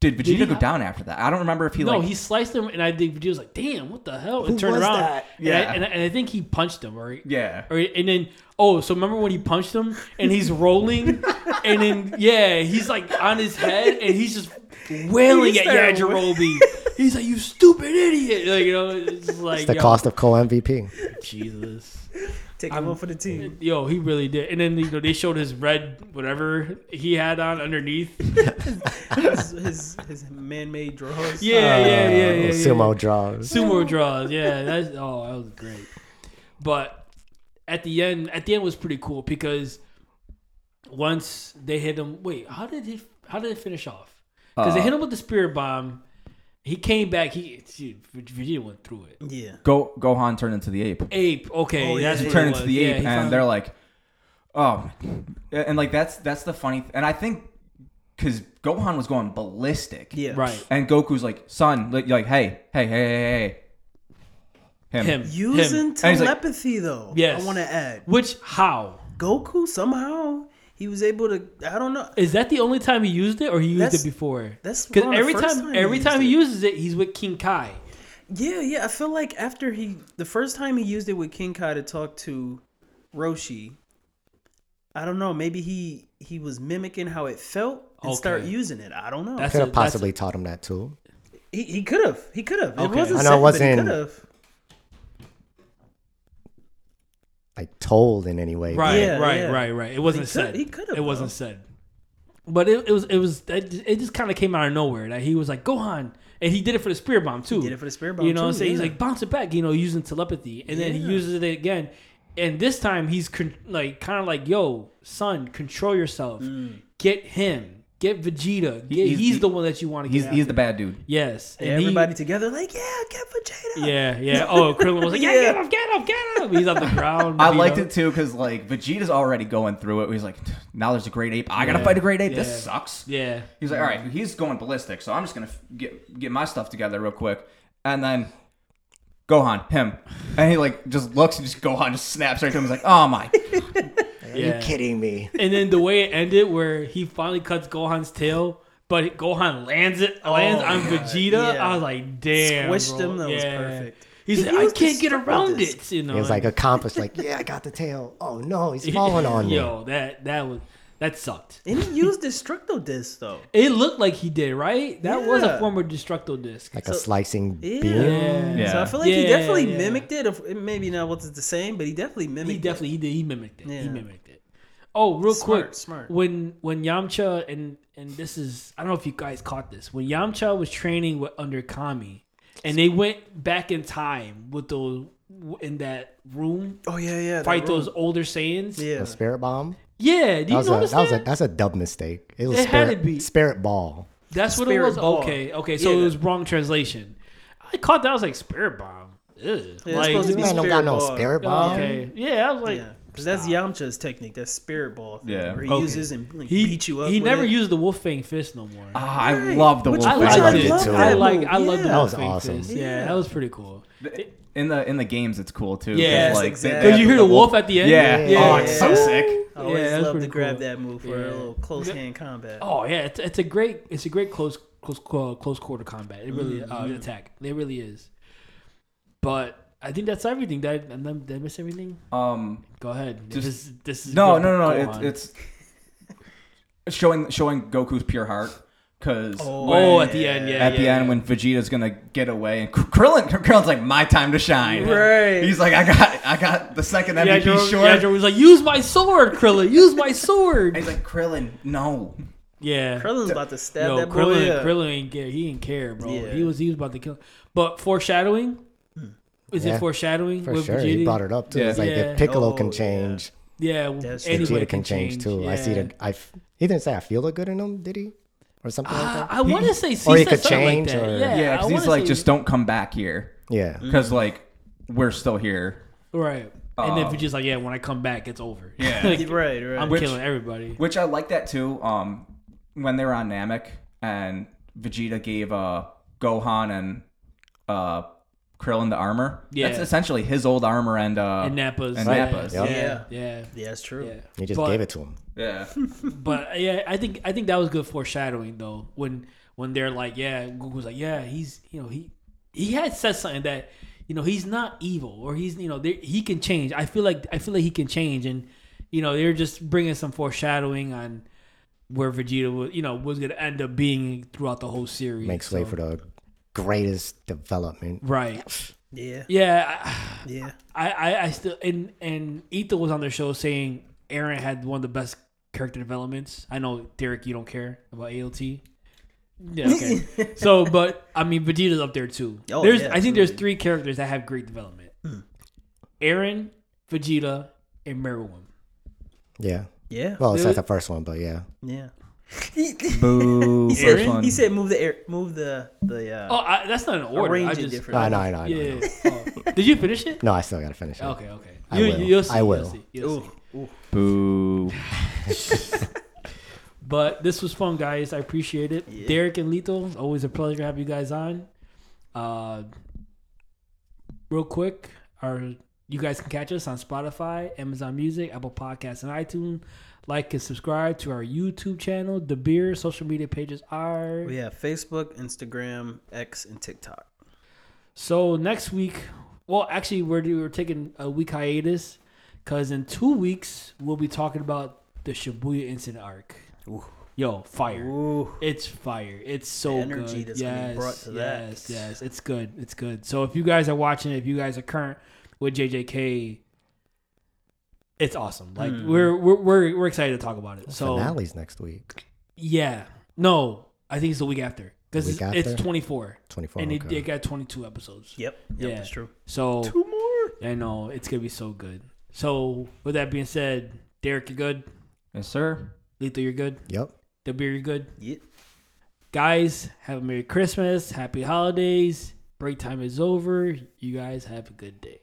Did Vegeta he- go down after that? I don't remember if he no, like. he sliced him, and I think Vegeta was like, "Damn, what the hell?" And Who turned was around. that? And, I, Yeah. and, I, and I think he punched him, or yeah. Or, and then oh, so remember when he punched him and he's rolling, and then yeah, he's like on his head and he's just wailing He at started Yajirobe. He's like, "You stupid idiot!" Like you know, it's like it's the yo, cost of co MVP. Jesus. Take him off for the team. Yo, he really did. And then you know they showed his red whatever he had on underneath. his, his, his man-made draws. Yeah, yeah, yeah, yeah, yeah. Sumo draws. Sumo draws. Yeah, that's oh, that was great. But at the end, at the end was pretty cool because once they hit him. Wait, how did he? How did it finish off? Because they Uh, hit him with the spirit bomb. He came back. He see, Vegeta went through it. Yeah. Go Gohan turned into the ape. Ape. Okay, Oh, yeah, that's yeah, what Turned into the Yeah, ape, and they're like, "Oh," and like that's that's the funny. And I think because Gohan was going ballistic. Yeah. right. And Goku's like, "Son, like, like hey, hey, hey, hey, hey." Him. Using Him. And he's like- telepathy though. Yes. I want to add. Which how Goku somehow he was able to. I don't know. is that the only time he used it, or he used That's- it before? that's because one of the every first time, time every used time he it. uses it, he's with King Kai. Yeah, yeah. I feel like after he, the first time he used it with King Kai to talk to Roshi, I don't know. Maybe he he was mimicking how it felt and start using it. I don't know. That's Could have possibly taught him that too. he he could have. He could have. Okay. I know it said, but he wasn't- could have. Like told in any way. Right, Yeah, right, yeah. right, right. It wasn't He could- said. he could've, It wasn't said. But it, it was it was it just- kind of came out of nowhere that he was like Gohan, and he did it for the spear bomb too. did it for the spear bomb, You know what I'm too, saying? He's like bounce it back, you know, using telepathy, and then he uses it again. And this time he's con- like kind of like, "Yo, son, control yourself. Mm. Get him. Get Vegeta. Get, he's, he's- the one that you want to He's get. he's after. the bad dude. yes. And Yeah, he- everybody together, like, yeah, get Vegeta. yeah, yeah. Oh, Krillin was like, "Yeah, Yeah. get him, get him, get him." He's on the ground. I liked know? it too because like Vegeta's already going through it. He's like, now there's a great ape. I gotta fight a great ape. Yeah. This sucks. Yeah. He's like, all right, he's going ballistic, so I'm just gonna f- get get my stuff together real quick, and then Gohan, him, and he like just looks and just Gohan just snaps right to him. He's like, oh my, Are Yeah. you kidding me? And then the way it ended, where he finally cuts Gohan's tail, but Gohan lands it, oh lands Oh, on God. Vegeta. Yeah. I was like, damn, Squished bro. him. That was perfect. He's He like, I can't get around disc. it. You know, He was like accomplished. Like, yeah, I got the tail. Oh no, he's falling on me. Yo, that that was that sucked. And he used Destructo disc though. It looked like he did, right? That was a Yeah. form of destructo disc. Like a slicing Yeah. beam. Yeah. Yeah. So I feel like he definitely yeah. mimicked it. Maybe not what's the same, but he definitely mimicked. He definitely he did. He mimicked it. He mimicked it. Oh, real Smart, quick, smart. When when Yamcha and and this is I don't know if you guys caught this when Yamcha was training with under Kami, and they went back in time with those in that room Oh yeah, yeah. fight those older Saiyans. Yeah. The spirit bomb. Yeah, do That you was a notice that was a that's a dub mistake. It was It had spirit, to be. spirit ball. That's what it was. ball. Okay, okay. So Yeah, it that- was wrong translation. I caught that. I was like spirit bomb. Ugh. it's like, supposed to This be man don't got spirit no spirit Bomb. okay. Yeah, I was like, yeah, because that's Yamcha's technique. That's spirit ball. Thing, Yeah. where he Okay. uses and like, he beat you up. he with never it. used the Wolf Fang fist no more. Ah, I Right. love the Which- Wolf I Fist. I liked it. it too. I like. move. I love the Yeah. That was Fang awesome. fist. Yeah, Yeah. that was pretty cool. in the in the games. It's cool too. 'cause, Yeah. like Exactly. Because you hear the wolf at the end. Yeah. Yeah. Oh, it's so sick. I always Yeah, that's love to pretty grab that move for Yeah. a little close hand combat. Oh yeah, it's, it's a great it's a great close close uh, close quarter combat. It really uh, Mhm. attack. It really is. But I think that's everything. Did I, did I miss everything? Um. Go ahead. Just- this, this is No, good. no, no, no. on. It's it's showing showing Goku's pure heart because Oh, oh at the end, yeah. at the yeah, end yeah. when Vegeta's gonna get away and Krillin Krillin's like my time to shine. Right. He's like I got I got the second MVP yeah, Joe, short. yeah, Joe was like, "Use my sword, Krillin. Use my sword." and he's like Krillin, no. yeah. Krillin's about to stab Yo, that boy. Krillin, up. Krillin ain't care. He didn't care, bro. Yeah. He was he was about to kill. But foreshadowing. Is Yeah, it foreshadowing For with sure, Vegeta? he brought it up too. It's like Yeah. if Piccolo Oh, can change, Yeah, That's anybody Vegeta can change, too. I see yeah. the I. f- He didn't say I feel it good in him, did he, or something like Uh, that? I want to say, Or he said could something change, like or- Yeah, Yeah, because he's like say- just don't come back here Yeah, because like we're still here. right. and then Uh, if just like, yeah, when I come back, it's over. Yeah. Like, right, right. I'm Which- killing everybody. Which I like that too. Um, when they were on Namek and Vegeta gave uh Gohan and uh Krillin the armor. Yeah. that's essentially his old armor and uh and Nappa's. and yeah, Nappa's. Yeah, Yep. yeah, yeah, that's true. yeah. he just But- gave it to him. yeah. But yeah, I think I think that was good foreshadowing though. When when they're like, yeah, Goku's like, yeah, he's you know he he had said something that you know he's not evil or he's you know there- he can change. I feel like I feel like he can change, and you know they're just bringing some foreshadowing on where Vegeta was you know was gonna end up being throughout the whole series. Makes way So- for the greatest development. right. Yeah, Yeah, yeah. I, I, I still and and Ethan was on their show saying Eren had one of the best character developments. I know Derek, you don't care about AOT. Yeah, okay. so, but I mean, Vegeta's up there too. Oh, there's, yeah, I think there's three characters that have great development: hmm. Eren, Vegeta, and Meruem. Yeah. Yeah. Well, it's Dude. not the first one, but yeah. yeah. Boo. He First said, one. he said move the air, move the the uh, Oh, I, that's not an order. I just, different. I know, I know, I know. yeah. Oh. Did you finish it? No, I still gotta finish it. Okay, okay. I You, will. You'll see, I you'll will. see, you'll see. Ooh, ooh. Boo. But this was fun, guys. I appreciate it. Yeah. Derek and Lito, always a pleasure to have you guys on. Uh, real quick, our you guys can catch us on Spotify, Amazon Music, Apple Podcasts, and iTunes. Like and subscribe to our YouTube channel. The Beer social media pages are. We have Facebook, Instagram, X, and TikTok. So next week, well, actually, we're we're taking a week hiatus because in two weeks we'll be talking about the Shibuya incident arc. Ooh. Yo, fire! Ooh. It's fire. It's so The energy good. that's yes, brought to that. yes, yes. It's good. It's good. So if you guys are watching, if you guys are current with JJK, it's awesome. Like Hmm. we're, we're we're we're excited to talk about it. So Finale's next week. yeah, no, I think it's the week after because The week it's, it's 24 24. and it, okay. it got 22 episodes. Yep. Yep. Yeah. That's true. So Two more. I know it's gonna be so good. So with that being said, Derek, you're good. Yes, sir. Lito, you're good. Yep. Dabir, you're good. Yep. Guys, have a Merry Christmas, Happy Holidays. Break time is over. You guys have a good day.